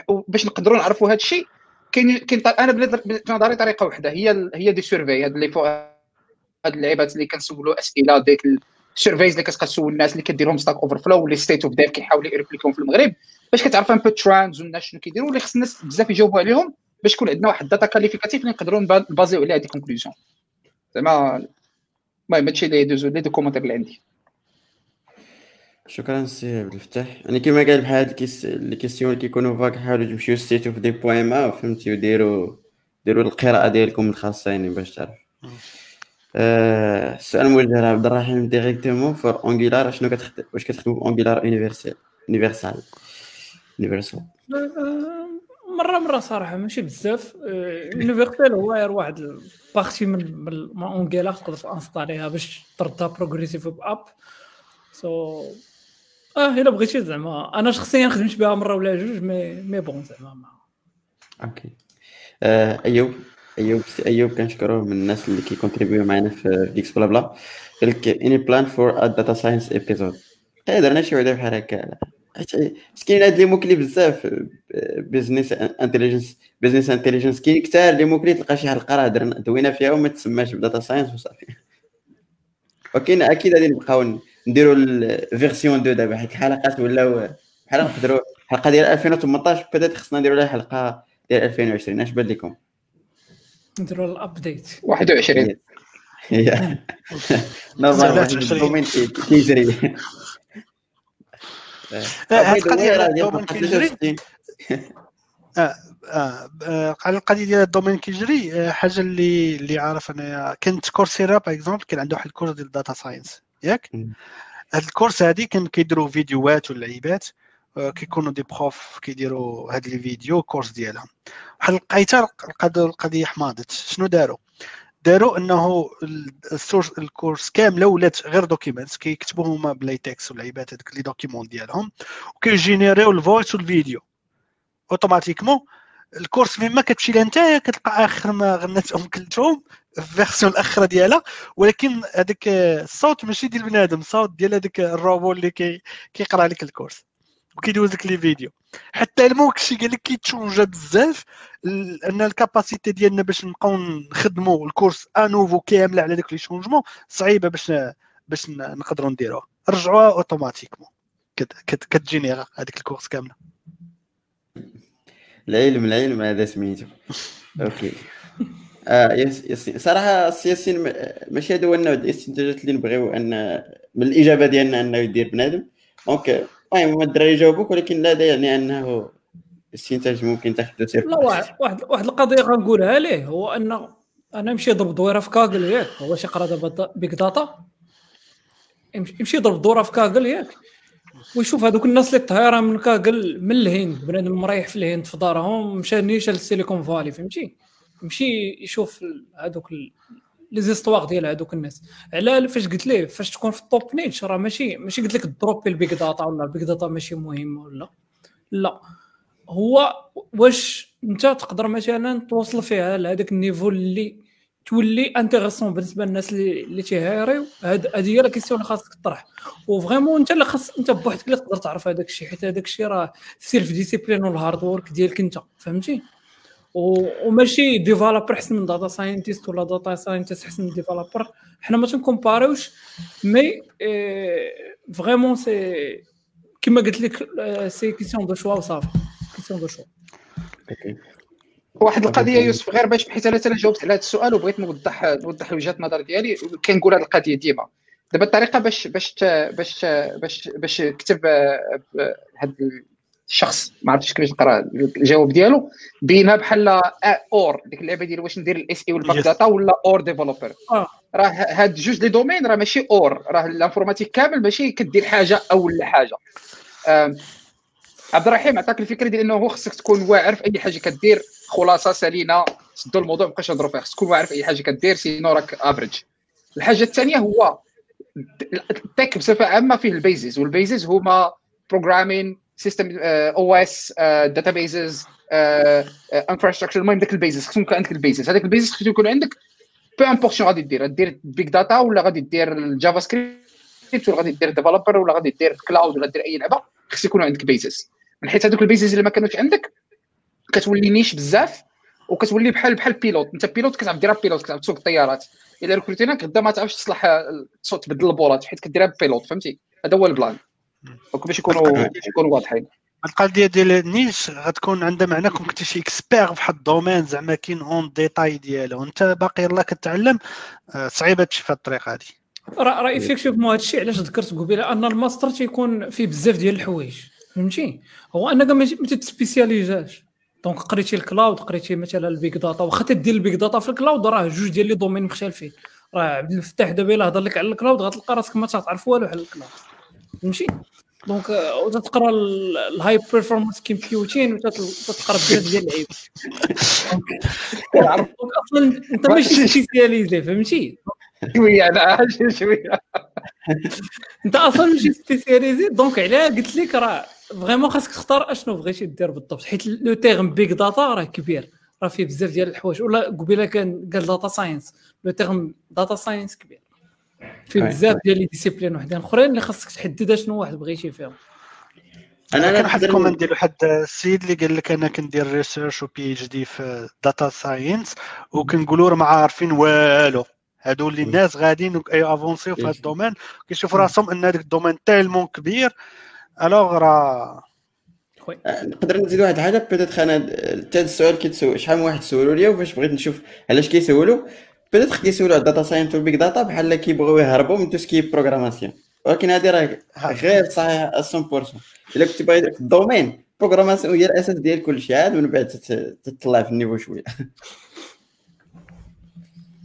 وباش نقدروا نعرفوا هذا الشيء كاين كاين أنا بنظري طريقة واحدة هي هي des surveys هاد اللي فوق هاد اللعيبات اللي كنسولوا أسئلة ديك ال surveys اللي كتبقى تسول الناس اللي كديرهم Stack Overflow واللي State of Dev كيحاولوا يريبليكيهم في المغرب. باش كتعرف un peu trends والناس شنو كيديروا اللي خص الناس بزاف يجاوبوا عليهم باش يكون عندنا واحد data qualificative اللي نقدروا نبازيو عليها des conclusions زعما المهم هادشي اللي دوزو les deux commentaires اللي عندي. شكرا سي عبد الفتاح. يعني كما قال بحال هاد les questions اللي كيكونوا vagues حاولوا تمشيو State of Dev point ma فهمتي وديروا ديروا القراءة ديالكم الخاصه يعني باش تعرف السؤال موجه لعبد الرحيم directement pour Angular شنو كتخدم واش كتخدموا Angular Universal Universal يونيفرسال مره مرة صراحة ماشي بزاف. Universal هو غير واحد ال partie من Angular تقدر تانستاليها باش تردها progressive app so آه إلا بغيتي زعما أنا شخصيا خدمت بها مرة ولا جوج mais mais bon زعما ما- okay آه، أيوب أيوب أيوب كنشكروه من الناس اللي كيكونتريبيو معنا في Geeks Blabla. قال لك any plan for a data science episode درنا شي وحده بحال هكا. حيت كاين هاد les mots-clés بزاف business intelligence business intelligence كاين كثار les mots-clés تلقى شي حلقه راه درنا دوينا فيها وما تسماش ب data science وصافي وكاين أكيد غادي نبقاو نديروا ال version 2 دابا. حيت الحلقات ولاو بحال نقدروا الحلقة ديال 2018 بدات خصنا نديروا لها حلقة ديال 2020 اش بان لكم؟ نديروا ال update 21 هي normal علاش واحد 20. ال domaine كي- كيجري هاد القضية على ال domaine كيجري؟ 63 آه، آه، على القضية ديال ال domaine كيجري. آه، حاجة اللي اللي عارف أنايا كانت Coursera par exemple كان عنده واحد ال course ديال data science ياك. هاد ال course هادي كان كيديروا فيديوهات واللعيبات. آه، كيكونوا des profs كيديروا هاد les vidéos course ديالهم. واحد لقيتها القضية القضية حماضت شنو داروا؟ داروا إنه ال- ال source ال course كامله ولات غير documents كيكتبوا هما بلايتكس واللعيبات هذوك les documents ديالهم وكيجينيريو ال voice والفيديو automatiquement ال course فين ما كتمشي لها نتايا كتلقى آخر ما غنات ام كلثوم في ال version الاخيره ديالها. ولكن هذاك الصوت ماشي ديال بنادم الصوت ديال هذاك الروبو اللي كي كيقرأ لك ال course وكيدوز لك les vidéos حتى ال MOOC شي قال لك كيتشونجا بزاف ل- أن ال capacité ديالنا باش نبقاو نخدموا ال course à nouveau كامله على داك les changements صعيبة باش باش نقدروا نديروها رجعوها automatiquement كت- كت- كتجينيرا هذيك ال course كاملة. العلم العلم هذا سميتو. okay. آه yes yes صراحة ياسين ماشي هذا هو النوع الاستنتاجات اللي نبغيو ان من الإجابة ديالنا أنه يدير بنادم. donc المهم الدراري جاوبوك ولكن لا دا يعني أنه استنتاج ممكن تاخذ سير لا واحد واحد واحد القضية غنقولها ليه؟ هو أن أنا نمشي نضرب دويره في Kaggle ياك. هو شي قرا دابا big data يمشي يضرب دوره في Kaggle ياك. ويشوف هذوك الناس اللي طايرة من Kaggle من الهند. بنادم مريح في الهند في دارهم. مشى نيشان لل Silicon Valley فهمتي؟ يمشي يشوف هذوك les histoires ديال هذوك الناس. على فاش قلت ليه فاش تكون في ال top niche راه ماشي ماشي قلت لك دروبي ال big data ولا ال big data ماشي مهم ولا. لا. هو واش انت تقدر مثلا توصل فيها لهذاك ال niveau اللي تولي intéressant بالنسبة للناس اللي اللي تيهايريو؟ هذه هي la question اللي خاصك تطرح و vraiment انت اللي خاص انت بوحدك اللي تقدر تعرف هذاك الشيء حيت هذاك الشيء راه self discipline وال hard work ديالك انت فهمتي؟ وماشي developer أحسن من data scientist ولا data scientist أحسن من developer حنا ما تنكومباريوش mais vraiment c'est كما قلت لك c'est question de choix وصافي. question de choix واحد القضية يوسف غير باش حيت أنا جاوبت على هذا السؤال وبغيت نوضح نوضح وجهه النظر ديالي كنقول هذه القضية ديما. دابا الطريقة باش باش باش باش باش كتب هذا الشخص ما عرفتش كيفاش نقرا الجواب ديالو بينها بحال or ديك اللعبة ديال واش ندير ال AI وال big Yes. data ولا or developer آه. راه هاد جوج les domaines راه ماشي or راه ال informatique كامل ماشي كدير حاجة أو لا حاجة عبد الرحيم عطاك الفكرة ديال إنه خصك تكون واعر في أي حاجة كدير خلاصة سلينه سدوا الموضوع ما بقاش نهضروا فيه خصك تكون واعر في أي حاجة كدير sinon راك average الحاجة الثانية هو ال tech بصفة عامة فيه ال bases وال bases هما programming system OS databases infrastructure المهم داك ال bases خصهم يكون عندك ال bases هذاك ال bases خصو يكون عندك peu importe شنو غادي دير دير big data ولا غادي دير ال JavaScript ولا غادي دير developer ولا غادي دير cloud ولا دير أي لعبة خص يكونوا عندك bases من حيث هذوك ال bases اللي ما كانوش عندك كتولي niche بزاف وكتولي بحال بحال pilote انت pilote كتعرف ديرها pilote كتعرف تسوق الطيارات. إلا ركروتيناك غدا ما تعرفش تصلح تبدل البولات حيت كديرها pilote فهمتي؟ هذا هو ال plan. donc باش يكونوا باش يكونوا واضحين. القضية ديال ال niche غتكون عندها معنى كون كنتي شي expert في واحد ال domaine زعما كاين un détail ديالو. وانت باقي يلاه كتعلم آه، صعيبه تمشي في الطريق هادي. راه effectivement هذا الشيء علاش ذكرت قبيلة؟ أن الماستر تيكون فيه بزاف ديال الحوايج فهمتي؟ هو أنك ما ما تتspécialisاش. donc قريتي ال cloud قريتي مثلا ال big data واخا تدير ال big data في ال cloud راه جوج ديال les domaines مختلفين. راه عبد الفتاح دابا الا هضر لك على ال cloud غتلقى راسك ما تعرف والو على ال cloud. فهمتي؟ donc آه، وتتقرا ال high performance computing وتتقرا بزاف ديال donc أصلا أنت ماشي spécialisé فهمتي؟ شوية أنا شوية أنت أصلا ماشي spécialisé donc علاه قلت لك راه vraiment خاصك تختار أشنو بغيتي دير بالضبط حيت le terme big data راه كبير راه فيه بزاف ديال الحوايج ولا قبيلة كان قال data science le terme data science كبير. فيه بزاف ديال les disciplines وحدين اخرين اللي خاصك تحدد اشنو واحد بغيتي فيهم. أنا كان واحد ال comment ديال واحد السيد اللي قال لك أنا كندير research و PhD في data science وكنقولوا راه ما عارفين والو. هادو اللي الناس غاديين avancéو في هذا ال domaine كيشوفوا راسهم أن هذاك ال domaine tellement كبير. alors راه نقدر نزيد واحد الحاجة؟ peut-être أنا حتى السؤال كيتسول شحال من واحد سولوا لي وفاش بغيت نشوف علاش كيسولوا peut-être كيسولوا على ال data science وال big data بحال كيبغيو يهربوا من tout ce qui programmation ولكن هذه راه غير صحيح 100% الا كنت باغي في ال domaine programmation هي الاساس ديال كل شيء عاد من بعد تطلع في النيفو شوية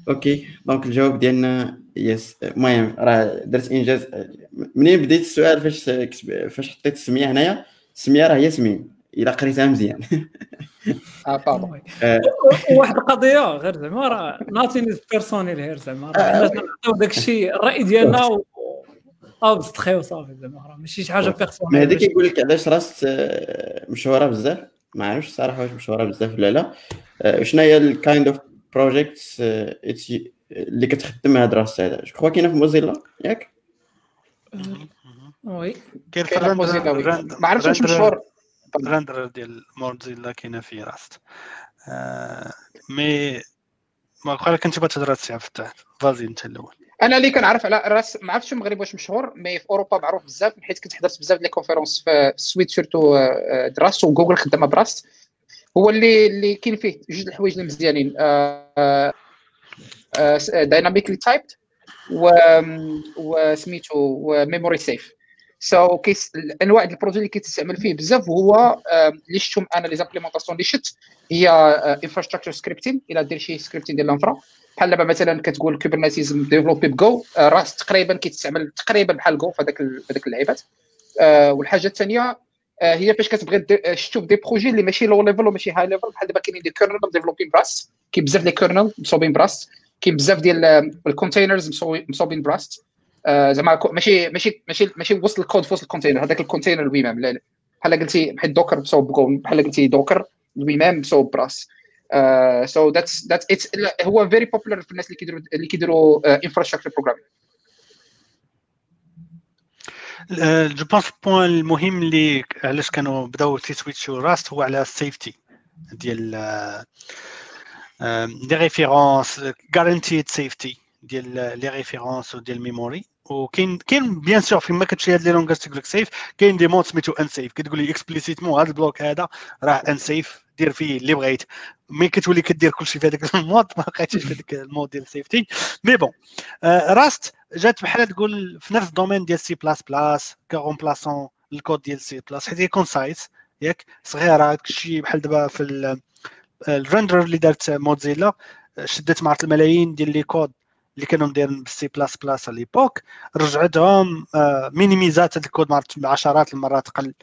أوكي دونك الجواب ديالنا يس المهم راه درت انجاز منين بديت السؤال فاش فاش حطيت السميه هنايا السميه راه هي سمين الا قريتها مزيان آه واحد القضية غير زعما راه ناتين بيرسونيل هير زعما راه نعطيو داك الشيء الرأي ديالنا آه بستخي وصافي زعما راه ماشي شي حاجة بيرسونيل ما هذا كيقول لك علاش Rust مشهورة بزاف؟ ما عرفتش الصراحه واش مشهورة بزاف ولا لا. شنو هي ال kind of projects اللي كتخدم هاد Rust هذا؟ je crois كاينة في موزيلا؟ ياك؟ oui. كاين في موزيلا ما عرفتش واش مشهور. ال render ديال موزيلا كاينة في Rust. mais ما بقى كنت تهضر عبد الفتاح vas-y انت الأول. أنا اللي كنعرف على Rust ما عرفتش المغرب واش مشهور mais في أوروبا معروف بزاف حيت كنت حضرت بزاف ديال conférences في السويد surtout د Rust وجوجل خدامة ب Rust. هو اللي اللي كاين فيه جوج الحوايج اللي مزيانين. dynamically typed وسميتو و memory safe so الأنواع ديال ال projets اللي كيتستعمل فيه بزاف هو اللي شفتهم أنا les implémentations اللي شفت هي انفراستراكشر سكريبتين إلى دير شي سكريبتين ديال الانفرا بحال دابا مثلا كتقول كوبرنيتيز ديفلوبي بجو راه تقريبا كيتستعمل تقريبا بحال جو في هذاك اللعيبات. والحاجة الثانية هي فاش كتبغي شفتو دي بروجي اللي ماشي لو ليفل وماشي هاي ليفل بحال دابا كاينين دي كيرنل ديفلوبين براست كاين بزاف دي كيرنل مصوبين براست كاين بزاف ديال الكونتينرز مصوبين براست زعما ماشي ماشي ماشي ماشي وسط الكود في وسط الكونتينر. هذاك الكونتينر الويمام. بحال قلتي بحال Docker مصوب ب Go بحال قلتي Docker lui-même مصوب ب Rust so that's that it's هو very popular في الناس اللي كيديروا اللي كيديروا infrastructure programming je pense ال point المهم اللي علاش كانوا بداو تيswitchو Rust هو على ال safety ديال des références guaranteed safety ديال les références وديال ال memory وكاين كاين بيان سور فيما كتمشي هاد لي لونغاج تقول لك سيف كاين دي مود سميتو ان سيف كتقول لي اكسبليسيتمون هذا البلوك هذا راه ان سيف دير فيه اللي بغيت. ملي كتولي كدير كلشي في هذاك المود ما بقيتيش في هذاك المود ديال السيفتي مي بون راست جات بحال تقول في نفس الدومين ديال سي بلاس بلاس كرومبلاسون الكود ديال سي بلاس حيت هي كونسايز ياك صغيرة هادشي بحال دابا في الرندر اللي دارت موزيلا شدت مع الملايين ديال لي كود. اللي كانوا مديرين بالسي بلاس بلاس على ليبوك رجعتهم مينيميزات هذا الكود عشرات المرات قل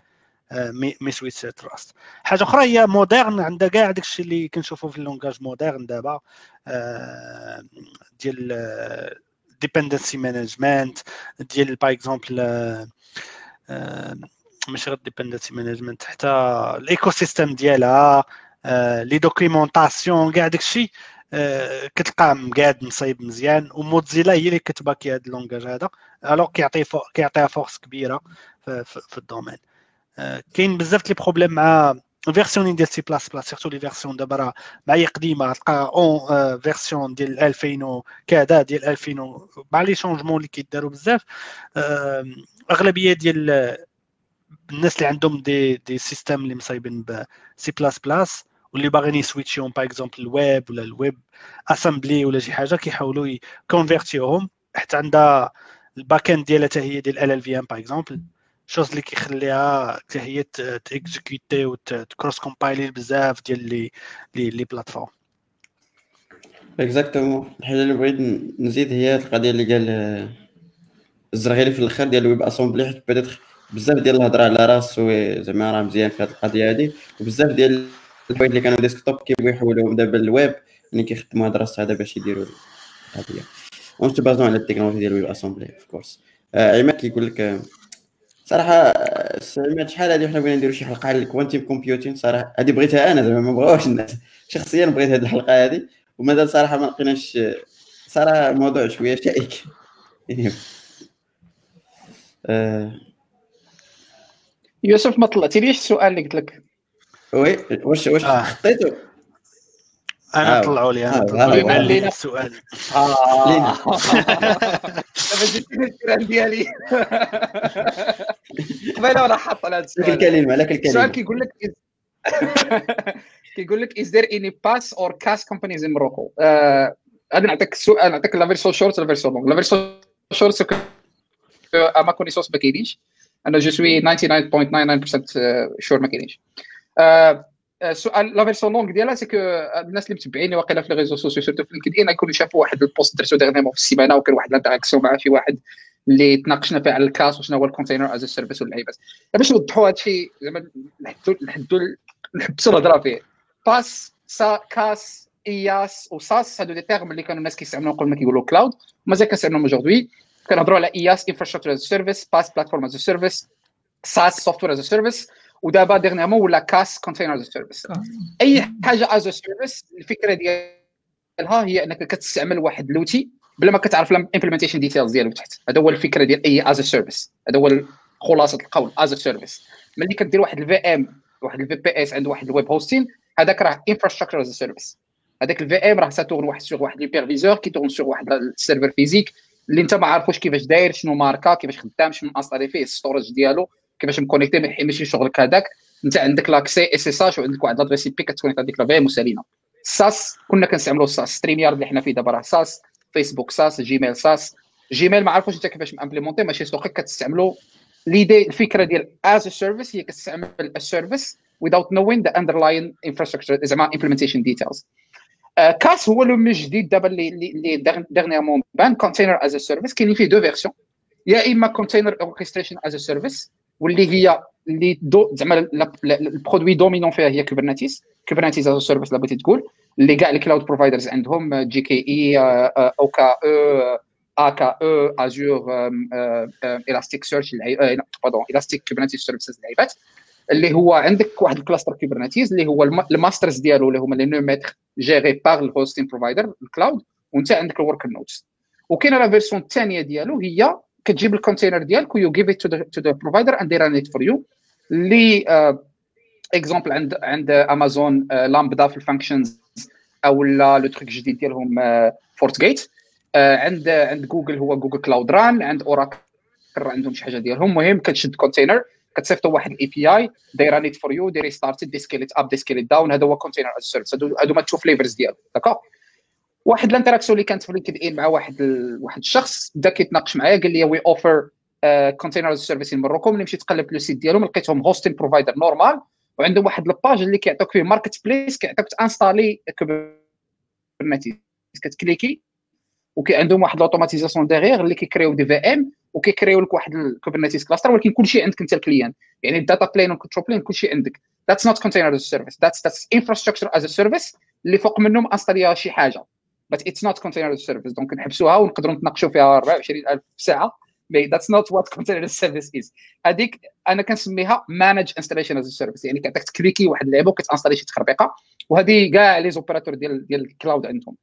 مي سويت تراست حاجة أخرى هي مودرن عندها كاع داك الشيء اللي كنشوفوا في اللونجاج مودرن دابا ديال ديبندنسي مانجمنت ديال باغ اكزومبل ماشي غير ديبندنسي مانجمنت حتى ال écosystème ديالها les documentations كاع داك الشيء. كتلقاه مقاد مصايب مزيان وموزيلا هي اللي كتbackي هذا ال langage هذا. alors كيعطي كيعطيها force كبيرة في, في, في ال domaine. كاين بزاف les problèmes مع version ديال C++ surtout les versions دابا راه مع هي قديمة تلقى une version ديال 2000 كذا ديال 2000 مع les changements اللي كيداروا بزاف. أغلبية ديال الناس اللي عندهم des des systèmes اللي مصايبين بسي بلاس بلاس واللي باغيين يswitchيهم par exemple ال web ولا ال WebAssembly ولا شي حاجة كيحاولوا يconvertيوهم حتى عندها ال backend ديالها حتى هي ديال LLVM par exemple chose اللي كيخليها حتى هي تexécuté وتcross-compilي بزاف ديال les les les plateformes exactement الحاجة اللي بغيت نزيد هي القضية اللي قال الزرغيلي في الآخر ديال الويب اسامبلي حيت بيتيتر بزاف ديال الهضره على راسو زعما راه مزيان في هذه القضية هذه وبزاف ديال الحوايج اللي كانوا ديسكتوب كيبغيو يحولوهم دابا للويب يعني كيخدموا هاد الراس هذا باش يديروا القضية اون تبازون على التكنولوجيا ديال الويب اسامبلي اوف كورس آه، عماد كيقول لك آه، صراحة آه، عماد شحال هذه حنا بغينا نديرو شي حلقة على الكوانتيم كومبيوتين صراحة هذه بغيتها أنا زعما ما بغاوش الناس. شخصيا بغيت هذه الحلقة هذه ومازال صراحة ما لقيناش صراحة موضوع شوية شائك. يوسف ما طلعتي السؤال اللي قلت لك؟ وي واش واش آه. خطيتو أنا آه. طلعوا لي آه. أنا طلعوا لي. آه. بان لي آه. السؤال. آه. دابا جيت الكلام ديالي. قبيله ولا حاط على هذا لك السؤال. الكلمة لك السؤال الكلمة كيقول لك كيقول لك is there any PaaS or CaaS companies in Morocco? آه، غادي نعطيك السؤال نعطيك la version short la version longue la version short c'est à ma connaissance ما كاينينش. أنا je suis 99.99% sûr ما كاينينش. آه، السؤال la version longue ديالها c'est que الناس اللي متبعيني واقيلا في les réseaux sociaux surtout في LinkedIn يكونوا شافوا واحد ال post درتو dernièrement في السيمانة وكان واحد ال interaction مع شي واحد اللي تناقشنا فيه على ال CaaS وشنو هو ال container as a service واللعيبات باش نوضحوا هذا الشيء زعما نحدوا نحبسوا الهضرة فيه. PaaS ça CaaS IaaS و SaaS هادو des termes اللي كانوا الناس كيستعملوهم قبل ما كيقولوا cloud مازال كنستعملوهم aujourd'hui كنهضروا على IaaS infrastructure as a service PaaS platform as a service SaaS software as a service ودابا dernièrement ولا CaaS container as a service أي حاجة as a service الفكرة ديالها هي أنك كتستعمل واحد l'outil بلا ما كتعرف ال implementation details ديالو تحت. هذا هو الفكرة ديال أي as a service هذا هو خلاصه القول as a service ملي كدير واحد ال VM واحد ال VPS عند واحد ال web hosting هذاك راه infrastructure as a service هذاك ال VM راه ça tourne واحد sur واحد l'hyperviseur qui tourne sur واحد ال serveur physique اللي انت ما عارفوش كيفاش داير شنو ماركا كيفاش خدام شنو انستالي فيه ال storage ديالو. كيفاش مكونيكتي ما شغلك هذاك انت عندك l'accès SSH وعندك واحد l'adresse IP كتكونيكت هذيك la VM وسالينا SaaS كنا كنستعملوا SaaS. StreamYard اللي حنا فيه دابا راه SaaS. فيسبوك SaaS. جيميل SaaS. جيميل ما عرفوش انت كيفاش implémenté ماشي سوقك كتستعملوا l'idée الفكرة ديال as a service هي كتستعمل ال service without knowing the underlying infrastructure زعما implementation details. CaaS هو le mot جديد دابا اللي اللي dernièrement بان container as a service كاينين فيه deux versions يا إما container orchestration as a service واللي هي اللي deux زعما ال produit dominant فيها هي Kubernetes Kubernetes as a service بغيتي تقول اللي كاع ال cloud providers عندهم GKE أو كا أو ا كا أو Azure Elasticsearch pardon Elastic Kubernetes Services اللعيبات اللي هو عندك واحد ال cluster Kubernetes اللي هو ال masters ديالو اللي هما les nœuds maîtres gérés par ال hosting provider ال cloud وانت عندك ال worker nodes وكاينة la version الثانية ديالو هي كتجيب ال container ديالك و you give it to the provider and run it for you اللي exemple عند عند Amazon Lambda في ال functions أو le truc جديد ديالهم Fargate عند عند جوجل هو Google Cloud Run عند Oracle عندهم شي حاجة ديالهم. المهم كتشد container كتصيفطوا واحد ال API they run for you they restart they up they down هذا هو container as a service هادو ما two flavors ديالو d'accord واحد ال interaction اللي كانت في LinkedIn مع واحد ال... واحد الشخص بدا كيتناقش معايا قال لي we offer container service in Morocco ملي مشيت تقلب le site ديالهم لقيتهم hosting provider normal وعندهم واحد ال page اللي كيعطوك فيه marketplace كيعطيك تانستالي Kubernetes كتكليكي وكي عندهم واحد ال automatisation derrière اللي كيكريو des VM وكيكريو لك واحد ال Kubernetes cluster ولكن كلشي عندك انت ال client. يعني ال data plane وال control plane كلشي عندك. that's not container service that's that's infrastructure as a service اللي فوق منهم انستاليا شي حاجة. But it's not container as a service. donc نحبسوها ونقدروا نتناقشوا فيها 24000 ساعة. But that's not what container as a service is. هذيك أنا كنسميها managed installation as a service. يعني كتعطيك تكليكي واحد اللعبة وكتانستالي شي تخربيقة. وهذه كاع les opérateurs ديال ديال ال cloud عندهم.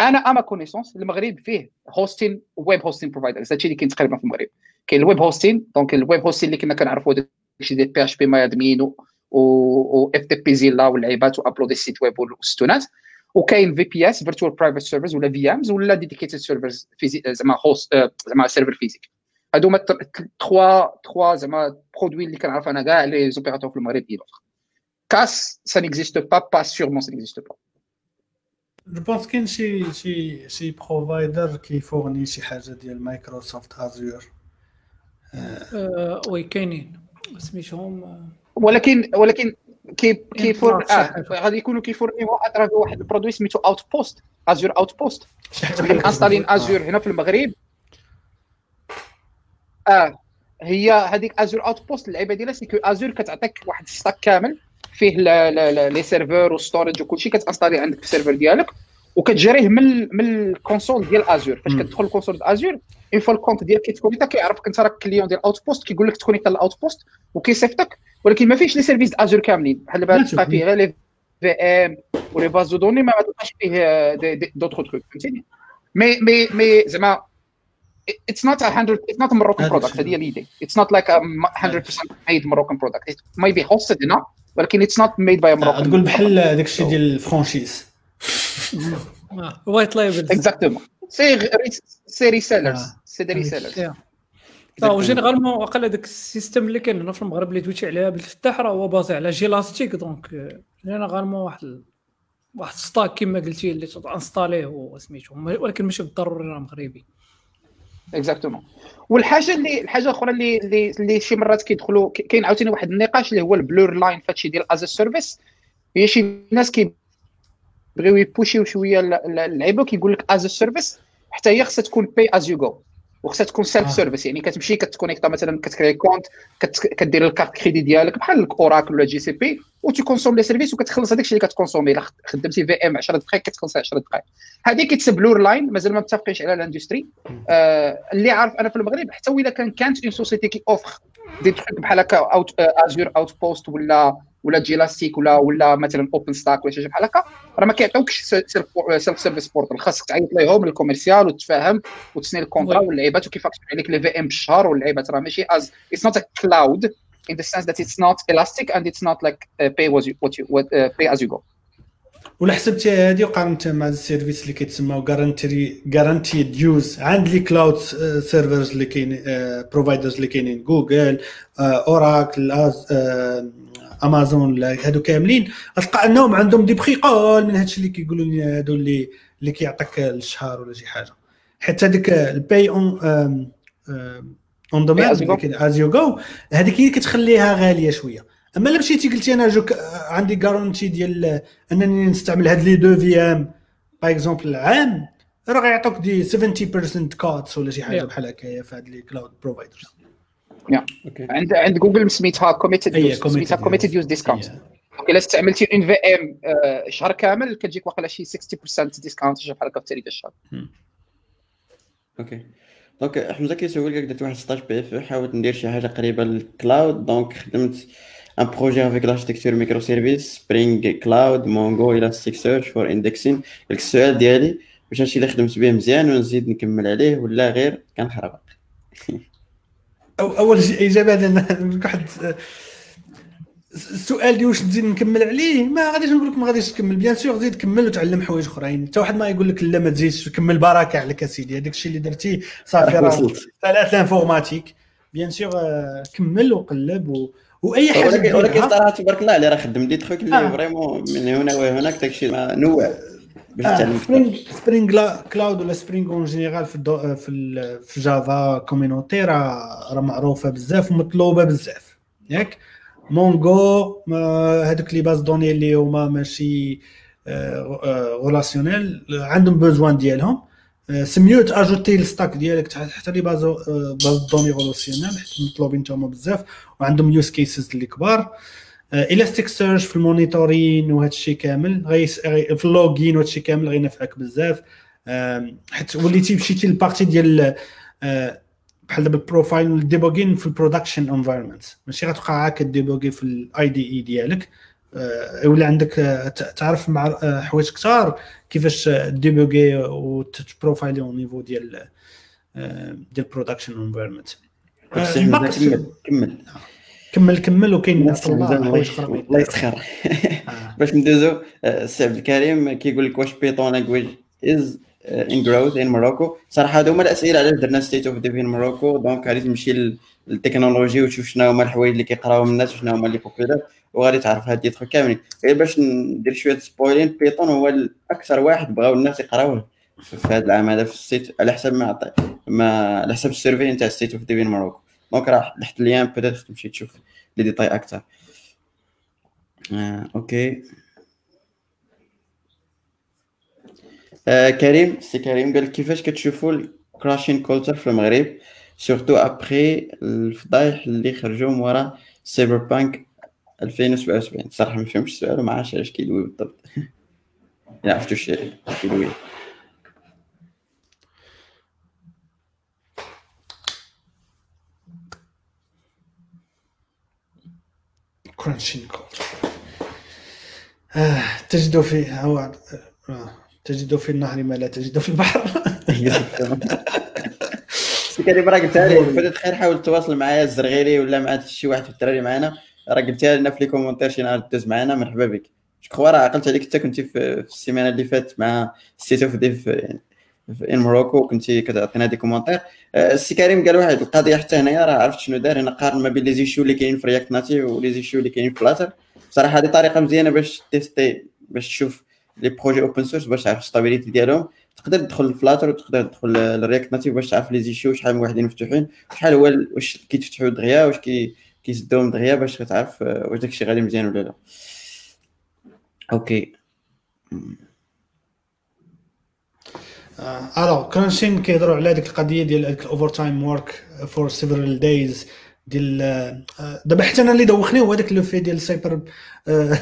أنا à ma connaissance المغرب فيه hosting web hosting providers هادشي اللي كاين تقريبا في المغرب. كاين ال web hosting donc ال web hosting اللي كنا كنعرفوا داكشي ديال بي اتش بي ماي ادمين و اف تي بي زيلا واللعيبات و upload ال site web والستونات. وكاين VPS virtual private servers ولا VMs ولا dedicated servers زعما host زعما serveur physique هادو هما trois trois زعما produits اللي كنعرف أنا كاع les opérateurs في المغرب et CaaS ça n'existe pas pas sûrement ça n'existe pas je pense كاين شي شي شي provider كيفورني شي حاجة ديال Microsoft Azure oui كاينين سميتهم ولكن ولكن كي كيفور آه غادي يكونوا كيفورنيو à travers واحد ال produit سميتو Outpost Azure Outpost انستالين Azure هنا في المغرب. آه هي هذيك Azure Outpost اللعيبة ديالها c'est que Azure كتعطيك واحد ال stack كامل. فيه les serveurs و storage وكلشي كتانستالي عندك في ال serveur ديالك. وكتجريه من من ال console ديال Azure فاش. كتدخل ال console ديال Azure une fois ال compte ديالك كيتكونيكتا كيعرفك انت راك client ديال Outpost كيقول لك تكونيكتا ال Outpost وكيصيفطك. ولكن ما فيهش les services Azure كاملين. بحال دابا تلقى فيه غير لي VM و les bases de données ما تلقاش فيه d'autres trucs فهمتيني؟ مي مي مي زعما it's not a 100 it's not a Moroccan هذا product الشيء. هذه هي l'idée it's not like a 100% made Moroccan product. It may be hosted هنا ولكن it's not made by a Moroccan تقول بحال داك الشيء ديال ال franchise. white label exactement c'est c'est resellers آه. c'est des resellers و généralement واقيلا داك ال système اللي كاين هنا في المغرب اللي دويتي عليه بالفتاح راه هو بازي على Jelastic donc généralement واحد واحد stack كما قلتي اللي تنستاليه وسميتو ولكن ماشي بالضروري راه مغربي. exactement والحاجة اللي الحاجة الأخرى اللي اللي, اللي شي مرات كيدخلوا كاين عاوتاني واحد النقاش اللي هو ال blurred line فهادشي ديال as a service هي شي ناس كيبغيو يبوشيو شوية ال- ال- اللعيبه كيقول لك as a service حتى هي خصها تكون pay as you go وخصها تكون self آه. service يعني كتمشي كتكونيكتا مثلا كتكري compte كدير ال carte crédit ديالك بحال Oracle ولا GCP وت consommer les services وكتخلص هذاك الشيء اللي كت consommer. إلا خدمتي VM 10 دقائق كتخلص 10 دقائق هذه كيتسب بلور لاين مازال ما متفقينش على ال industry آه اللي عارف أنا في المغرب حتى ولا كان كانت une société qui offre des trucs بحال هكا اوت Azure Outpost ولا ولا Jelastic ولا ولا مثلا OpenStack ولا شي بحال هكا راه ما كيعطيوكش self service portal خاصك تعيط ليهم ال commercial وتفاهم وتسني ال contrat. واللعيبات وكي facturer عليك les VM بالشهر واللعيبات. راه ماشي as it's not a cloud in the sense that it's not elastic and it's not like uh, pay what you what you what, uh, pay as you go. ولا حسبتي هذه وقارنت مع ال service اللي كيتسموا garantie guaranteed use عند les cloud servers اللي كاين providers اللي كاينين Google Oracle Amazon هادو كاملين غتلقى انهم عندهم دي بخي قال من هادشي اللي كيقولوا لي هادو اللي اللي كيعطيك الشهر ولا شي حاجة حتى هذيك ال pay on on. demand as you go هذيك هي كتخليها غالية شوية أما الا مشيتي قلتي أنا جوك عندي garantie ديال أنني نستعمل هاد les deux VM par exemple عام راه غيعطوك des 70% cuts ولا شي حاجة. بحال هكايا في هاد les cloud providers عند عند جوجل سميتها committed use سميتها committed committed use. use discount الا استعملتي une VM شهر كامل كتجيك واقيلا شي 60% discount شي بحال هكا في تاريخ الشهر. okay donc حمزه كيسول لك درت واحد stage PFE حاولت ندير شي حاجة قريبة لل cloud donc خدمت un projet avec l'architecture microservices Spring Cloud Mongo Elasticsearch for indexing السؤال ديالي واش هادشي اللي خدمت به مزيان ونزيد نكمل عليه ولا غير؟ كنخربق أو أول شيء إجابة واحد السؤال ديال واش نزيد نكمل عليه؟ ما غاديش نقول لك ما غاديش تكمل. bien sûr زيد كمل وتعلم حوايج أخرين. حتى واحد ما يقول لك لا ما تزيدش كمل بركة عليك اسيدي هذاك الشيء اللي درتي صافي راه ثلاث informatique. bien sûr آه، كمل وقلب و... وأي حاجة ولكن صراحة تبارك الله عليه راه خدم دي تخوك اللي آه. vraiment من هنا وهناك داكشي ما نوع آه، سبرينغ سبرينغ كلاود ولا Spring en général في ال dev في في Java community راه راه معروفة بزاف ومطلوبة بزاف. ياك؟ Mongo هذوك les bases de données اللي هما ماشي relationnelles عندهم besoin ديالهم. آه، c'est mieux ت ajouter ال stack ديالك حتى les bases آه، bases de données relationnelles حيت مطلوبين تما بزاف وعندهم use cases اللي كبار. Elasticsearch في ال monitoring وهذا الشيء كامل. غي- في ال logging وهذا الشيء كامل غينفعك بزاف. حيت وليتي مشيتي لل partie ديال آه، بحال دابا ال profile وال debugging في ال production environment ماشي غتبقى عا ك débugger في ال IDE ديالك. آه، ولا عندك آه، تعرف مع آه، حوايج كثار كيفاش آه، débugger وت profiler au niveau ديال آه، ديال ال production environment كمل كمل كمل وكاين حمزة حوايج أخرى الله يسخر. باش ندوزو آه، السي عبد الكريم كيقول لك واش Python language is in growth in Morocco صراحة هادو هما الأسئلة علاش درنا State of Dev in Morocco donc غادي تمشي لل- لل technologies وتشوف شنو هما الحوايج اللي كيقراوهم الناس وشنو هما اللي populaires وغادي تعرف هاد الديتخ كاملين. غير باش ندير شوية spoiling Python هو الأكثر واحد بغاو الناس يقراوه في هذا العام هذا في ال site على حسب ما عطى ما على حسب ال survey نتاع State of Dev in Morocco donc راه تحت ال lien peut-être تمشي تشوف les détails أكثر. آه، okay. آه كريم سي كريم قال كيفاش كتشوفوا ال crunching culture في المغرب؟ surtout après الفضايح اللي خرجوا ورا Cyberpunk 2077 صراحة ما فهمتش السؤال وما عرفتش علاش كيدوي بالضبط. الا عرفتوا شي كيلوي كرانشين آه تجد في هو آه. تجد في النهر ما لا تجد في البحر. كريم راه قلتها لي بدات خير حاول تواصل معايا الزرغيري ولا مع شي واحد في الدراري معانا. راه قلتها لنا في لي كومونتير شي نهار دوز معانا مرحبا بك. جو راه عقلت عليك انت كنتي في السيمانة اللي فاتت مع سيتو في ديف في ان كنتي كتعطينا دي كومونتير. السي كريم قال واحد القضية حتى هنايا راه عرفت شنو دار هنا قارن ما بين لي زيشو اللي كاينين في رياكت ناتيف ولي زيشو اللي كاينين في فلاتر بصراحه هذه طريقة مزيانة باش tester باش تشوف les projets open source باش تعرف stabilité ديالهم. تقدر تدخل ل Flutter وتقدر تدخل لل React Native باش تعرف les issues شحال من واحدين مفتوحين شحال هو واش كيتفتحوا دغيا واش كي كيسدوهم دغيا باش تعرف واش داكشي غادي مزيان ولا لا. okay. alors crunching كيهضروا على ديك القضية ديال ال overtime work for several days ديال آه، دابا حتى أنا اللي دوخني هو هذاك لو في ديال Cyber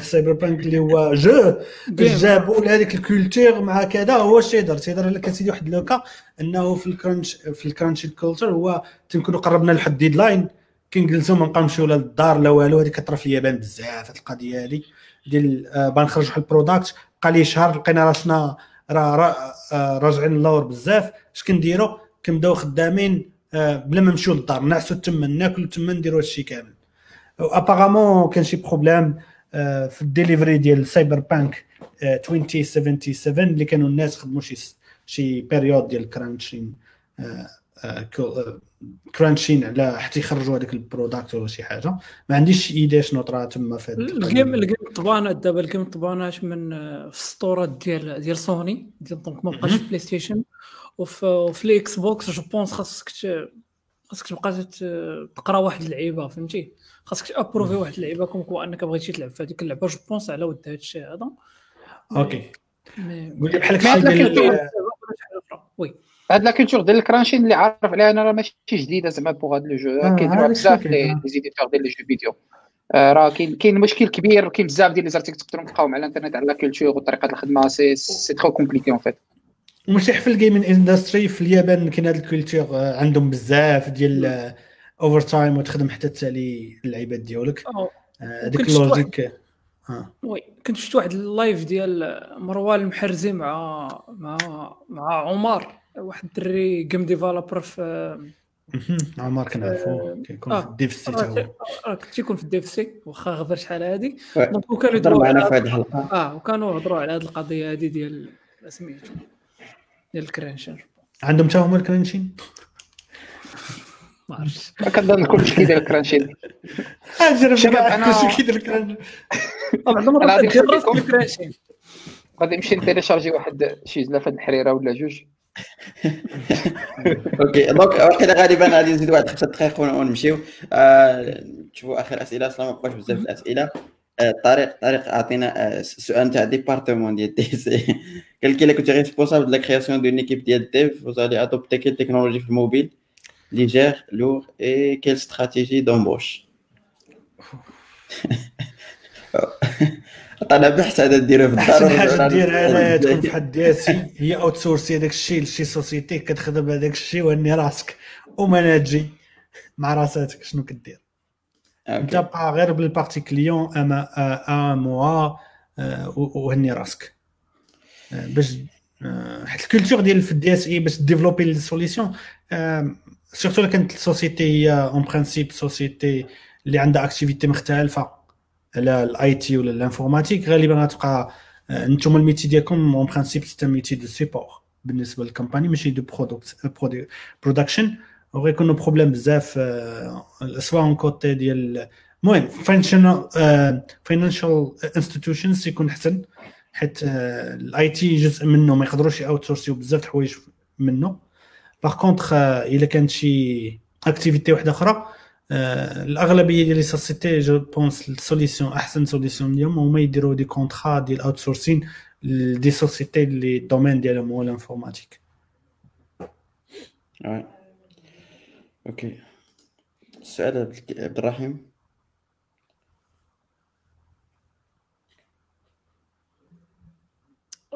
Cyberpunk اللي هو جو جابوا لهذيك ال culture مع كذا هو اش تيهضر تيهضر لك اسيدي واحد le cas أنه في ال crunch في ال crunch culture هو تنكونوا قربنا لحد deadline كنجلسوا ما نبقاو نمشيو لا للدار لا والو هذيك كطرا في اليابان بزاف هذه القضية هذه ديال آه، بغا نخرج واحد ال product بقى لي شهر لقينا راسنا راه آه، راجعين للور بزاف. اش كنديروا كنبداو خدامين آه، بلا ما نمشيو للدار نعسو تما ناكلو تما نديرو هادشي كامل. apparemment كان شي problème آه، في الديليفري ديال Cyberpunk 2077 اللي كانوا الناس خدموا شي شي période ديال crunching crunching على حتى يخرجوا هذاك ال product ولا شي حاجة. ما عنديش idée شنو طرا تما في ال game ال game تبانات دابا ال game تبانات من في السطورات ديال ديال سوني ديال donc ما بقاش في PlayStation وفي وفي ال Xbox je pense خاصك خاصك تبقى تقرا واحد اللعيبة فهمتي؟ خاصك تأبروفي واحد اللعيبة comme quoi أنك بغيتي تلعب في هذيك اللعبة je pense على ود هذا الشيء هذا. OK. قول لي بحال oui. هاد la culture ديال ال crunching اللي عارف عليها أنا راه ماشي جديدة زعما pour هاد le jeu كايديروها بزاف les éditeurs ديال les jeux vidéo راه كاين كاين مشكل كبير كاين بزاف ديال les articles تقدروا تلقاوهم على الإنترنت على la culture وطريقة الخدمة. c'est c'est trop compliqué en fait مش في ال gaming industry في اليابان كاين هذا ال culture آه، عندهم بزاف ديال over آه، time وتخدم حتى تالي اللعيبات ديالك. هذيك ال logique oui كنت شفت واحد ال live ديال مروان المحرزي مع مع مع عمر واحد الدري game developer في عمر كنعرفو كيكون في ال DevC آه كنت يكون في ال DevC. واخا غبر شحال هادي. donc وكانوا يهضروا معنا في هذه الحلقة. آه وكانوا يهضروا على هذه القضية هذه ديال سميتو ديال ال crunching عندهم حتى هما ال crunching ما عرفتش. كنظن كلشي كيدير ال crunching شباب أنا كلشي كيدير ال crunching غادي نمشي نتيليشارجي واحد شي زلافه الحريره ولا جوج. OK donc واحد غالبا غادي نزيد واحد خمسة دقائق ونمشيو. نشوفوا آه، آخر أسئلة أصلا ما بقاش بزاف الأسئلة. آه، طارق طارق أعطينا السؤال تاع ديبارتمون ديال دي سي قال إلا كنت ريسبونسابل دو لا كرياسيون دون ايكيب ديال ديف فوزالي ادوبتي كيل تكنولوجي في الموبيل؟ ليجير لور إي كيل استراتيجي دومبوش طلع بحث هذا ديره في الدار احسن حاجة دير أنا تكون في حد دياسي هي اوت سورسي هذاك الشيء لشي سوسيتي كتخدم هذاك الشيء وهني راسك. ومناجي مع راساتك شنو كدير؟ أنت بقى غير بالبارتي كليون أما ان موا وهني راسك. باش حيت الكولتور ديال في الدي إس إي باش ديفلوبي السوليسيون سورتو كانت السوسيتي هي اون برانسيب سوسيتي اللي عندها اكتيفيتي مختلفة. على الاي تي ولا الانفورماتيك غالبا غتبقى أنتم الميتي ديالكم اون برانسيب سيت ميتي دو سيبور بالنسبة لل company ماشي de product production وغيكونوا problème بزاف سواء en côté ديال المهم financial financial institutions يكون احسن حيت ال IT جزء منه ما يقدروش outsource يو بزاف الحوايج منه. par contre إلا كانت شي activité واحدة أخرى الاغلبيه ديال les sociétés je pense ال solution احسن solution اليوم هما يديروا des contrats ديال outsourcing des sociétés اللي ال domaine ديالهم هو ال informatique OK السؤال عبد الرحيم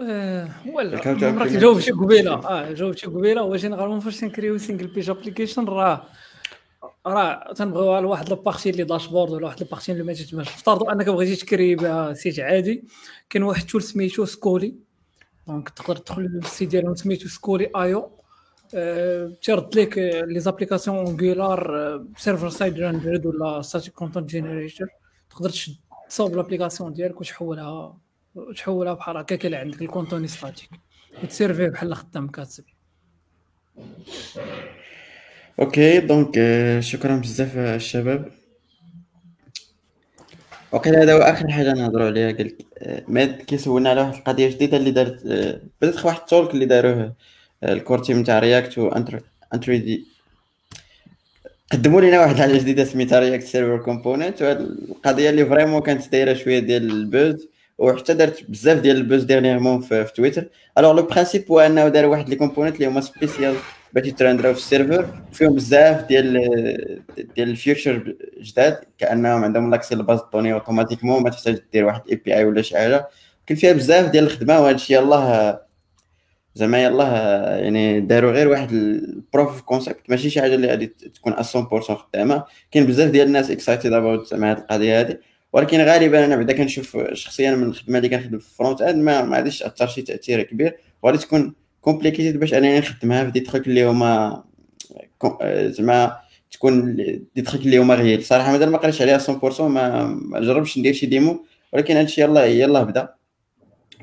آه، ولا عمرك. جاوبتي قبيله آه جاوبتي قبيله هو généralement فاش تنكريو single page application راه راه تنبغيو على واحد la partie اللي dashboard ولا واحد la partie اللي ما تتبانش افترضوا انك بغيتي تكري بها site عادي كاين واحد ال tool سميتو Scully. donc تقدر تدخل لل site ديالهم سميتو Scully ايو آه، تيرد لك les applications Angular server side rendered ولا static content generator تقدر تشد تصاوب l'application ديالك وتحولها وتحولها بحال هكا كاين عندك ال contenu statique وتسيرفيه بحال خدام كاتب OK donc آه، شكرا بزاف الشباب. وقيل هذا هو آخر حاجة نهضروا عليها لك آه، ماد كيسولنا على واحد القضية جديدة اللي دارت آه، بدأت واحد ال talk اللي داروه آه، ال core team تاع React و دي قدموا لنا واحد الحاجة جديدة سميتها React server component وهاد القضية اللي vraiment كانت دايرة شوية ديال ال buzz وحتى دارت بزاف ديال ال buzz dernièrement في, في تويتر alors le principe هو أنه داروا واحد les components اللي هما spécial باش يترندراو في ال server فيهم بزاف ديال ديال ال features جداد كأنهم عندهم l'accès ل base de données automatiquement ما تحتاج دير واحد API ولا شي حاجة. كاين فيها بزاف ديال الخدمة وهذا الشيء يلاه زعما يلاه يعني داروا غير واحد ال proof concept ماشي شي حاجة اللي غادي تكون 100% خدامة. كاين بزاف ديال الناس excited about زعما هذه القضية هذه ولكن غالبا أنا بعدا كنشوف شخصيا من الخدمة اللي كنخدم في ال front end ما ما غاديش تاثر شي تأثير كبير. وغادي تكون complicated باش انني نخدمها في دي تخيك اللي هما آه، زعما تكون دي تخيك اللي هما غير صراحة مازال ما قريتش عليها 100% ما جربتش ندير شي démo ولكن هادشي يلاه يلاه بدا.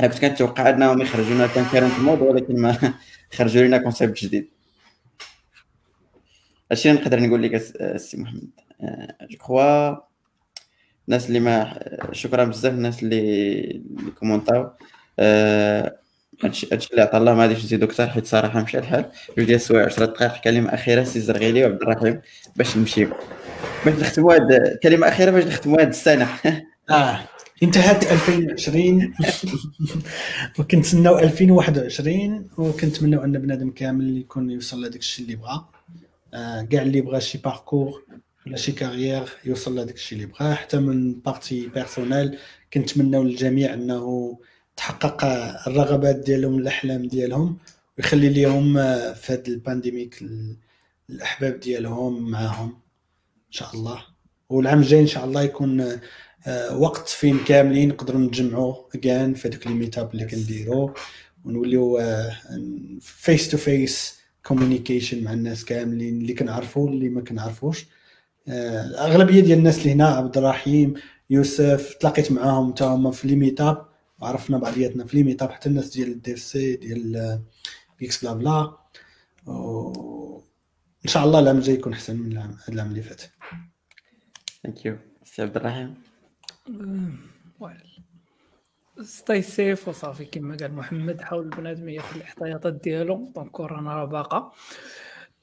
أنا كنت كنتوقع أنهم يخرجوا لنا concurrent mode ولكن ما خرجوا لنا concept جديد. هادشي اللي نقدر نقول لك الس- السي محمد. je crois الناس اللي ما شكرا بزاف الناس اللي كومونتاو آه، هادشي اللي عطا الله. ما غاديش نزيدو كثر حيت صراحة مشى الحال. جوج ديال السوايع 10 دقائق كلمة أخيرة سي زرغيلي وعبد الرحيم باش نمشيو. باش نختموا هاد كلمة أخيرة باش نختموا هاد السنة. آه انتهت 2020 وكنتسناو 2021 وكنتمناو أن بنادم كامل يكون يوصل لهذاك الشيء اللي بغا. آه، كاع اللي بغى شي parcours ولا شي carrière يوصل لهذاك الشيء اللي بغاه حتى من partie personnelle كنتمناو للجميع أنه تحقق الرغبات ديالهم الأحلام ديالهم ويخلي ليهم آه، في هذا ال pandemic ال- الأحباب ديالهم معاهم. إن شاء الله. والعام الجاي إن شاء الله يكون آه، وقت فين كاملين نقدروا نتجمعوا كان في هذوك les meetups اللي كنديروا ونوليو face to face communication مع الناس كاملين اللي كنعرفوا اللي ما كنعرفوش. آه، الأغلبية ديال الناس اللي هنا عبد الرحيم يوسف تلاقيت معاهم حتى هما في les meetups وعرفنا بعضياتنا في les meetups حتى الناس ديال ال DevC ديال Geeksblabla إن شاء الله العام الجاي يكون أحسن من العام العام اللي فات. thank you سي عبد الرحيم. stay safe وصافي كما قال محمد حاول البنادم ياخذ الاحتياطات ديالو donc كورونا راه باقا.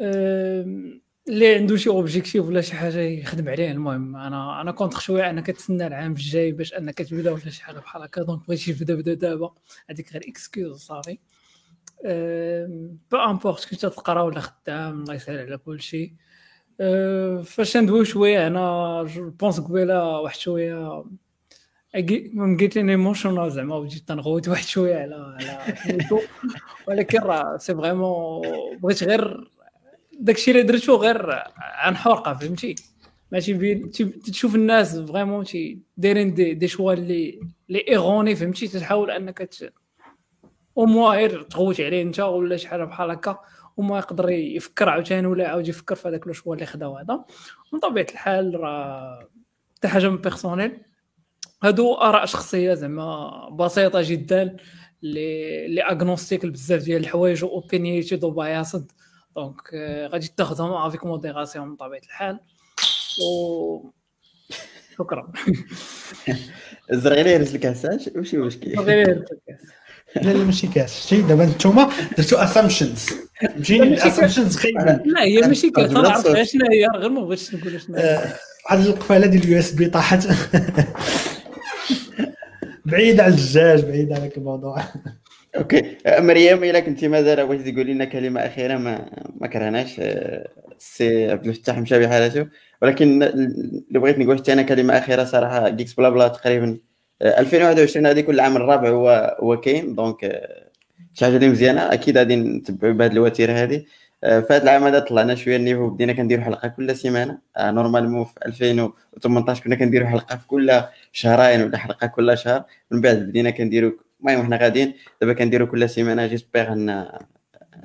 أم، اللي عنده شي objectif ولا شي حاجة يخدم عليه. المهم أنا أنا كنت شوية انك تسنى العام الجاي باش أنك تبدأ ولا شي حاجة بحال هكا. donc بغيتي تبدأ بدأ دابا. هذيك غير excuse صافي. peu importe كنت تقرا ولا خدام الله يسهل على كل شيء فاش ندويو شوية أنا بونس قبيلة واحد شوية. مقيتين emotional زعما بديت تنغوت واحد شوية على على ولكن راه c'est vraiment بغيت غير داكشي اللي درتو غير عن حرقة فهمتي؟ ماشي بين تشوف الناس فريمون تي دايرين دي, دي شوا اللي اللي ايغوني فهمتي؟ تحاول انك. أو موان غير تغوت عليه انت ولا شي حاجة بحال هكا وما يقدر يفكر عاوتاني ولا يعاود يفكر في هذاك شوا اللي خداو هذا. من طبيعة الحال راه حتى حاجة من بيرسونيل هادو آراء شخصية زعما بسيطة جدا اللي اللي اغنوستيك بزاف ديال الحوايج اوبينيتد وباياسد دونك آه، غادي تاخذهم افيك موديراسيون من طبيعة الحال. و شكرا. الزرغيلي يرس الكاساج وشي مشكل. غير لا لا ماشي كاس شتي دابا نتوما درتو اسامبشنز مشينا الاسامبشنز خايبين. لا هي ماشي كاس رجل أنا عرفت الصوت. شنو هي غير ما بغيتش نقول شنو هي آه، واحد القفالة ديال اليو إس بي طاحت. بعيد على الدجاج بعيد على هذاك الموضوع OK. آه، مريم الا كنتي مازال بغيتي تقولي لنا كلمة أخيرة ما ما كرهناش. آه، السي عبد الفتاح مشى بحالته ولكن اللي بغيت نقول حتى أنا كلمة أخيرة صراحة Geeksblabla تقريبا 2021 هذه كل عام الرابع هو هو كاين donc شي حاجة مزيانة. أكيد غادي نتبعوا بهذه الوتيرة هذه. هذا العام هذا طلعنا شوية ال niveau بدينا كنديروا حلقة كل سيمانة. normalement في 2018 كنا كنديروا حلقة في كل شهرين ولا حلقة كل شهر. من بعد بدينا كنديروا المهم حنا غاديين. دابا كنديروا كل سيمانة j'espère ان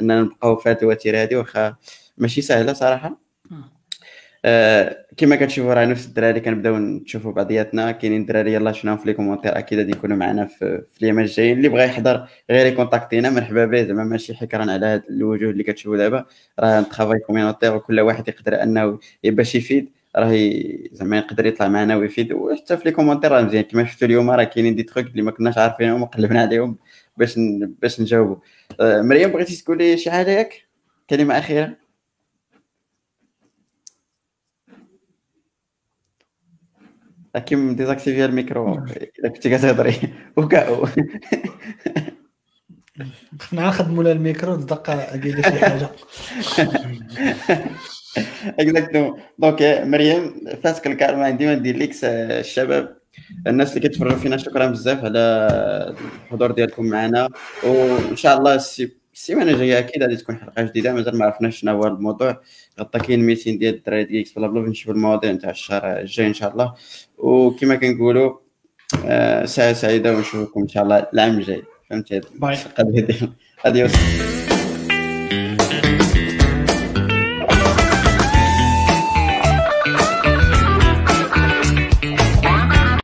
اننا نبقاو في هذه الوتيرة هذه واخا ماشي سهلة صراحة. آه. كما كتشوفوا راه نفس الدراري كنبداو نشوفوا بعضياتنا كاينين الدراري يلاه شفناهم في les commentaires أكيد غادي يكونوا معنا في, في الجايين. اللي بغى يحضر غير يكونتاكتينا مرحبا به زعما ماشي حكرا على هاد الوجوه اللي كتشوفوا دابا. راه travail communautaire وكل واحد يقدر انه باش يفيد. راه زعما يقدر يطلع معنا ويفيد وحتى في les commentaires راه مزيان. كما شفتوا اليوم راه كاينين des trucs اللي ما كناش عارفينهم وقلبنا عليهم باش باش نجاوبوا آه مريم بغيتي تقولي شي حاجة ياك؟ كلمة أخيرة. كيم désactiver ال micro إلا كنتي كتهضري. وكاو خفنا نخدموا الميكرو تدق قايله شي حاجة. اكزاكتومون دونك مريم فاسك الكارما ديما ندير ليك الشباب الناس اللي كيتفرجوا فينا شكرا بزاف على الحضور ديالكم معنا. وان شاء الله السيمانة الجاية أكيد غادي تكون حلقة جديدة. مازال ما عرفناش شنو هو الموضوع. غطا كاين ميتين ديال الدراري ديال إكس بلا بلا نشوف المواضيع نتاع الشهر الجاي ان شاء الله وكما كنقولوا آه ساعة سعيدة ونشوفكم ان شاء الله العام الجاي. فهمتي؟ باي. القضية ديال اديوس